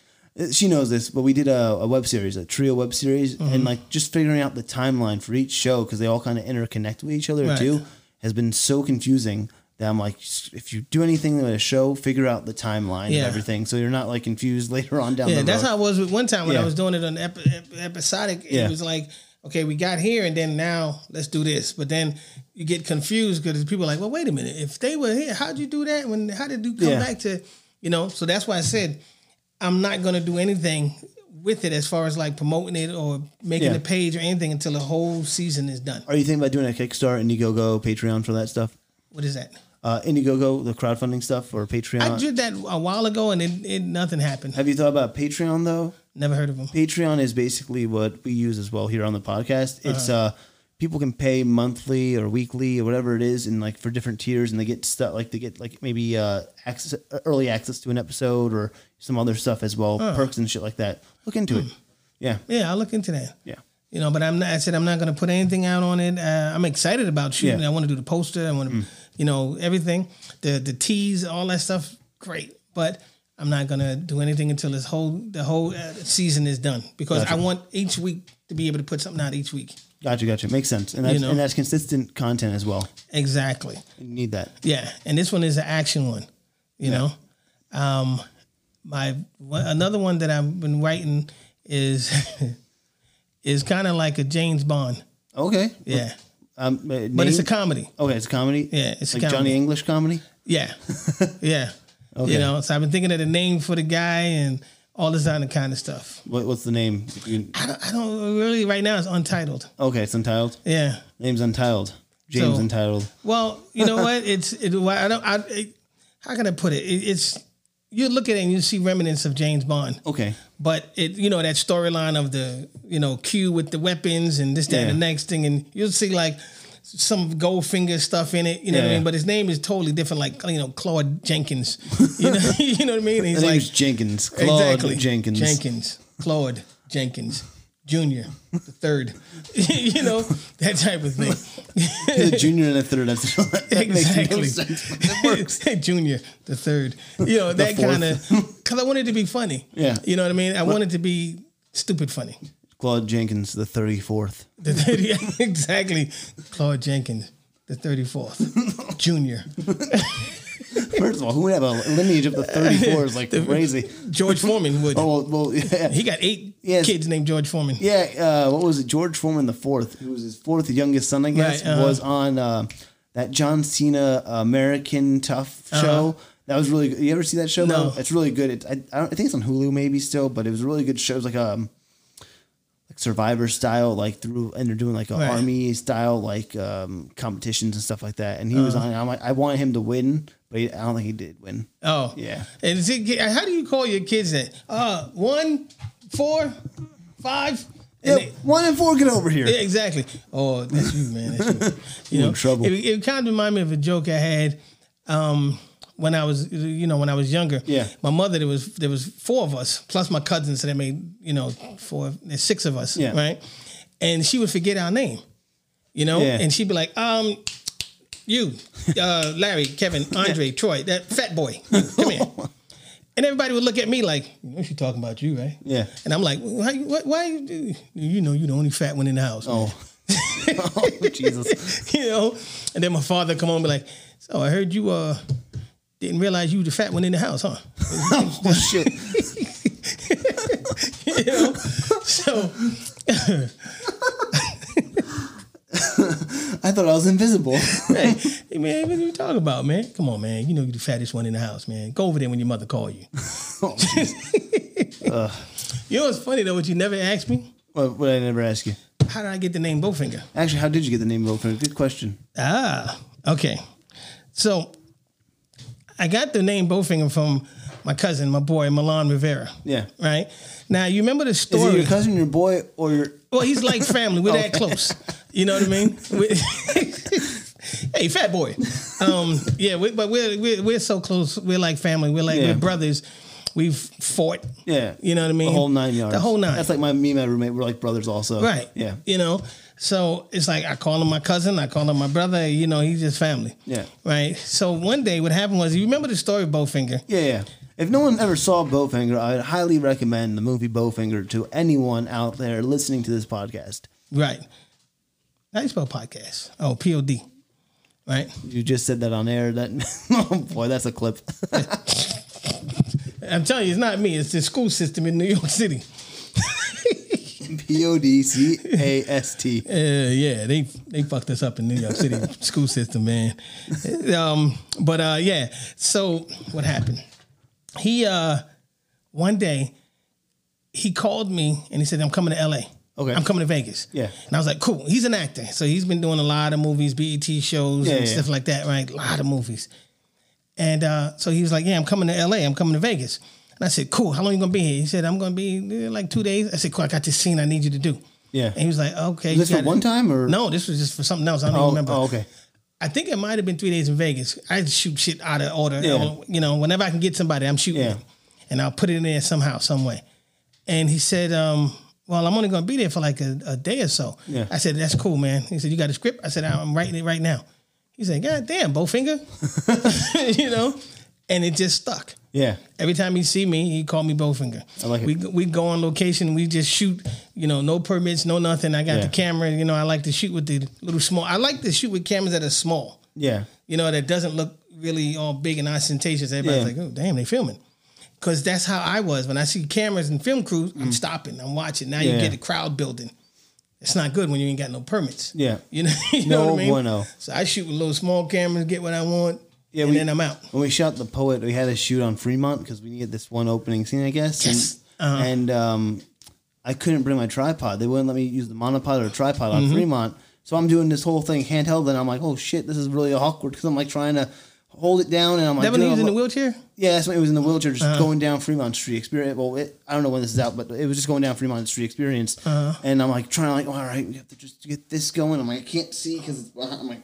she knows this, but we did a, a web series, a trio web series, Mm-hmm. and like just figuring out the timeline for each show because they all kind of interconnect with each other Right. too has been so confusing that I'm like, if you do anything with a show, figure out the timeline Yeah. of everything so you're not like confused later on down Yeah, the road. Yeah, that's how it was with one time when I was doing it on epi- ep- episodic. It Yeah. was like, okay, we got here, and then now let's do this. But then you get confused because people are like, well, wait a minute, if they were here, how'd you do that? When how did you come Yeah. back to, you know? So that's why I said I'm not gonna do anything with it as far as like promoting it or making Yeah. a page or anything until the whole season is done. Are you thinking about doing a Kickstarter, Indiegogo, Patreon for that stuff? What is that? Uh, Indiegogo, the crowdfunding stuff, or Patreon? I did that a while ago and it, it nothing happened. Have you thought about Patreon though? Never heard of them. Patreon is basically what we use as well here on the podcast. It's uh people can pay monthly or weekly or whatever it is and like for different tiers and they get stuff like they get like maybe uh access early access to an episode or some other stuff as well, perks and shit like that. Look into it. Yeah. Yeah, I'll look into that. Yeah. You know, but I'm not. I said I'm not going to put anything out on it. Uh, I'm excited about shooting. Yeah. I want to do the poster. I want to, you know, everything, the the teas, all that stuff. Great, but I'm not to do anything until this whole the whole uh, season is done because I want each week to be able to put something out each week. Gotcha, gotcha. Makes sense. And that's You know? and that's consistent content as well. Exactly. You need that. Yeah, and this one is an action one. You know, um, my another one that I've been writing is is kind of like a James Bond. Okay. Yeah, Um, but it's a comedy. Okay, it's a comedy. Yeah, it's a comedy. Johnny English comedy. Yeah, yeah. Okay. You know, so I've been thinking of the name for the guy and all this other kind of stuff. What, what's the name? I don't, I don't really right now. It's untitled. okay, it's untitled. Yeah. Name's untitled. James So- untitled. Well, you know what? It's it. I don't. I. It, how can I put it? it? It's you look at it and you see remnants of James Bond. Okay. But it, you know, that storyline of the, you know, Q with the weapons and this, that, and the next thing, and you'll see like some Goldfinger stuff in it. You know what I mean? But his name is totally different, like you know, Claude Jenkins. You know, you know what I mean? He's His like Jenkins. Claude Jenkins. Jenkins, Claude Jenkins, Junior, the third. you know that type of thing. the junior and the third. That's that makes no Exactly. sense. but works. Junior, the third. You know, that kind of, because I wanted to be funny. Yeah. You know what I mean? I wanted to be stupid funny. Claude Jenkins, the thirty fourth. The 30, exactly. Claude Jenkins, the 34th. Junior. First of all, who would have a lineage of the thirty four is like crazy. George Foreman would. Oh well, yeah, He got eight Yes. kids named George Foreman. yeah. Uh, what was it? George Foreman the fourth, who was his fourth youngest son, I guess, Right, uh-huh. was on uh, that John Cena American Tough show. That was really good. You ever see that show? Uh-huh. No. though? It's really good. It, I, I, don't, I think it's on Hulu maybe still, but it was a really good show. It was like um Survivor style, like through, and they're doing like a Right. army style like um competitions and stuff like that. And he Uh-huh. was on. I'm like, I want him to win, but he, I don't think he did win. Oh. Yeah. And is it, how do you call your kids that? Uh, one, four, five? Yeah, And they- one and four, get over here. Yeah, exactly. Oh, that's you, man. That's you. You know, in trouble. It, it kind of reminded me of a joke I had um, when I was, you know, when I was younger. Yeah. My mother, there was there was four of us plus my cousins, so they made you know four, there's six of us, Yeah. right? And she would forget our name, you know, Yeah. and she'd be like, um. You, uh, Larry, Kevin, Andre, Troy, that fat boy, come here. And everybody would look at me like, you know, she talking about you, right? Yeah. And I'm like, why? Why? why you, you know, you the only fat one in the house. Oh. oh, Jesus. you know. And then my father come on and be like, "So I heard you uh didn't realize you were the fat one in the house, huh?" Oh, shit. you know. So I thought I was invisible. hey, hey, man, what are you talking about, man? Come on, man. You know you're the fattest one in the house, man. Go over there when your mother call you. You know what's funny though? What you never asked me? what would I never ask you? How did I get the name Bowfinger? Actually, how did you get the name Bowfinger? Good question. Ah, okay. So I got the name Bowfinger from my cousin, my boy Milan Rivera. Yeah. Right now, you remember the Is story? it your cousin, your boy, or your? Well, he's like family. We're that close. You know what I mean? Hey, fat boy. Um, yeah, we, but we're, we're we're so close. We're like family. We're like Yeah. we're brothers. We've fought. Yeah. You know what I mean? The whole nine yards. The whole nine. That's like my me and my roommate. We're like brothers, also. right. Yeah. You know, so it's like I call him my cousin. I call him my brother. You know, he's just family. Yeah. Right. So one day, what happened was, you remember the story of Bowfinger? Yeah, yeah. If no one ever saw Bowfinger, I would highly recommend the movie Bowfinger to anyone out there listening to this podcast. Right. How you spell podcast? Oh, P O D. Right. You just said that on air. That oh boy, that's a clip. I'm telling you, it's not me. It's the school system in New York City. P O D C A S T. Uh, yeah, they they fucked us up in New York City school system, man. Um, but uh, yeah, so what happened? He uh, one day he called me and he said, "I'm coming to L.A. Okay. I'm coming to Vegas." Yeah. and I was like, "Cool." He's an actor, so he's been doing a lot of movies, BET shows, Yeah, and yeah. stuff like that, right? A lot of movies. And uh, so he was like, "Yeah, I'm coming to L.A. I'm coming to Vegas." And I said, "Cool. How long you gonna be here?" He said, "I'm gonna be uh, like two days." I said, "Cool. I got this scene I need you to do." Yeah. And he was like, "Okay." Is this for got it." one time or No, this was just for something else. I don't Oh, even remember. oh, okay. I think it might have been three days in Vegas. I shoot shit out of order. Yeah. You know, whenever I can get somebody, I'm shooting Yeah. And I'll put it in there somehow, some way. And he said, um, well, I'm only going to be there for like a, a day or so. Yeah. I said, that's cool, man. He said, you got a script? I said, I'm writing it right now. He said, God damn, Bowfinger. you know? And it just stuck. Yeah. Every time he see me, he call me Bowfinger. I like it. We we go on location. We just shoot. You know, no permits, no nothing. I got Yeah. the camera. You know, I like to shoot with the little small. I like to shoot with cameras that are small. Yeah. You know, that doesn't look really all big and ostentatious. Everybody's Yeah. like, oh damn, they filming. Because that's how I was when I see cameras and film crews. Mm. I'm stopping. I'm watching. Now Yeah. you get the crowd building. It's not good when you ain't got no permits. Yeah. You know, you know No what I mean. bueno. So I shoot with little small cameras, get what I want, Yeah, and we- then I'm out. When we shot the poet, we had to shoot on Fremont because we needed this one opening scene, I guess. Yes. And, Uh-huh. and um, I couldn't bring my tripod. They wouldn't let me use the monopod or tripod Mm-hmm. on Fremont. So I'm doing this whole thing handheld, and I'm like, oh shit, this is really awkward because I'm like trying to hold it down, and I'm like, That when he was in the wheelchair. Yeah, that's when it was in the wheelchair, just Uh-huh. going down Fremont Street Experience. Well, it, I don't know when this is out, but it was just going down Fremont Street Experience, Uh-huh. and I'm like trying to like, all right, we have to just get this going. I'm like, I can't see because. I'm like,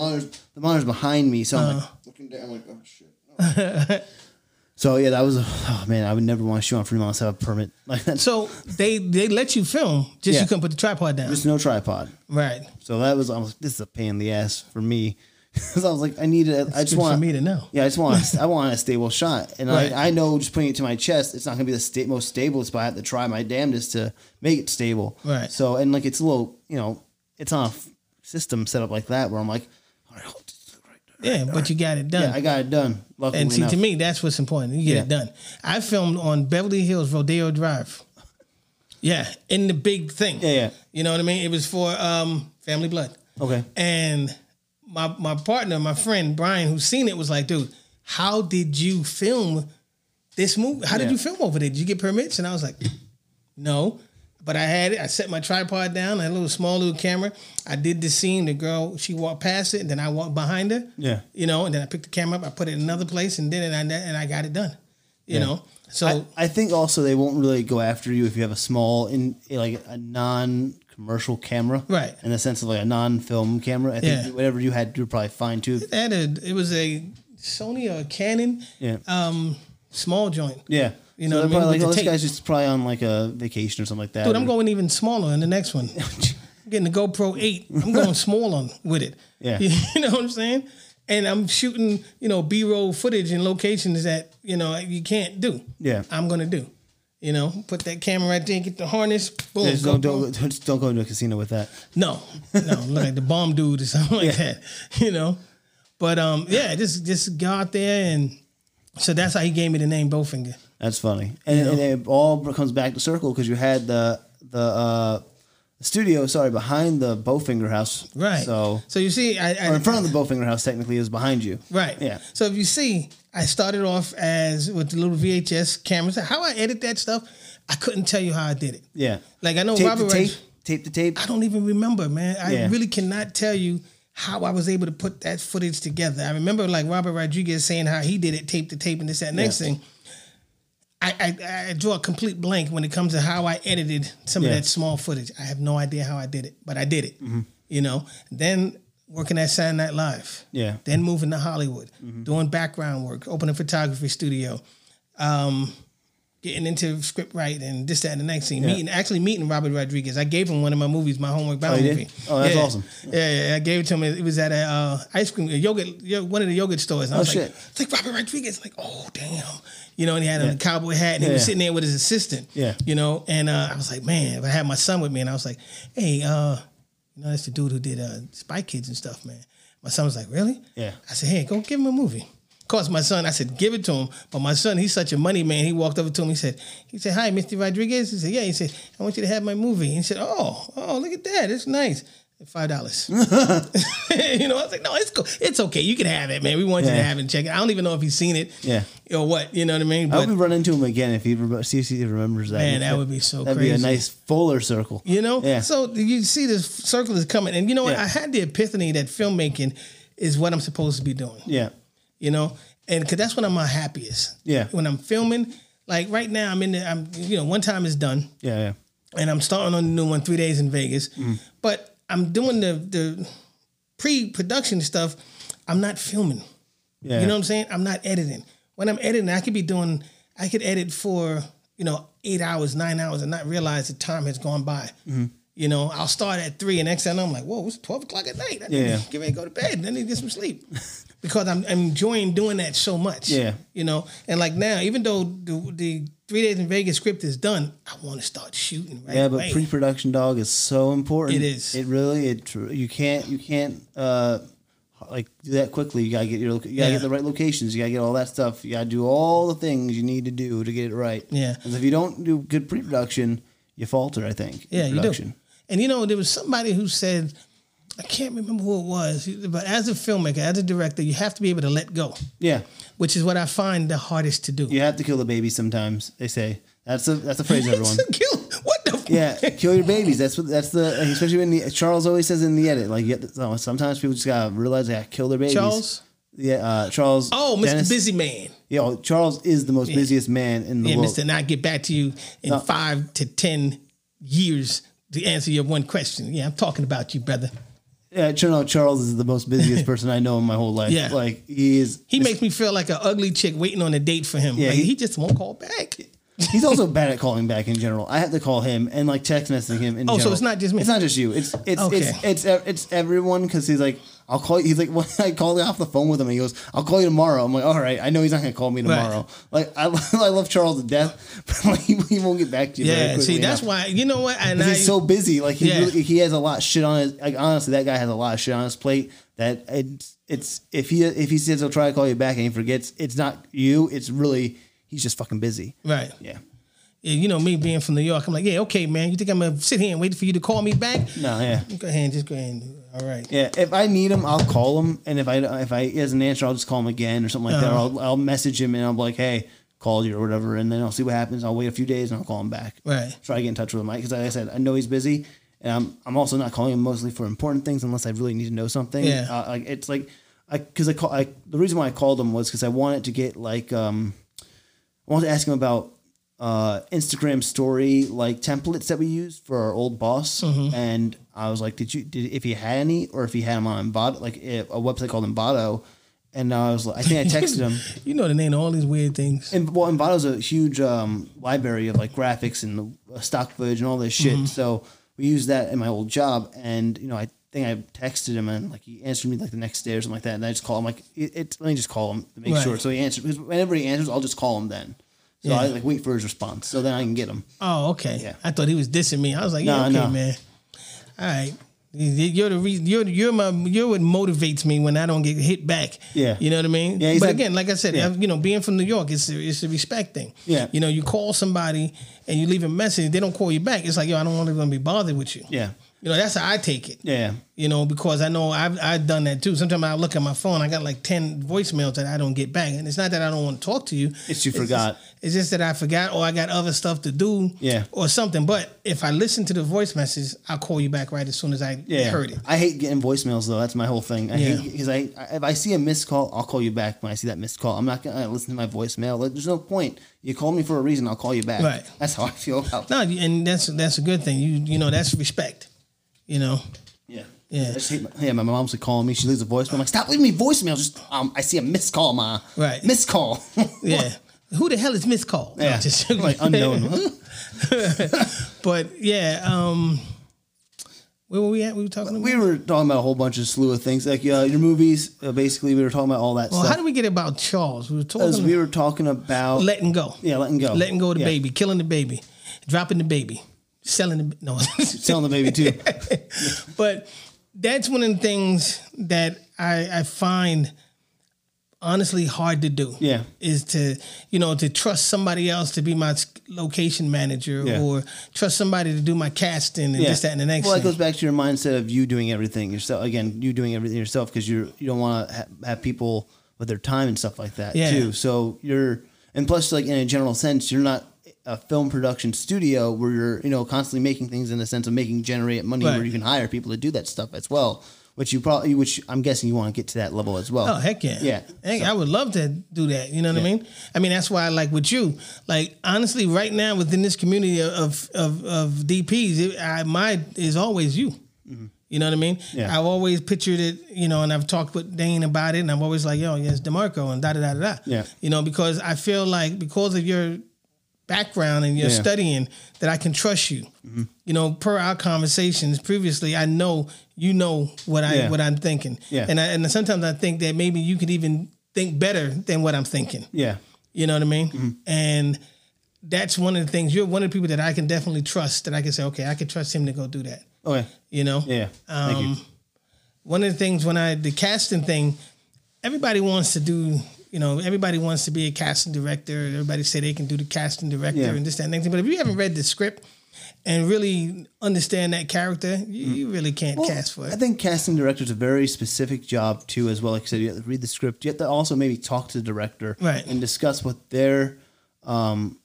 monitor's the monitor's behind me, so I'm Uh-huh. like looking down. I'm like, oh shit. so yeah, that was oh man, I would never want to shoot on Fremont have a permit. Like that's So they they let you film, just Yeah. you couldn't put the tripod down. just no tripod. right. So that was I was like, this is a pain in the ass for me. Because I was like, I needed, I just good for want me to know. Yeah, I just want, I want a stable shot, and Right. I, I know just putting it to my chest, it's not gonna be the sta- most stable. But I have to try my damnedest to make it stable. Right. So and like it's a little, you know, it's on a f- system set up like that where I'm like, right, this right. Yeah, but you got it done. Yeah, I got it done. Luckily and see, enough. to me, that's what's important. You get Yeah. it done. I filmed on Beverly Hills Rodeo Drive. Yeah, in the big thing. Yeah, yeah. You know what I mean? It was for um, Family Blood. Okay. And my my partner, my friend Brian, who's seen it, was like, "Dude, how did you film this movie? How did you film over there? Did you get permits?" And I was like, "No." But I had it. I set my tripod down. I had a little small little camera. I did the scene. The girl, she walked past it, and then I walked behind her. Yeah. You know, and then I picked the camera up. I put it in another place, and then and I, and I got it done. You Yeah. know, so I, I think also they won't really go after you if you have a small in like a non commercial camera. Right. In the sense of like a non film camera. I think Yeah. whatever you had you're probably fine too. it had a, it was a Sony or a Canon, Yeah. um, small joint. Yeah. You know so what I mean? like, oh, this guy's just probably on like a vacation or something like that. Dude, I'm going even smaller in the next one. I'm getting the GoPro 8. I'm going smaller with it. Yeah. You know what I'm saying? And I'm shooting, you know, B-roll footage in locations that, you know, you can't do. Yeah. I'm going to do. You know, put that camera right there, get the harness, boom. Yeah, go, don't, boom. don't, don't go into a casino with that. No, no, look like the bomb dude or something like that, you know. But um, yeah, just just go out there and so that's how he gave me the name Bowfinger. That's funny, and, and it all comes back to circle because you had the the uh, studio, sorry, behind the Bowfinger house, Right. So, so you see, I, I or in front of the Bowfinger house, technically, is behind you. Right. Yeah. So if you see, I started off as with the little VHS cameras. How I edit that stuff, I couldn't tell you how I did it. Yeah. Like I know tape Robert to tape, tape to tape. I don't even remember, man. I Yeah. really cannot tell you how I was able to put that footage together. I remember like Robert Rodriguez saying how he did it tape to tape and this, that, next Yeah. thing. I, I, I draw a complete blank when it comes to how I edited some of that small footage. I have no idea how I did it, but I did it. Mm-hmm. You know, then working at Saturday Night Live. Yeah. Then moving to Hollywood, Mm-hmm. doing background work, opening a photography studio, um, getting into script writing and this, that, and the next thing. Meeting, actually meeting Robert Rodriguez. I gave him one of my movies, my homework you did? movie. Oh, that's Yeah. awesome. Yeah, yeah, I gave it to him. It was at a uh, ice cream, a yogurt, one of the yogurt stores. And I Oh, was shit. like, it's like Robert Rodriguez. Like, oh damn, you know. And he had Yeah. a cowboy hat, and he was Yeah. sitting there with his assistant. Yeah. you know. And uh, I was like, man, if I had my son with me, and I was like, hey, uh, you know, that's the dude who did uh, Spy Kids and stuff, man. My son was like, really? Yeah. I said, hey, go give him a movie. Of course, my son, I said, give it to him. But my son, he's such a money man. He walked over to him. He said, he said, hi, Mr. Rodriguez. He said, yeah. He said, I want you to have my movie. He said, oh, oh, look at that. It's nice. Five dollars. you know, I was like, no, it's cool. It's okay. You can have it, man. We want you to have it and check it. I don't even know if he's seen it. Yeah. Or what. You know what I mean? I hope But we run into him again if he re- see if he remembers that. man, that would be so That'd crazy. be a nice fuller circle. You know? Yeah. So you see this circle is coming. And you know what? Yeah. I had the epiphany that filmmaking is what I'm supposed to be doing. Yeah. You know? And cause that's when I'm my happiest. Yeah. When I'm filming, like right now I'm in the I'm you know, one time is done Yeah. Yeah. and I'm starting on the new one, three days in Vegas. Mm. But I'm doing the the pre-production stuff. I'm not filming. Yeah. You know what I'm saying? I'm not editing. When I'm editing, I could be doing, I could edit for, you know, eight hours, nine hours and not realize the time has gone by. Mm-hmm. You know, I'll start at three and next thing I'm like, whoa, it's 12 o'clock at night. I need Yeah. to get ready to go to bed. I need to get some sleep. because I'm, I'm enjoying doing that so much. Yeah. You know, and like now, even though the, the three days in Vegas script is done, I want to start shooting right Yeah, but away. pre-production dog is so important. It is. It really. It you can't you can't uh like do that quickly. You gotta get your you gotta Yeah. get the right locations. You gotta get all that stuff. You gotta do all the things you need to do to get it right. Yeah. 'Cause if you don't do good pre-production, you falter. I think. Yeah, you do. And you know, there was somebody who said, I can't remember who it was, but as a filmmaker, as a director, you have to be able to let go, Yeah, which is what I find the hardest to do. you have to kill the baby sometimes. They say that's a that's a phrase everyone. Kill, what the? Yeah, kill your babies. That's what. That's the. Especially when the Charles always says in the edit, like, you to- so sometimes people just gotta realize they gotta kill their babies. Charles? Yeah, uh, Charles. Oh, Mr. Dennis. Busy Man. Yo, Charles is the most busiest man in the Yeah, world. Yeah, Mr. Not get back to you in five to ten years to answer your one question. Yeah, I'm talking about you, brother. Yeah, know, Charles is the most busiest person I know in my whole life. Yeah. like he is. He makes me feel like an ugly chick waiting on a date for him. Yeah, like, he- he, just won't call back. He's also bad at calling back in general. I have to call him and like text messaging him. In Oh, so it's not just me. It's not just you. It's it's Okay. it's it's it's, it's everyone because he's like, I'll call you. He's like, when I call off the phone with him, And he goes, I'll call you tomorrow. I'm like, all right. I know he's not gonna call me tomorrow. Like I, I love Charles to death, but like he, he won't get back to you. Yeah, see, that's enough. why you know what? And I, he's so busy. Like he Yeah. really, he has a lot of shit on his. Like honestly, that guy has a lot of shit on his plate. That it's it's if he if he says he'll try to call you back and he forgets, it's not you. It's really he's just fucking busy. right. Yeah. Yeah, you know me being from New York, I'm like, yeah, okay, man. You think I'm gonna sit here and wait for you to call me back? No. Yeah. Go ahead, and just go ahead. And, all right. Yeah. If I need him, I'll call him, and if I if I he doesn't answer, I'll just call him again or something like that. Or Uh-huh. I'll I'll message him and I'll be like, hey, called you or whatever, and then I'll see what happens. I'll wait a few days and I'll call him back. Right. Try to get in touch with him because, like I said, I know he's busy. And I'm, I'm also not calling him mostly for important things unless I really need to know something. Yeah. Uh, like it's like I because I call I the reason why I called him was because I wanted to get like um I wanted to ask him about uh Instagram story like templates that we used for our old boss and I was like did you did if he had any or if he had them on Envato like a website called Envato and I was like I think I texted him You know the name of all these weird things. and well, Envato's a huge um, library of like graphics and uh, stock footage and all this shit. So we used that in my old job, and you know, I think I texted him and like he answered me like the next day or something like that, and I just call him like, it, it, let me just call him to make Right. sure. So he answered because whenever he answers, I'll just call him then. So I like wait for his response, so then I can get him. Oh, okay. Yeah. I thought he was dissing me. I was like, yeah, No, okay, no. man. All right. You're the reason. You're you're my you're what motivates me when I don't get hit back. Yeah. you know what I mean. Yeah, but like- again, like I said, Yeah. You know, being from New York, it's a, it's a respect thing. Yeah. you know, you call somebody and you leave a message, they don't call you back. It's like, yo, I don't want to be bothered with you. Yeah, You know, that's how I take it. yeah, You know, because I know I've I've done that too. Sometimes I look at my phone, I got like ten voicemails that I don't get back, and it's not that I don't want to talk to you. It's you just- forgot. it's just that I forgot, or I got other stuff to do, Yeah. or something. But if I listen to the voice message, I'll call you back right as soon as I yeah. heard it. I hate getting voicemails though. That's my whole thing. I Yeah. hate because I if I see a missed call, I'll call you back when I see that missed call. I'm not gonna listen to my voicemail. There's no point. You call me for a reason. I'll call you back. Right. That's how I feel about. No, and that's that's a good thing. You you know that's respect. You know, Yeah. Yeah. Yeah, my mom's like calling me. She leaves a voicemail. I'm like, stop leaving me voicemail. Just um, I see a missed call, ma. Right. Missed call. yeah. Who the hell is Miss Call? No, yeah. just- like unknown. but yeah, um, where were we at? We were talking about. we were talking about a whole bunch of slew of things, like uh, your movies. Uh, basically, we were talking about all that well, stuff. how do we get about Charles? We were talking. We were talking about letting go. yeah, letting go, letting go of the Yeah. baby, killing the baby, dropping the baby, selling the no. selling the baby too. but that's one of the things that I, I find honestly hard to do. Yeah. Is to, you know, to trust somebody else to be my location manager Yeah. or trust somebody to do my casting and Yeah. this, that, and the next Well, it goes back to your mindset of you doing everything yourself. Again, you doing everything yourself because you're you don't want to ha- have people with their time and stuff like that Yeah. too. So you're and plus, like in a general sense, you're not a film production studio where you're you know constantly making things in the sense of making generate money Right. where you can hire people to do that stuff as well. Which you probably, which I'm guessing you want to get to that level as well. Oh heck yeah, Yeah. Heck, I would love to do that. You know what I mean? I mean that's why, i like with you, like honestly, right now within this community of of of DPs, it, I, my is always you. You know what I mean? Mm-hmm. Yeah. I've always pictured it, you know, and I've talked with Dane about it, and I'm always like, yo, yes, Demarco, and da da da. da. Yeah. You know, because I feel like because of your background and your Yeah. Mm-hmm. studying, that I can trust you. You know, per our conversations previously, I know you know what I Yeah. what I'm thinking. Yeah. And I, and sometimes I think that maybe you could even think better than what I'm thinking. Yeah. You know what I mean? Mm-hmm. And that's one of the things. You're one of the people that I can definitely trust. That I can say, okay, I can trust him to go do that. Okay. You know? Yeah. Thank you. Um, one of the things when I the casting thing, everybody wants to do. You know, everybody wants to be a casting director. Everybody say they can do the casting director Yeah. and this, that, and thing. But if you haven't read the script and really understand that character, you, you really can't Well, cast for it. I think casting director is a very specific job too, as well. Like I said, you have to read the script. You have to also maybe talk to the director Right. and discuss what their um,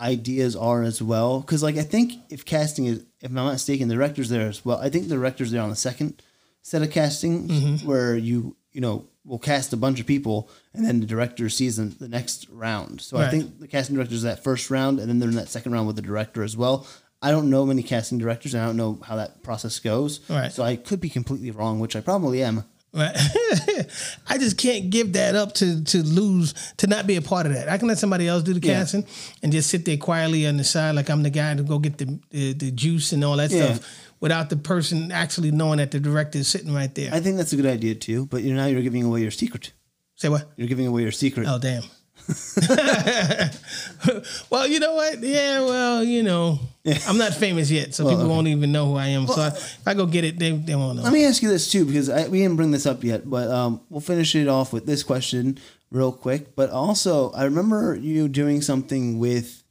ideas are as well. Because like I think if casting is, if I'm not mistaken, the director's there as well. I think the director's there on the second set of casting Mm-hmm. where you you know will cast a bunch of people and then the director sees them the next round. So I think the casting director is that first round and then they're in that second round with the director as well. I don't know many casting directors and I don't know how that process goes. Right. So I could be completely wrong, which I probably am. Right. I just can't give that up to to lose to not be a part of that. I can let somebody else do the Yeah. casting and just sit there quietly on the side like I'm the guy to go get the the, the juice and all that Yeah. stuff without the person actually knowing that the director is sitting right there. I think that's a good idea too, but you know, now you're giving away your secret. Say what? You're giving away your secret. Oh damn. well, you know what? Yeah, well, you know, I'm not famous yet, so people okay. won't even know who I am. so I, if I go get it, they, they won't know. Let me ask you this too, because I, we didn't bring this up yet, but um, we'll finish it off with this question real quick. But also, I remember you doing something with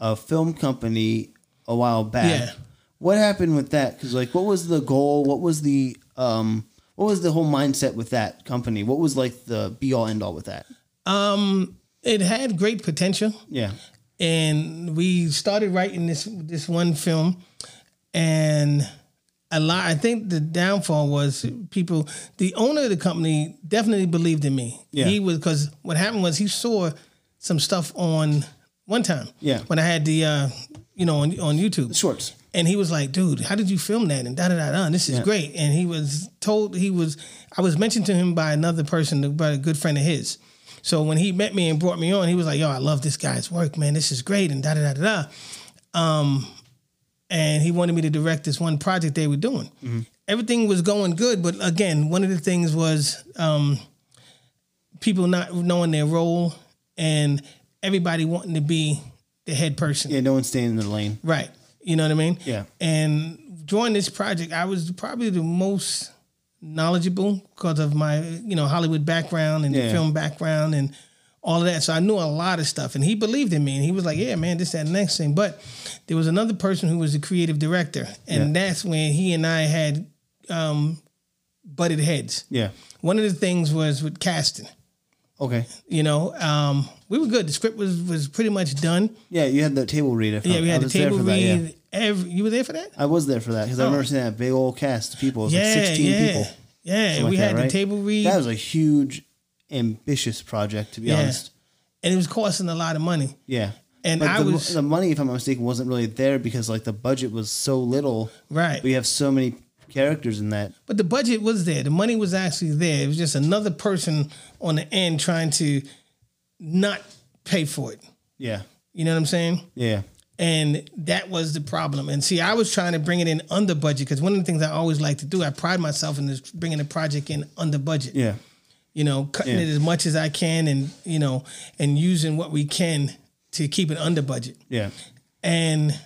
a film company a while back. Yeah. What happened with that? Because like, what was the goal? What was the um, what was the whole mindset with that company? What was like the be all end all with that? Um, it had great potential. Yeah. and we started writing this this one film and a lot i think the downfall was people the owner of the company definitely believed in me Yeah. he was because what happened was he saw some stuff on one time Yeah. when i had the uh you know on, on youtube Shorts. And he was like, dude, how did you film that? And da da da da. This is Yeah. great. And he was told he was I was mentioned to him by another person, by a good friend of his. So when he met me and brought me on, he was like, yo, I love this guy's work, man. This is great. And da da da da da. Um, and he wanted me to direct this one project they were doing. Everything was going good, but again, one of the things was um, people not knowing their role and everybody wanting to be the head person. Yeah. No one's staying in the lane. Right. You know what I mean? Yeah. And during this project, I was probably the most knowledgeable because of my, you know, Hollywood background and Yeah. film background and all of that. So I knew a lot of stuff. And he believed in me. And he was like, yeah, man, this, that, and next thing. But there was another person who was the creative director. And that's when he and I had um, butted heads. Yeah. One of the things was with casting. Okay. You know, um, we were good. The script was was pretty much done. Yeah. You had the table read. if Yeah, I- we I had the table for that, yeah. read. Every, you were there for that? I was there for that because I remember oh. seeing that big old cast of people. It was yeah, like 16 yeah, people. Yeah, we like had that, right? the table read, That was a huge, ambitious project, to be Yeah. honest. and it was costing a lot of money. Yeah. And but I the, was- the money, if I'm not mistaken, wasn't really there because like the budget was so little. Right. We have so many characters in that. But the budget was there. The money was actually there. It was just another person on the end trying to not pay for it. Yeah. You know what I'm saying? Yeah. And that was the problem. And see, I was trying to bring it in under budget because one of the things I always like to do, I pride myself in is bringing a project in under budget. Yeah. you know, cutting Yeah. it as much as I can and, you know, and using what we can to keep it under budget. Yeah. And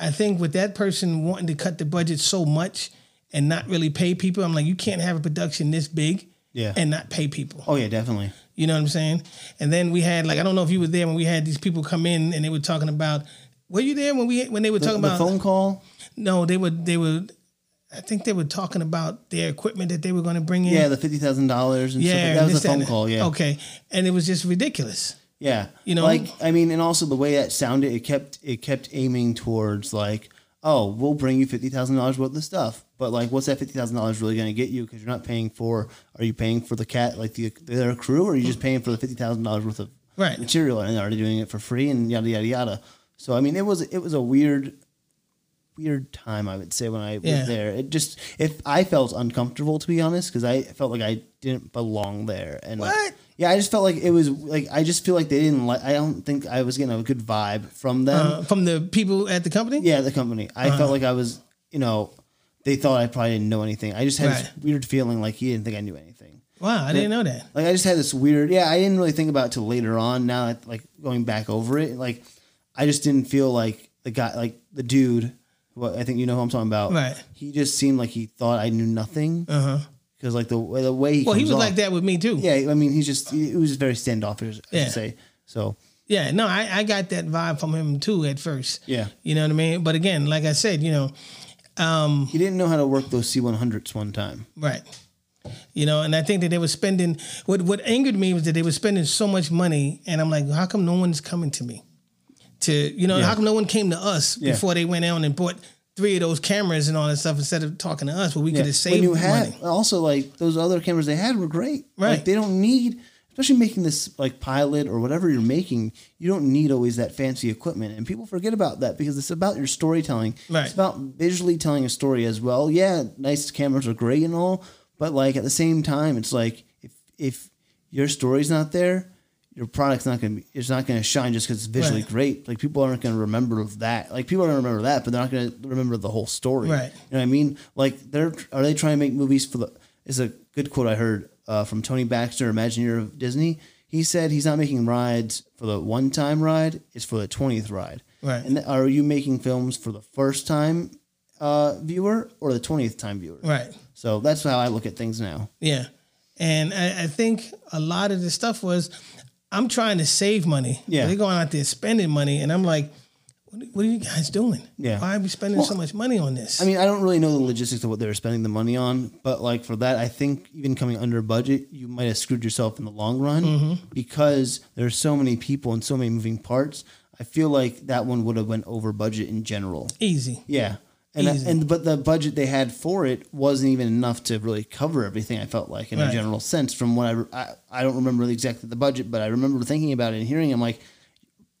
I think with that person wanting to cut the budget so much and not really pay people, I'm like, you can't have a production this big Yeah. and not pay people. Oh yeah, definitely. You know what I'm saying? And then we had like I don't know if you were there when we had these people come in and they were talking about. Were you there when we when they were The, talking the about? phone call. No, they were they were. I think they were talking about their equipment that they were going to bring in. Yeah, the fifty thousand dollars and yeah, stuff. Like, that was a phone call. Yeah. Okay, and it was just ridiculous. Yeah. You know? like I mean, and also the way that sounded, it kept it kept aiming towards like, oh, we'll bring you fifty thousand dollars worth of stuff, but like, what's that fifty thousand dollars really going to get you? Because you're not paying for. Are you paying for the cat like the their crew, or are you just paying for the fifty thousand dollars worth of Right. material and they're already doing it for free and yada yada yada. So I mean, it was it was a weird. Weird time, I would say, when I Yeah. was there. It just, if I felt uncomfortable, to be honest, because I felt like I didn't belong there. And like, What? Yeah, I just felt like it was like I just feel like they didn't like. I don't think I was getting a good vibe from them. Uh, from the people at the company. yeah, the company. I Uh-huh. felt like I was, you know, they thought I probably didn't know anything. I just had Right. this weird feeling like he didn't think I knew anything. Wow, I didn't know that. Like I just had this weird. Yeah, I didn't really think about it till later on. Now, that, like going back over it, like I just didn't feel like the guy, like the dude. What I think you know who I'm talking about. Right. He just seemed like he thought I knew nothing Uh huh. Because like the the way he. Well, he was off- like that with me too. Yeah, I mean, he's just he, was very standoffish. I Yeah. should say so. Yeah, no, I, I got that vibe from him too at first. Yeah. You know what I mean? But again, like I said, you know, um, He didn't know how to work those C100s one time. right. You know, and I think that they were spending what what angered me was that they were spending so much money and I'm like, how come no one's coming to me? To you know, Yeah. how come no one came to us Yeah. before they went out and bought three of those cameras and all that stuff instead of talking to us where we could have saved when you had money. also like those other cameras they had were great. Right. Like they don't need, especially making this like pilot or whatever you're making. You don't need always that fancy equipment, and people forget about that because it's about your storytelling. Right. It's about visually telling a story as well. Yeah, nice cameras are great and all, but like at the same time, it's like if if your story's not there. Your product's not gonna be. It's not gonna shine just because it's visually Right. great. Like people aren't gonna remember that. Like people are gonna remember that, but they're not gonna remember the whole story. Right. You know what I mean? Like they're are they trying to make movies for the is a good quote I heard uh, from Tony Baxter, Imagineer of Disney. He said he's not making rides for the one time ride, it's for the twentieth ride. Right. And are you making films for the first time uh, viewer or the twentieth time viewer? Right. So that's how I look at things now. Yeah. And I, I think a lot of this stuff was I'm trying to save money. Yeah. They're going out there spending money. And I'm like, what, what are you guys doing? Yeah. Why are we spending so much money on this? I mean, I don't really know the logistics of what they were spending the money on, but like for that, I think even coming under budget, you might have screwed yourself in the long run Mm-hmm. because there's so many people and so many moving parts. I feel like that one would have went over budget in general. Easy. Yeah. And, Easy. and but the budget they had for it wasn't even enough to really cover everything. I felt like in a general sense. From what I, I I don't remember exactly the budget, but I remember thinking about it and hearing. I'm like,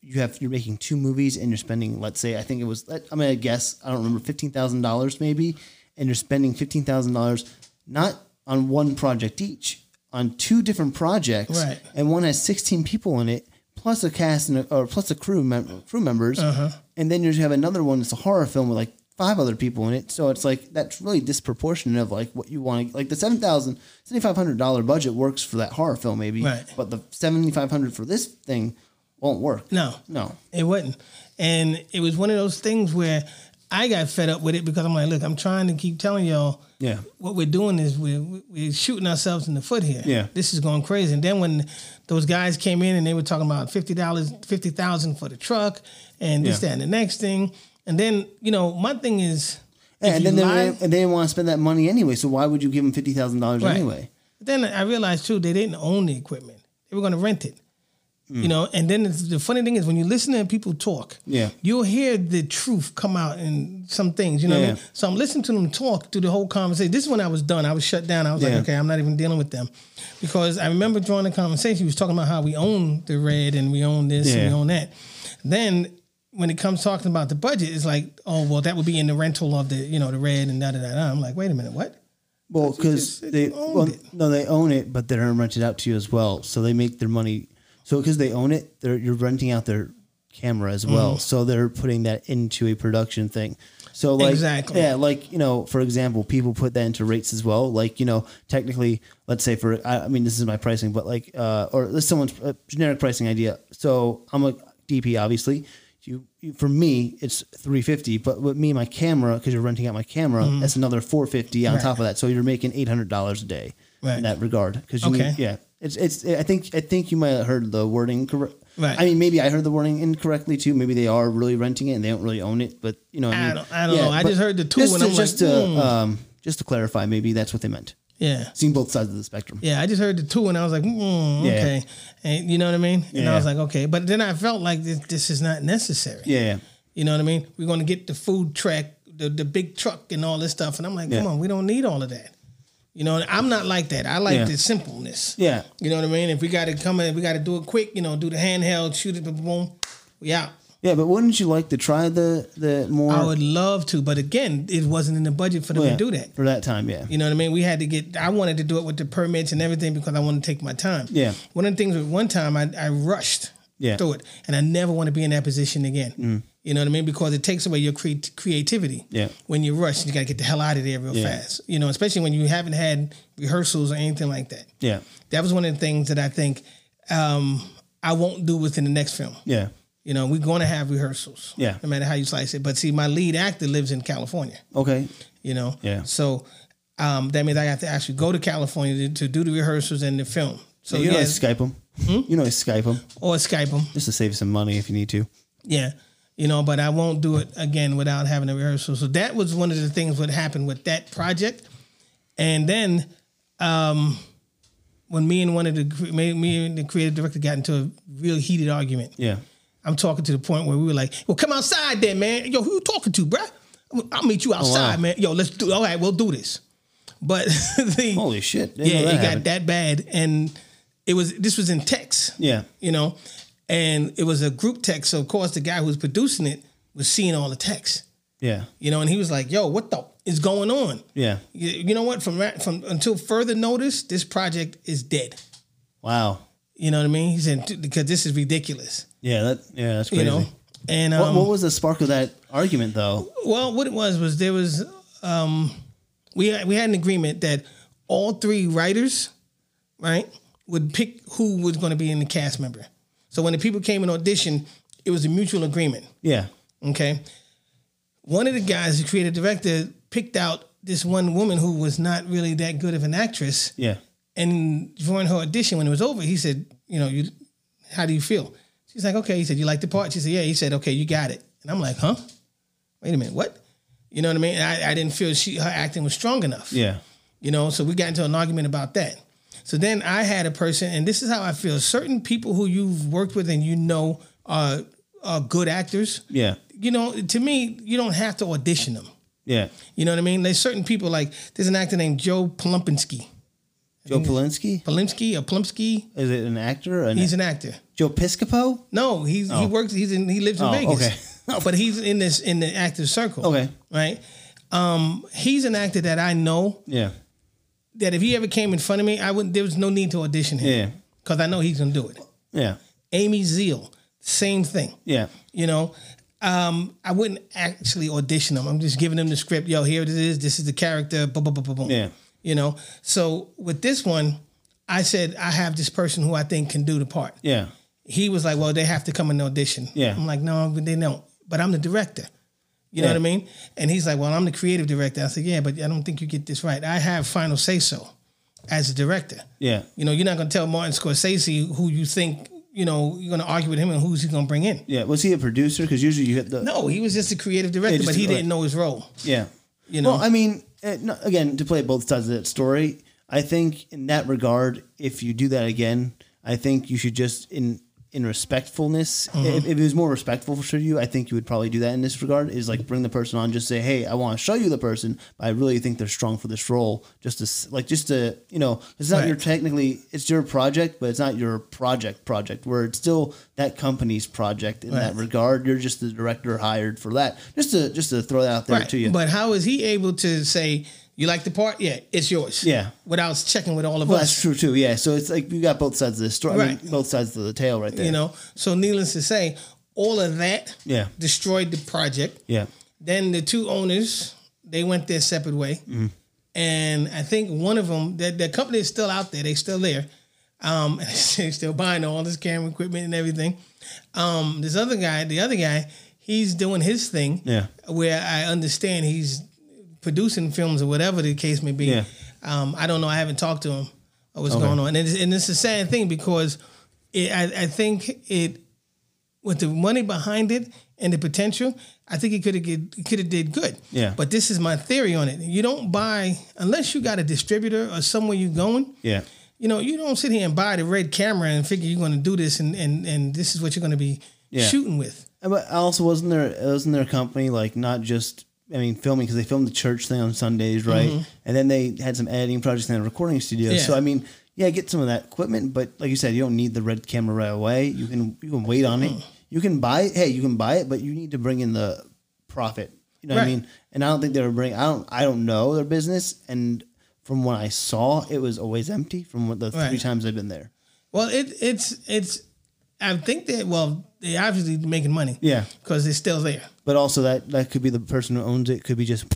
you have you're making two movies and you're spending let's say I think it was I'm gonna guess I don't remember fifteen thousand dollars maybe, and you're spending fifteen thousand dollars not on one project each on two different projects, Right. and one has sixteen people in it plus a cast and a, or plus a crew mem- crew members, Uh-huh. and then you have another one that's a horror film with like five other people in it. So it's like that's really disproportionate of like what you want. to Like the seven thousand seventy five hundred dollar budget works for that horror film maybe, Right. but the seventy five hundred for this thing won't work. No. No. It wouldn't. And it was one of those things where I got fed up with it because I'm like, look, I'm trying to keep telling y'all Yeah. what we're doing is we're, we're shooting ourselves in the foot here. Yeah. This is going crazy. And then when those guys came in and they were talking about $50, 50000 for the truck and this, Yeah. that, and the next thing. And then, you know, my thing is, Yeah, and then they, lie- and they didn't want to spend that money anyway. So why would you give them fifty thousand dollars Right. anyway? Then I realized too they didn't own the equipment; they were going to rent it. Hmm. You know, and then it's, the funny thing is when you listen to people talk, Yeah. you'll hear the truth come out in some things. You know what I mean? So I'm listening to them talk through the whole conversation. This is when I was done. I was shut down. I was Yeah. like, okay, I'm not even dealing with them because I remember during the conversation he was talking about how we own the red and we own this and we own that. Then when it comes talking about the budget, it's like, oh well, that would be in the rental of the you know the red and da da da. da. I'm like, wait a minute, what? Well, because they well, no, they own it, but they're rented out to you as well. So they make their money. So because they own it, they're you're renting out their camera as well. Mm-hmm. So they're putting that into a production thing. So like Exactly. yeah, like you know, for example, people put that into rates as well. Like you know, technically, let's say for I, I mean, this is my pricing, but like uh, or this is someone's uh, generic pricing idea. So I'm a DP, obviously. For me, it's 350, but with me, and my camera, because you're renting out my camera, that's another 450 on Mm-hmm. Right. top of that. So you're making $800 a day. Right. in that regard. Because you Okay. need, yeah, it's it's. I think I think you might have heard the wording correct. Right. I mean, maybe I heard the wording incorrectly too. Maybe they are really renting it and they don't really own it. But you know, I, I don't- I don't know. I just heard the two Just and to, I'm like, to hmm. um, just to clarify, maybe that's what they meant. Yeah. Seeing both sides of the spectrum. Yeah, I just heard the two and I was like, mm, Yeah. okay. And you know what I mean? And I was like, okay. But then I felt like this, this is not necessary. Yeah, yeah, You know what I mean? We're going to get the food truck, the, the big truck and all this stuff. And I'm like, Yeah. come on, we don't need all of that. You know, I'm not like that. I like Yeah. the simpleness. yeah. You know what I mean? If we got to come in, we got to do it quick, you know, do the handheld, shoot it, boom, boom, we out. Yeah, but wouldn't you like to try the the more I would love to, but again, it wasn't in the budget for them yeah, to do that. for that time? Yeah, You know what I mean? We had to get. I wanted to do it with the permits and everything because I wanted to take my time. Yeah. One of the things with one time I, I rushed Yeah. Mm. through it, and I never want to be in that position again. You know what I mean? Because it takes away your cre- creativity. Yeah. When you rush, you got to get the hell out of there real Yeah. fast. You know, especially when you haven't had rehearsals or anything like that. yeah, That was one of the things that I think um, I won't do within the next film. yeah. You know, we're going to have rehearsals. Yeah. No matter how you slice it. But see, my lead actor lives in California Okay, you know. Yeah. So um, that means I have to actually go to California to, to do the rehearsals and the film. So you yeah, Hmm? know, Skype them. You know, Skype them or Skype them. just to save some money if you need to. Yeah. You know, but I won't do it again without having a rehearsal. So that was one of the things what happened with that project. And then um, when me and one of the me, me and the creative director got into a real heated argument. Yeah, I'm talking to the point where we were like, "Well, come outside, then, man. Yo, who you talking to, bruh? I'll meet you oh, outside, man. Yo, let's do. All right, we'll do this." But the holy shit! Didn't yeah, it got that bad, and it was this was in text. Yeah, you know, and it was a group text. So of course, the guy who was producing it was seeing all the text. yeah, You know, and he was like, "Yo, what the is going on?" yeah. You, you know what? From from until further notice, this project is dead. Wow. You know what I mean? He said because this is ridiculous. Yeah, that yeah, that's crazy. You know, and um, what, what was the spark of that argument though? Well, what it was was there was um, we had, we had an agreement that all three writers, right, would pick who was going to be in the cast member. So when the people came in audition, it was a mutual agreement. Yeah, Okay, one of the guys, the creative director, picked out this one woman who was not really that good of an actress. yeah, And during her audition, when it was over, he said, "You know, you, how do you feel?" She's like, "Okay." He said, "You like the part?" She said, "Yeah." He said, "Okay, you got it." And I'm like, "Huh? Wait a minute, what?" You know what I mean? I, I didn't feel she her acting was strong enough. yeah, You know, so we got into an argument about that. So then I had a person, and this is how I feel: certain people who you've worked with and you know are are good actors. yeah, You know, to me, you don't have to audition them. yeah. You know what I mean? There's certain people like there's an actor named Joe Plumpinski. Joe Polinsky Polimsky or Plumsky. is it an actor? An, He's an actor. Joe Piscopo? No, he's he works. He's in. He lives in Oh, Vegas. okay. but he's in this in the active circle. Okay. right. Um, he's an actor that I know Yeah, that if he ever came in front of me, I wouldn't. There was no need to audition him. Yeah. because I know he's gonna do it. yeah, Amy Zeal, same thing. yeah, You know, um, I wouldn't actually audition him. I'm just giving him the script. Yo, here it is. This is the character. Boom, boom, boom, boom, boom. Yeah. You know, so with this one, I said I have this person who I think can do the part. yeah, he was like, "Well, they have to come and audition." Yeah. I'm like, "No, they don't." But I'm the director. You know what I mean? And he's like, "Well, I'm the creative director." I said, "Yeah, but I don't think you get this right. I have final say so as a director. yeah, You know, you're not going to tell Martin Scorsese who you think you know you're going to argue with him and who's he going to bring in." yeah. Was he a producer? Because usually you hit the No, he was just a creative director, just but he didn't know his role. yeah. You know, Well, I mean, uh, again, to play both sides of that story, I think in that regard, if you do that again, I think you should just in in respectfulness. Mm-hmm. If, if it was more respectful for you, I think you would probably do that in this regard. Is like bring the person on, just say, "Hey, I want to show you the person, but I really think they're strong for this role." Just to like, just to you know, it's not Right. your technically it's your project, but it's not your project project. Where it's still that company's project in that regard. You're just the director hired for that. Just to just to throw that out there right? to you. But how is he able to say you like the part? Yeah, it's yours. Yeah. without checking with all of Well, us. that's true too. Yeah. So it's like you got both sides of the story. I mean, both sides of the tale right there. You know, so needless to say, all of that Yeah. destroyed the project. Yeah. Then the two owners they went their separate way, and I think one of them, the, the company is still out there. They're still there. Um, they're still buying all this camera equipment and everything. Um, this other guy, the other guy, he's doing his thing. Yeah. Where I understand he's producing films or whatever the case may be. Yeah. Um, I don't know. I haven't talked to him. Or what's Okay. going on? And it's, and it's a sad thing because it, I, I think it with the money behind it and the potential, I think it could have could have did good. Yeah. But this is my theory on it. You don't buy unless you got a distributor or somewhere you're going. Yeah. You know, you don't sit here and buy the red camera and figure you're going to do this and and and this is what you're going to be Yeah. shooting with. But also, wasn't there wasn't there a company like not just I mean filming because they filmed the church thing on Sundays, right? Mm-hmm. And then they had some editing projects in a recording studio. Yeah. So I mean, yeah, get some of that equipment, but like you said, you don't need the red camera right away. You can you can wait on it. Mm-hmm. You can buy it. Hey, you can buy it, but you need to bring in the profit. You know what I mean? And I don't think they were bringing. I don't. I don't know their business. And from what I saw, it was always empty. From what the three times I've been there. Well, it it's it's. I think that well, they obviously making money. Yeah. because it's still there. But also that that could be the person who owns it. Could be just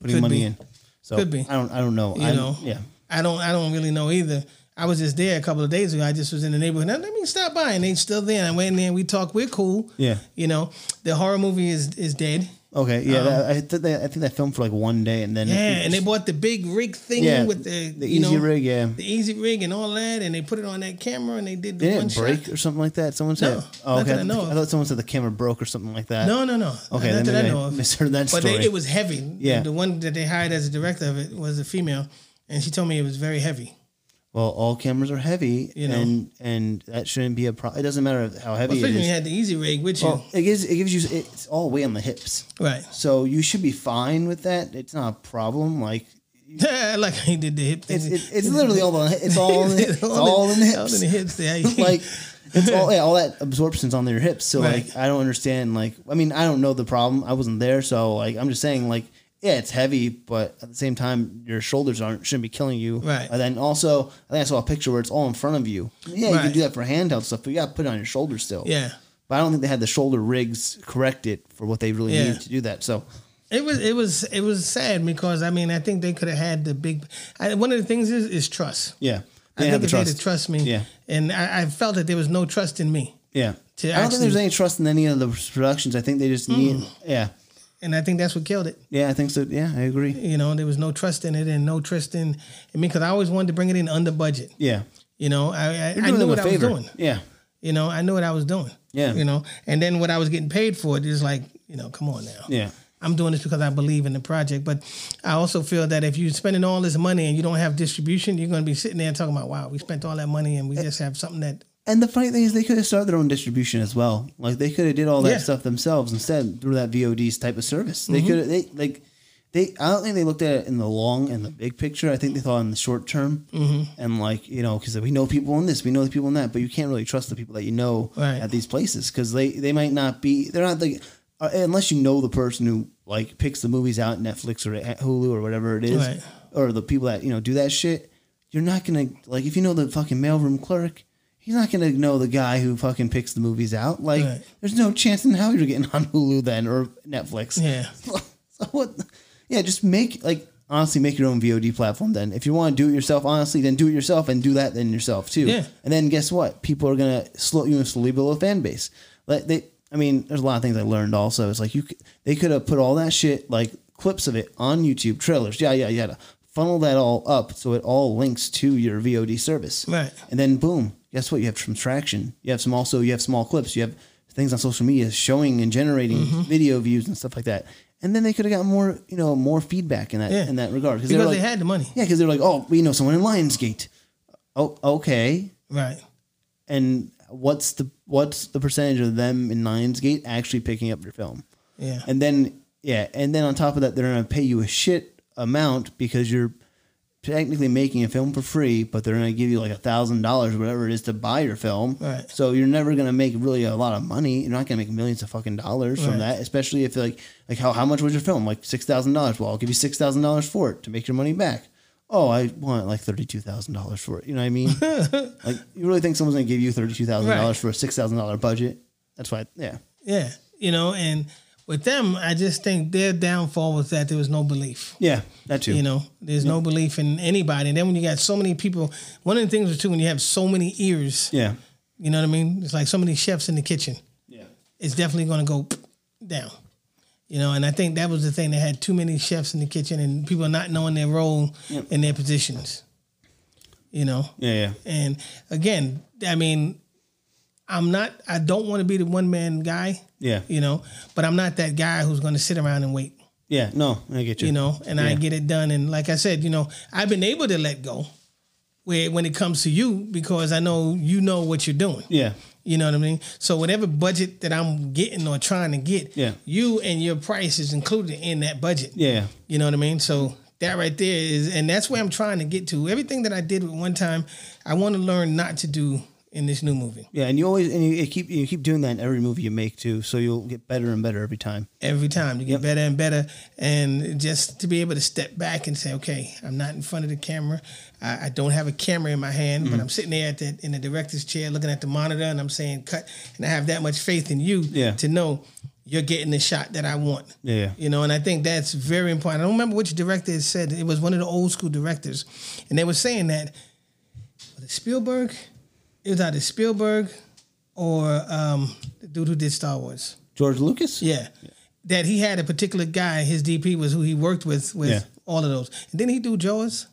putting Could money be. in. So Could be. I don't. I don't know. You I, know. Yeah. I don't I don't really know either. I was just there a couple of days ago. I just was in the neighborhood. Now, let me stop by, and they still there. And I went in there. and We talked. We're cool. Yeah. You know, the horror movie is is dead. Okay. Yeah. that, I think they, I think that filmed for like one day and then. Um, Yeah, it and they bought the big rig thing yeah with the the you easy know, rig. Yeah. the easy rig and all that, and they put it on that camera and they did the Did one it break shot. or something like that? Someone said. No, oh, okay. I, know thought- I thought someone said the camera broke or something like that. No, no, no. Okay, not that I know I of. misheard that But story. they, it was heavy. Yeah. the one that they hired as a director of it was a female, and she told me it was very heavy. Well, all cameras are heavy, You know. and and that shouldn't be a problem. It doesn't matter how heavy Especially it when you had the easy rig you, Well, it gives it gives you it's all way on the hips, right? so you should be fine with that. It's not a problem. Like like he did the hip thing. it's it's, it's literally all on it's all in the, it's all in the hips. All in the hips there. like it's all yeah, all that absorption's on their hips. So Right. like I don't understand like I mean I don't know the problem. I wasn't there, so like I'm just saying like yeah, it's heavy, but at the same time your shoulders aren't shouldn't be killing you. Right. And then also I think I saw a picture where it's all in front of you. Yeah, you can do that for handheld stuff, but you gotta put it on your shoulder still. yeah. But I don't think they had the shoulder rigs corrected for what they really Yeah. need to do that. So It was it was it was sad because I mean I think they could have had the big. I, one of the things is is trust. yeah. They have think the they had to trust me, Yeah. and I, I felt that there was no trust in me, Yeah. to I don't think there's any trust in any of the productions. I think they just need mm. yeah. And I think that's what killed it. Yeah, I think so. Yeah, I agree. You know, there was no trust in it and no trust in. I mean, because I always wanted to bring it in under budget. Yeah. You know, I I, I knew what I was doing. Yeah. You know, I knew what I was doing. Yeah. You know, and then what I was getting paid for it is like, you know, come on now. Yeah. I'm doing this because I believe in the project. But I also feel that if you're spending all this money and you don't have distribution, you're going to be sitting there talking about, wow, we spent all that money and we eh. just have something that, And the funny thing is, they could have started their own distribution as well. Like they could have did all that Yeah. stuff themselves instead through that VOD's type of service. Mm-hmm. They could have they like they. I don't think they looked at it in the long and the big picture. I think they thought in the short term Mm-hmm. and like you know because we know people in this, we know the people in that, but you can't really trust the people that you know Right. at these places because they they might not be. They're not the uh, unless you know the person who like picks the movies out Netflix or at Hulu or whatever it is, Right. or the people that you know do that shit. You're not gonna like if you know the fucking mailroom clerk. He's not gonna know the guy who fucking picks the movies out. Like, Right. there's no chance in hell you're getting on Hulu then or Netflix. yeah. so what? Yeah, just make like honestly make your own VOD platform. Then, if you want to do it yourself, honestly, then do it yourself and do that then yourself too. Yeah. And then guess what? People are gonna slow you and slowly build a fan base. Like they, I mean, there's a lot of things I learned. Also, it's like you, they could have put all that shit like clips of it on YouTube, trailers, yeah, yeah, yeah. Funnel that all up so it all links to your VOD service. Right. And then boom, guess what? You have some traction. You have some also you have small clips. You have things on social media showing and generating Mm-hmm. video views and stuff like that. And then they could have got more, you know, more feedback in that Yeah. in that regard Because they're they had the money. yeah, because they're like, oh, we know someone in Lionsgate. Oh, okay. Right. And what's the what's the percentage of them in Lionsgate actually picking up your film? Yeah. And then yeah, and then on top of that, they're gonna pay you a shit amount because you're technically making a film for free, but they're gonna give you like a thousand dollars, whatever it is, to buy your film. Right. So you're never gonna make really a lot of money. You're not gonna make millions of fucking dollars from that, especially if like like how how much was your film? Like six thousand dollars. Well, I'll give you six thousand dollars for it to make your money back. Oh, I want like thirty two thousand dollars for it. You know what I mean? like you really think someone's gonna give you thirty two thousand dollars Right. for a six thousand dollar budget? That's why. Yeah. Yeah. You know, and with them, I just think their downfall was that there was no belief. Yeah, that too. You know, there's no belief in anybody. And then when you got so many people, one of the things too, when you have so many ears, Yeah. you know what I mean? It's like so many chefs in the kitchen. Yeah. It's definitely going to go down. You know, and I think that was the thing. They had too many chefs in the kitchen and people not knowing their role in their positions. You know, Yeah, yeah. and again, I mean, I'm not. I don't want to be the one man guy. Yeah. You know, but I'm not that guy who's going to sit around and wait. Yeah, no, I get you. You know, and I get it done. And like I said, you know, I've been able to let go. Where when it comes to you, because I know you know what you're doing. Yeah. You know what I mean? So whatever budget that I'm getting or trying to get, Yeah. you and your price is included in that budget. Yeah. You know what I mean? So that right there is, and that's where I'm trying to get to. Everything that I did with one time, I want to learn not to do in this new movie. Yeah, and you always and you, keep you keep doing that in every movie you make too, so you'll get better and better every time. Every time you get Yep. better and better, and just to be able to step back and say, okay, I'm not in front of the camera. I, I don't have a camera in my hand, Mm-hmm. but I'm sitting there at the, in the director's chair, looking at the monitor, and I'm saying cut. And I have that much faith in you Yeah. to know you're getting the shot that I want. Yeah. You know, and I think that's very important. I don't remember which director said. It was one of the old school directors. And they were saying that Spielberg? It was either Spielberg or um, the dude who did Star Wars. George Lucas. Yeah. That he had a particular guy, his DP was who he worked with with Yeah. all of those. And didn't he do Jaws?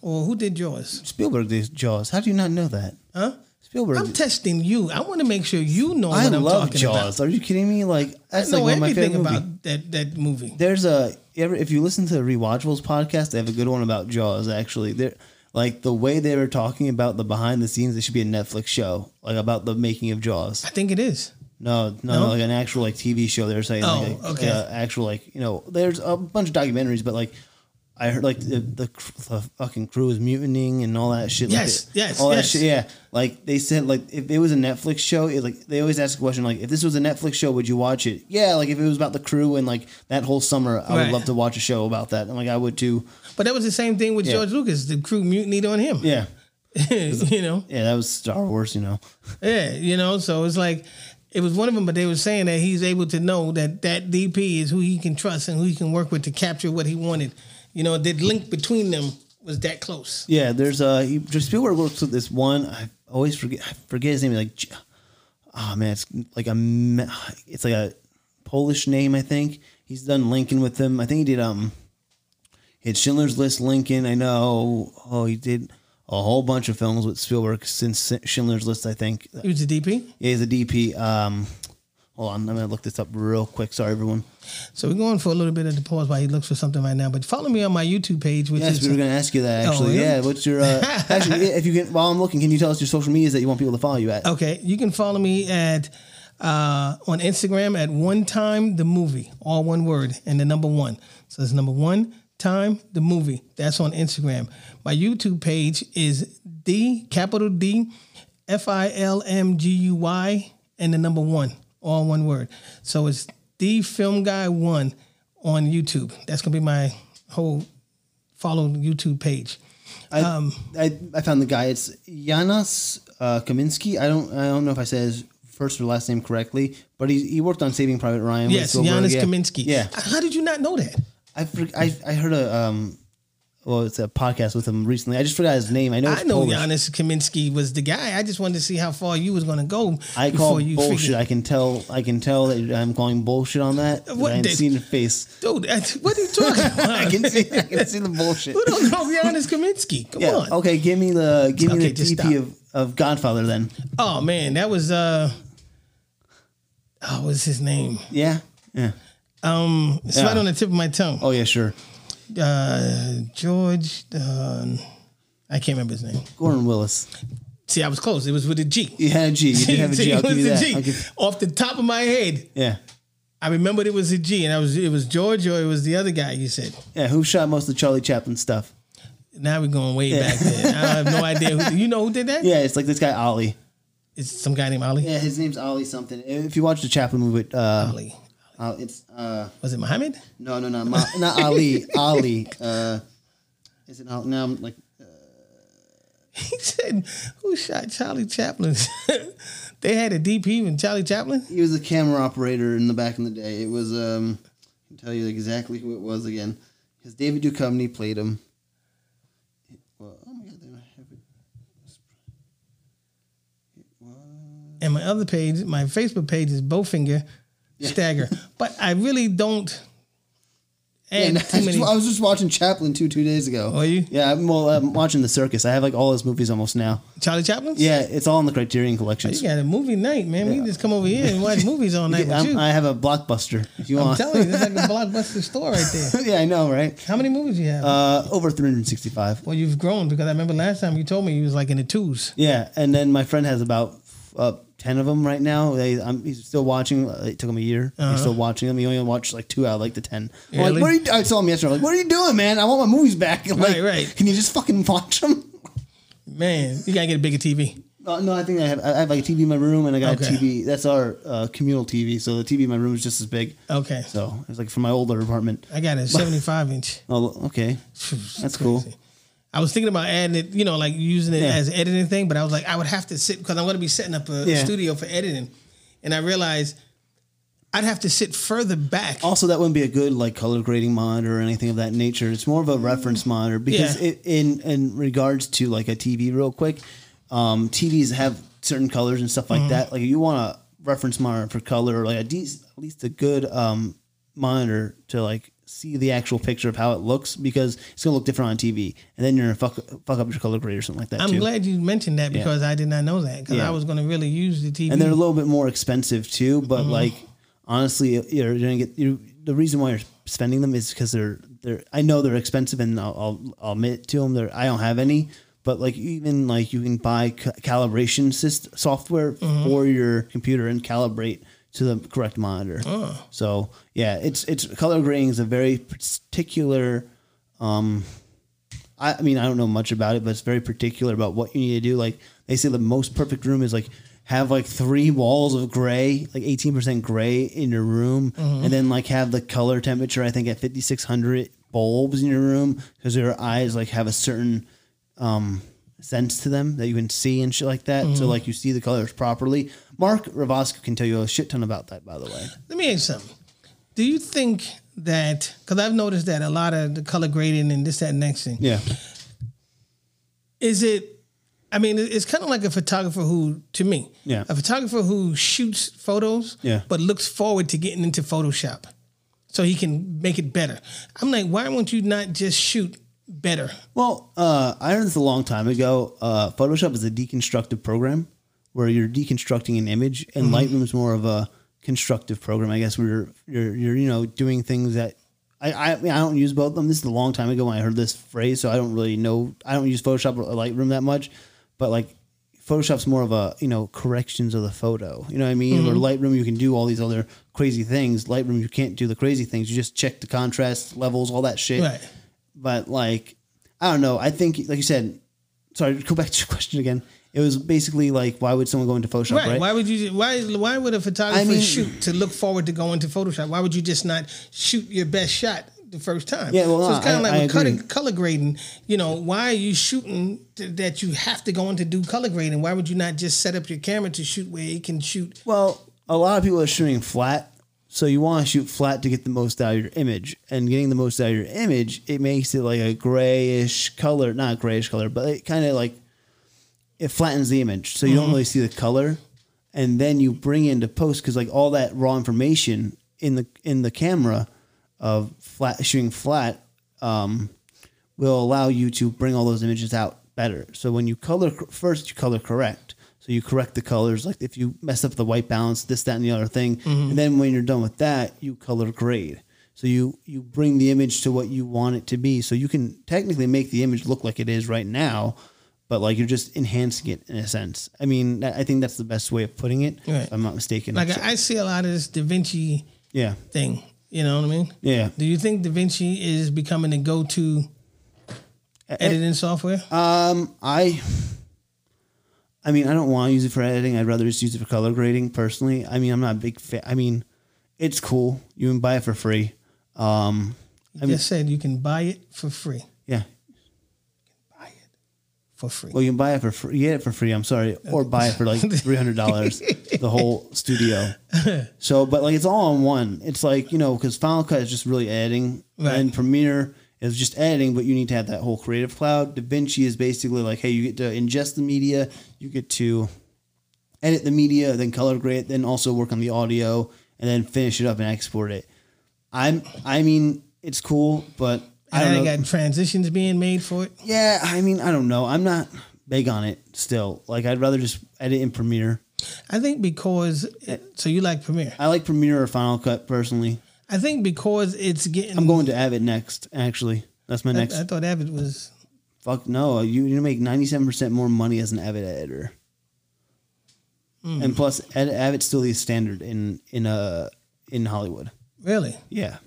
Or who did Jaws? Spielberg did Jaws. How do you not know that? Huh? Spielberg. I'm testing you. I want to make sure you know I what I'm love talking Jaws. about. Are you kidding me? Like I that's know like one of my everything about that that movie. There's a if you listen to the Rewatchables podcast, they have a good one about Jaws. Actually, they're like the way they were talking about the behind the scenes. It should be a Netflix show, like about the making of Jaws. I think it is. No, no, No? like an actual like TV show. They were saying Oh, like a, okay. uh, actual like you know. There's a bunch of documentaries, but like. I heard like the, the cr- the fucking crew was mutinying and all that shit. like, Yes, it- yes, that yes. shit. Yeah, like they said, like if it was a Netflix show, it, like they always ask a question like, if this was a Netflix show, would you watch it? Yeah, like if it was about the crew and like that whole summer, I would love to watch a show about that. And like I would too. But that was the same thing with Yeah. George Lucas. The crew mutinied on him. Yeah, you know? yeah, that was Star Wars. You know, Yeah, you know, so it's like it was one of them, but they were saying that he's able to know that that DP is who he can trust and who he can work with to capture what he wanted. You know, the link between them was that close. yeah. There's a he, Spielberg works with this one. I always forget. I forget his name. Like, oh man, it's like a, it's like a Polish name. I think he's done Lincoln with them. I think he did um, had Schindler's List, Lincoln. I know. Oh, he did a whole bunch of films with Spielberg since Schindler's List. I think. He was the DP. Yeah, he's a DP. Um, hold on, I'm gonna look this up real quick. Sorry, everyone. So we're going for a little bit of the pause while he looks for something right now. But follow me on my YouTube page, which Yes, is we were going to ask you that actually. Oh, yeah? yeah. What's your uh, actually? If you can, while I'm looking, can you tell us your social medias that you want people to follow you at? Okay, you can follow me at uh, on Instagram at one time the movie, all one word, and the number one. So it's number one time the movie. That's on Instagram. My YouTube page is D capital D F I L M G U Y and the number one, all one word. So it's the Film Guy One on YouTube. That's gonna be my whole follow YouTube page. I, Um, I I found the guy. It's Janos uh, Kaminski. I don't I don't know if I said his first or last name correctly, but he he worked on Saving Private Ryan. Yes, Janis yeah. Kaminski. Yeah, How did you not know that? I, I I heard a um, well, it's a podcast with him recently. I just forgot his name. I know it's I know Polish. Giannis Kaminski was the guy. I just wanted to see how far you was going to go. I call you bullshit. figured- I can tell. I can tell that I'm calling bullshit on that. What I can did- see in your face. Dude, what are you talking about? I can see. I can see the bullshit. Who don't know Giannis Kaminski? Come Yeah. on. Okay. Give me the give me Okay, the DP of, of Godfather then. Oh man, that was uh. Oh, what's his name? Yeah. Yeah. Um, it's Yeah. right on the tip of my tongue. Oh yeah. Sure. Uh, George. Uh, I can't remember his name. Gordon Willis. See, I was close. It was with a G. You had a G. You did have a G. I'll it was give you a that. G. Give- Off the top of my head, yeah. I remembered it was a G, and I was it was George or it was the other guy. You said. Yeah. Who shot most of Charlie Chaplin stuff? Now we're going way back there. I have no idea. Who, you know who did that? Yeah. It's like this guy Ollie. It's some guy named Ollie. Yeah. His name's Ollie something. If you watch the Chaplin movie, uh, Ali. Uh, it's uh, Was it Muhammad? no, no, no, Ma- not Ali. Ali. Uh, is it Ali? Now I'm like. He said, "Who shot Charlie Chaplin?" they had a DP when Charlie Chaplin. He was a camera operator in the back in the day. It was um, I can tell you exactly who it was again, because David Duchovny played him. It was, oh my god, don't have it. And my other page, my Facebook page is Bowfinger stagger. But I really don't Yeah, add too many. I was just watching Chaplin two two days ago. Oh, you? Yeah, I'm, well, I'm watching The Circus. I have like all his movies almost now. Charlie Chaplin? Yeah, it's all in the Criterion collection. You collections. got a movie night, man. We can just come over here and watch movies all night with I'm- you. I have a blockbuster if you want. I'm want. telling you, it's like a blockbuster store right there. yeah, I know, right? How many movies do you have? Uh, over 365. well, you've grown because I remember last time you told me you was like in the twos. Yeah, and then my friend has about uh, ten of them right now. They, I'm, he's still watching. Uh, It took him a year. He's still watching them. He only watched like two out of like the ten. I'm Really? like, what are you? I saw him yesterday. I'm like, what are you doing, man? I want my movies back. Like, Right, right. Can you just fucking watch them? Man, you gotta get a bigger TV. Uh, no, I think I have. I have like a TV in my room, and I got Okay. a TV. That's our uh, communal TV. So the TV in my room is just as big. Okay, So it's like from my older apartment. I got a 75 inch. Oh, okay. That's cool. I was thinking about adding it, you know, like using it Yeah. as editing thing, but I was like, I would have to sit because I'm going to be setting up a Yeah. studio for editing, and I realized I'd have to sit further back. Also, that wouldn't be a good like color grading monitor or anything of that nature. It's more of a reference monitor because Yeah. it, in in regards to like a TV, real quick, um, TVs have certain colors and stuff like Mm-hmm. that. Like you want a reference monitor for color, or like a de- at least a good um, monitor to like see the actual picture of how it looks because it's gonna look different on TV, and then you're gonna fuck fuck up your color grade or something like that I'm too. glad you mentioned that because I did not know that because Yeah. I was to really use the TV. and they're a little bit more expensive too. But Mm-hmm. like honestly, you're gonna get you. The reason why you're spending them is because they're they're. I know they're expensive, and I'll I'll, I'll admit to them. They're I don't have any. But like even like you can buy ca- calibration software Mm-hmm. for your computer and calibrate to the correct monitor. Oh. So yeah, it's it's color grading is a very particular. Um, I, I mean, I don't know much about it, but it's very particular about what you need to do. Like they say, the most perfect room is like have like three walls of gray, like eighteen percent gray in your room, Mm-hmm. and then like have the color temperature. I think at fifty six hundred bulbs in your room because your eyes like have a certain um sense to them that you can see and shit like that. Mm-hmm. So like you see the colors properly. Mark Ravosco can tell you a shit ton about that, by the way. Let me ask you something. Do you think that because I've noticed that a lot of the color grading and this that and next thing Yeah. is it? I mean, it's kind of like a photographer who, to me, Yeah. a photographer who shoots photos, Yeah. but looks forward to getting into Photoshop so he can make it better. I'm like, why won't you not just shoot better? Well, uh, I learned this a long time ago. Uh, Photoshop is a deconstructive program where you're deconstructing an image, and Lightroom is more of a constructive program. I guess where you're you're, you're you know doing things that I I, I, mean, I don't use both of them. This is a long time ago when I heard this phrase, so I don't really know. I don't use Photoshop or Lightroom that much, but like. Photoshop's more of a you know corrections of the photo. You know what I mean? Or Lightroom you can do all these other crazy things. Lightroom you can't do the crazy things. You just check the contrast levels, all that shit Right. But like I don't know. I think like you said. Sorry, go back to your question again. It was basically like, why would someone go into Photoshop, Right. right? Why would you? Why? Why would a photographer I mean- shoot to look forward to going to Photoshop? Why would you just not shoot your best shot the first time? Yeah, well, so it's kind of like I with color, color grading. You know, why are you shooting th- that you have to go in to do color grading? Why would you not just set up your camera to shoot where it can shoot? Well, a lot of people are shooting flat, so you want to shoot flat to get the most out of your image. And getting the most out of your image, it makes it like a grayish color, not grayish color, but it kind of like it flattens the image, so you don't really see the color. And then you bring into post because like all that raw information in the in the camera of flat shooting flat um, will allow you to bring all those images out better. So when you color first, you color correct. So you correct the colors, like if you mess up the white balance, this, that, and the other thing, and then when you're done with that, you color grade. So you you bring the image to what you want it to be. So you can technically make the image look like it is right now, but like you're just enhancing it in a sense. I mean, I think that's the best way of putting it. Right. If I'm not mistaken. Like So- I, I see a lot of this DaVinci yeah, thing. You know what I mean? yeah. Do you think DaVinci is becoming the go-to editing software? Um, I, I mean, I don't want to use it for editing. I'd rather just use it for color grading. Personally, I mean, I'm not a big fan. I mean, it's cool. You can buy it for free. Um, you just said you can buy it for free. yeah. You can buy it for free. Well, you can buy it for free. Get it for free. I'm sorry, or buy it for like three hundred dollars. the whole studio. So, but like it's all on one. It's like you know because Final Cut is just really editing, Right. and Premiere is just editing, but you need to have that whole Creative Cloud. DaVinci is basically like, hey, you get to ingest the media, you get to edit the media, then color grade, then also work on the audio, and then finish it up and export it. I'm I mean it's cool, but I don't now know. they got transitions being made for it. yeah, I mean I don't know. I'm not big on it still. Like I'd rather just edit in Premiere. I think because eh. so you like Premiere. I like Premiere or Final Cut personally. I think because it's getting. I'm going to Avid next. Actually, that's my I, next. I thought Avid was. Fuck no, you you make 97 percent more money as an Avid editor. Hmm. And plus, Ed, Avid's still the standard in in uh in Hollywood. Really? Yeah.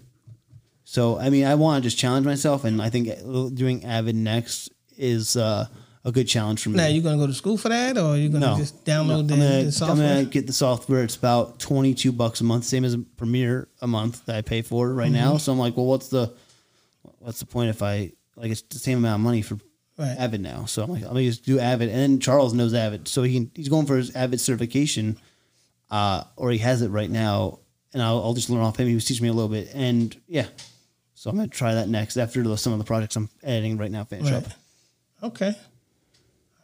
So I mean, I want to just challenge myself, and I think doing Avid next is uh, a good challenge for me. Now you gonna go to school for that, or you gonna no, just download No, the, I'm gonna, the I'm software? gonna get the software. It's about twenty two bucks a month, same as a Premiere a month that I pay for right now. Mm-hmm. So I'm like, well, what's the what's the point if I like it's the same amount of money for Right. Avid now? So I'm like, I'm gonna just do Avid, and then Charles knows Avid, so he can, he's going for his Avid certification, uh, or he has it right now, and I'll, I'll just learn off him. He was teaching me a little bit, and yeah. So I'm gonna try that next after the, some of the projects I'm editing right now finish Right. up. Okay.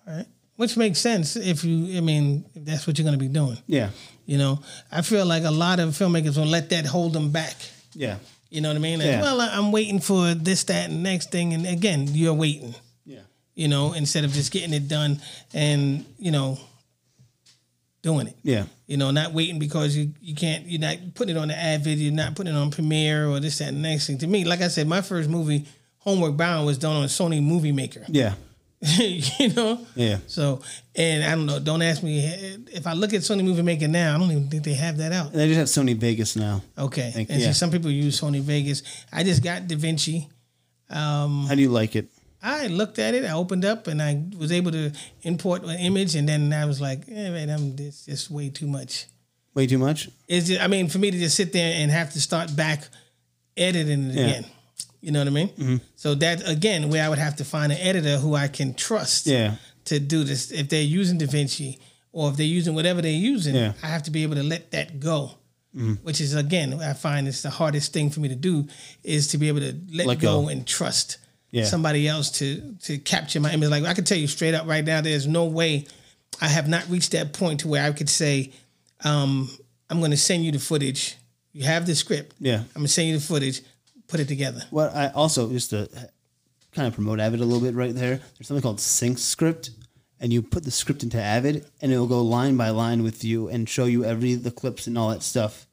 Right. Which makes sense if you. I mean, if that's what you're gonna be doing. Yeah, You know, I feel like a lot of filmmakers will let that hold them back. yeah, You know what I mean? Like, Yeah. Well, I'm waiting for this, that, and next thing, and again, you're waiting. yeah, You know, instead of just getting it done and you know, doing it. yeah, You know, not waiting because you, you can't, you're not putting it on the Avid, you're not putting it on Premiere or this, that, and next thing. To me, like I said, my first movie, Homework Bound, was done on Sony Movie Maker. yeah, you know? yeah. So, and I don't know, don't ask me, if I look at Sony Movie Maker now, I don't even think they have that out. They just have Sony Vegas now. Okay. Think- and yeah. see, some people use Sony Vegas. I just got DaVinci. How do you like it? I looked at it, I opened up, and I was able to import an image, and then I was like, eh, man, I'm, this just way too much. Way too much? Just, I mean, for me to just sit there and have to start back editing it Yeah. again. You know what I mean? So that again, where I would have to find an editor who I can trust Yeah. to do this. If they're using DaVinci or if they're using whatever they're using, Yeah. I have to be able to let that go. Which is again, I find it's the hardest thing for me to do is to be able to let, Let go, go. and trust Yeah. somebody else to to capture my image. Like I can tell you straight up right now, there's no way I have not reached that point to where I could say, um, I'm going to send you the footage. You have the script. Yeah. I'm going to send you the footage. Put it together. Well, I also just to kind of promote Avid a little bit right there. There's something called Sync Script, and you put the script into Avid, and it will go line by line with you and show you every the clips and all that stuff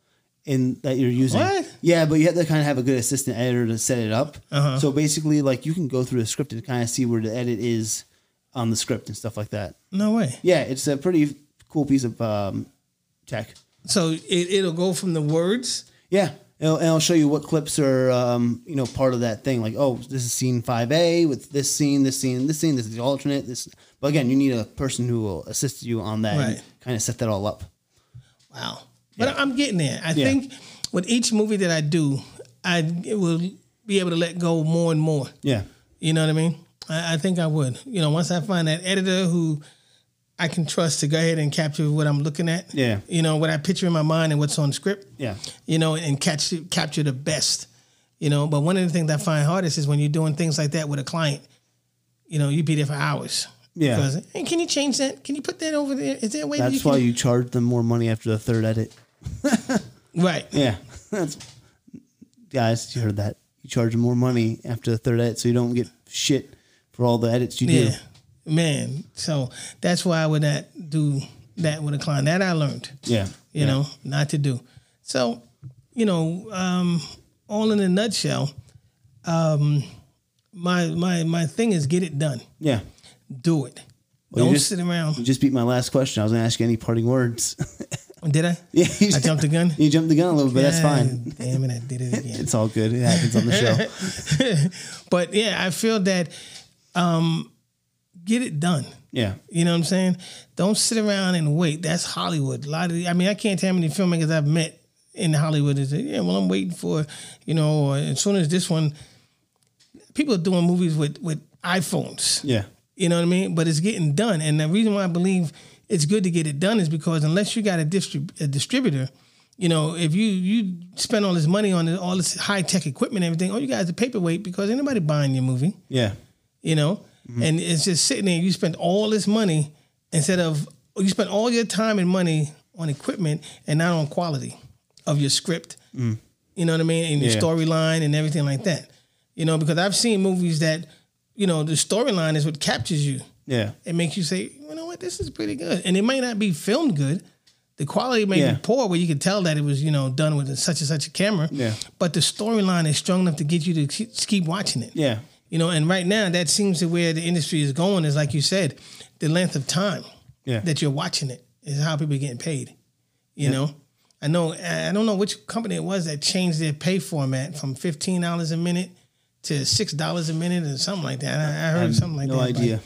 in that you're using. What? Yeah, but you have to kind of have a good assistant editor to set it up. Uh-huh. So basically, like you can go through the script and kind of see where the edit is on the script and stuff like that. No way. Yeah, it's a pretty cool piece of um, tech. So it, it'll go from the words. Yeah. And I'll show you what clips are, um, you know, part of that thing. Like, oh, this is scene 5A with this scene, this scene, this scene, this is the alternate. This, but again, you need a person who will assist you on that and kind of set that all up. Wow. But I'm getting there. I Yeah. think with each movie that I do, I will be able to let go more and more. Yeah. You know what I mean? I, I think I would. You know, once I find that editor who I can trust to go ahead and capture what I'm looking at. Yeah. You know, what I picture in my mind and what's on script. Yeah. You know, and catch capture the best. You know, but one of the things I find hardest is when you're doing things like that with a client. You know, you'd be there for hours. Yeah. Because, hey, can you change that? Can you put that over there? Is there a way that you That's can? why you charge them more money after the third edit. right. Yeah. That's, guys, you heard that. You charge them more money after the third edit so you don't get shit for all the edits you do. Man. So that's why I would not do that with a client. That I learned, Yeah. you Yeah. know, not to do. So, you know, um, all in a nutshell, um, my my my thing is get it done. Yeah. Do it. Well, Don't just- sit around. You just beat my last question. I was to ask you any parting words. Did I? yeah. You I jumped the gun. You jumped the gun a little bit. That's fine. Damn it! I did it again. It's all good. It happens on the show. but yeah, I feel that um, get it done. Yeah. You know what I'm saying? Don't sit around and wait. That's Hollywood. A lot of, I mean, I can't tell how many filmmakers I've met in Hollywood is yeah, well, I'm waiting for, you know, or as soon as this one, people are doing movies with with iPhones. Yeah. You know what I mean? But it's getting done, and the reason why I believe it's good to get it done is because unless you got a, distrib- a distributor, you know, if you you spend all this money on all this high tech equipment, and everything, all you got is a paperweight because anybody buying your movie Yeah. you know, Mm-hmm. and it's just sitting there. You spend all this money instead of you spend all your time and money on equipment and not on quality. of your script. Mm. You know what I mean? And your Yeah. storyline and everything like that. You know, because I've seen movies that, you know, the storyline is what captures you. Yeah. It makes you say, you know what, this is pretty good. And it might not be filmed good. The quality may Yeah. be poor where you can tell that it was, you know, done with such and such a camera. Yeah. But the storyline is strong enough to get you to keep watching it. Yeah. You know, and right now that seems to where the industry is going is like you said, the length of time Yeah. that you're watching it is how people are getting paid. You know, I know I don't know which company it was that changed their pay format from fifteen dollars a minute to six dollars a minute or something like that. I, I heard have something like no that. but, idea.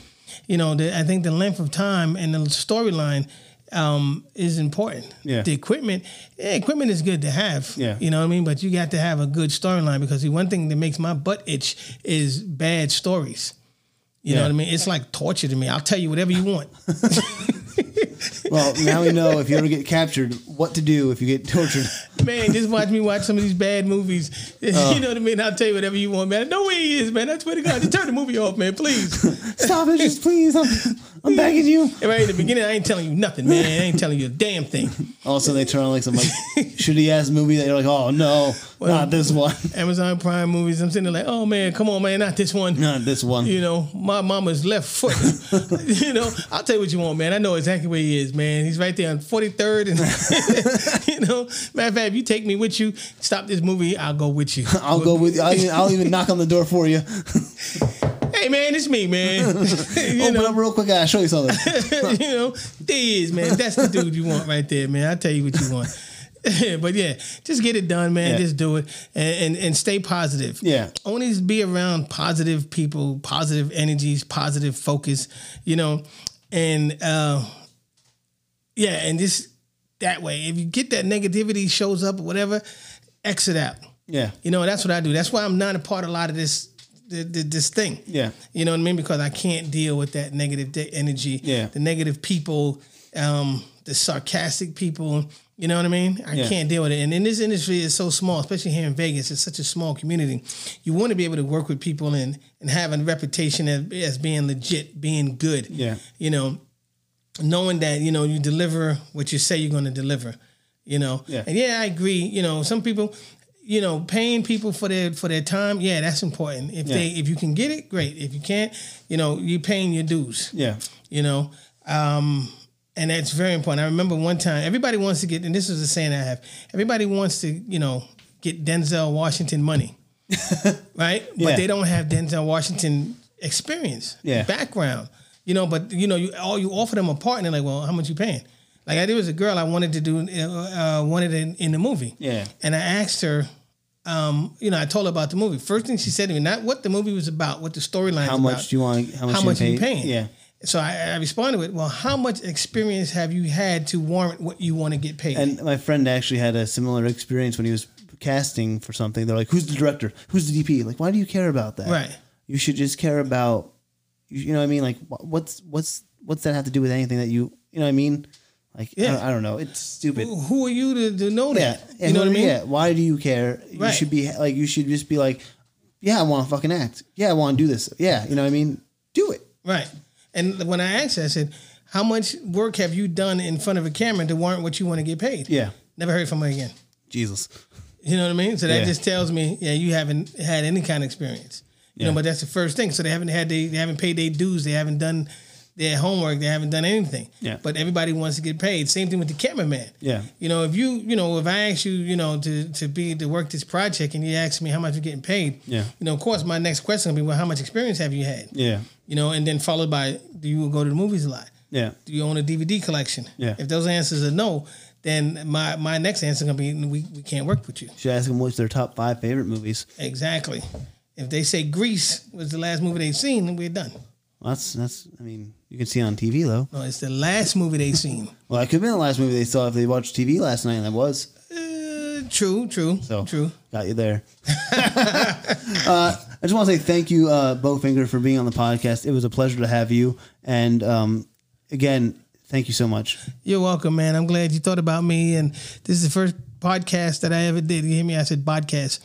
you know, the, I think the length of time and the storyline um, is important. Yeah. The equipment, yeah, equipment is good to have. Yeah. You know what I mean? But you got to have a good storyline because the one thing that makes my butt itch is bad stories. You know what I mean? It's like torture to me. I'll tell you whatever you want. Well, now we know if you ever get captured, what to do if you get tortured. Man, just watch me watch some of these bad movies. Oh. you know what I mean? I'll tell you whatever you want, man. I know where he is, man. I swear to God, just turn the movie off, man, please. Stop it, just please. I'm, I'm begging you. And right in the beginning, I ain't telling you nothing, man. I ain't telling you a damn thing. All of a sudden, they turn on like some like shitty ass movie that you're like, oh no, not this one, Amazon Prime movies. I'm sitting there like, oh man, come on, man, not this one. not this one. You know, my mama's left foot. you know, I'll tell you what you want, man. I know exactly where he is, man. He's right there on 43rd. And, you know, matter of fact, if you take me with you, stop this movie, I'll go with you. I'll go with you. I'll even, I'll even knock on the door for you. Hey, man, it's me, man. you Open know, up real quick. I'll show you something. you know, there he is, man. That's the dude you want right there, man. I'll tell you what you want. but yeah, just get it done, man. Yeah. Just do it and, and and stay positive. Yeah. Always be around positive people, positive energies, positive focus, you know. And uh yeah, and just that way. If you get that negativity shows up or whatever, exit out. Yeah. You know, that's what I do. That's why I'm not a part of a lot of this th- th- this thing. Yeah. You know what I mean? Because I can't deal with that negative de- energy. Yeah. The negative people, um, the sarcastic people. You know what I mean? I Yeah. can't deal with it. And in this industry, it's so small, especially here in Vegas. It's such a small community. You want to be able to work with people and and have a reputation as, as being legit, being good. Yeah. You know, knowing that you know you deliver what you say you're going to deliver. You know. Yeah. And yeah, I agree. You know, some people. You know, paying people for their for their time, yeah, that's important. If they if you can get it, great. If you can't, you know, you're paying your dues Yeah. you know um and that's very important i remember one time everybody wants to get and this is a saying i have everybody wants to you know get denzel washington money right Yeah. but they don't have denzel washington experience Yeah. background you know but you know you all you offer them a part and they're like well how much you paying like I, there was a girl i wanted to do uh, uh, wanted in, in the movie Yeah. and i asked her um, you know, I told her about the movie. First thing she said to me, not what the movie was about, what the storyline. How much about do you want? How much? how you much are you pay? paying? Yeah. So I, I responded with, well, how much experience have you had to warrant what you want to get paid? And my friend actually had a similar experience when he was casting for something. They're like, "Who's the director? Who's the DP?" Like, why do you care about that? Right. You should just care about, you you know what I mean? Like, what's what's what's that have to do with anything that you you know what I mean? Like, I Yeah. don't- I, don't know. It's stupid. who, who are you to, to know that? And you know what I mean? Yeah. Why do you care? You should be like, you should just be like, yeah, I want to fucking act. Yeah, I want to do this. Yeah. You know what I mean? Do it. Right. And when I asked her, I said, how much work have you done in front of a camera to warrant what you want to get paid? Yeah. Never heard from her again. Jesus. You know what I mean? So that Yeah. just tells me, yeah, you haven't had any kind of experience. You Yeah. know, but that's the first thing. So they haven't had they, they haven't paid their dues. They haven't done their homework. They haven't done anything. Yeah. But everybody wants to get paid. Same thing with the cameraman. Yeah. You know, if you you know if I ask you you know to to be to work this project and you ask me how much you're getting paid. Yeah. You know, of course, my next question will be, well, how much experience have you had? Yeah. You know, and then followed by, do you go to the movies a lot? Yeah. Do you own a DVD collection? Yeah. If those answers are no, then my my next answer is gonna be we, we can't work with you. Should ask them what's their top five favorite movies. Exactly. If they say Grease was the last movie they've seen, then we're done. Well, that's that's. I mean, you can see on TV though. No, it's the last movie they've seen. Well, it could have been the last movie they saw if they watched TV last night, and that was. Uh, true, true, So true. got you there. uh, I just want to say thank you, uh, Bowfinger, for being on the podcast. It was a pleasure to have you, and um, again, thank you so much. You're welcome, man. I'm glad you thought about me. And this is the first podcast that I ever did. You hear me? I said podcast.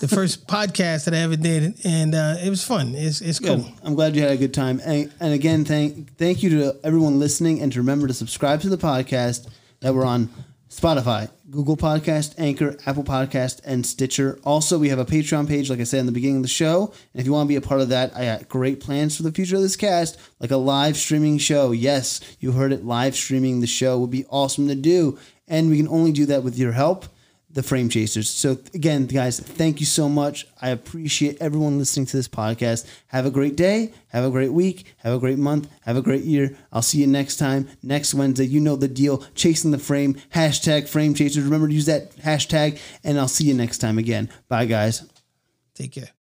The first podcast that I ever did, and uh, it was fun. It's it's cool. Good. I'm glad you had a good time, and, and again, thank thank you to everyone listening, and to remember to subscribe to the podcast that we're on Spotify, Google Podcast, Anchor, Apple Podcast, and Stitcher. Also, we have a Patreon page, like I said in the beginning of the show. And if you want to be a part of that, I got great plans for the future of this cast, like a live streaming show. Yes, you heard it, live streaming the show would be awesome to do. And we can only do that with your help the Frame Chasers. So again, guys, thank you so much. I appreciate everyone listening to this podcast. Have a great day. Have a great week. Have a great month. Have a great year. I'll see you next time, next Wednesday. You know the deal. Chasing the frame. Hashtag Frame Chasers. Remember to use that hashtag, and I'll see you next time again. Bye, guys. Take care.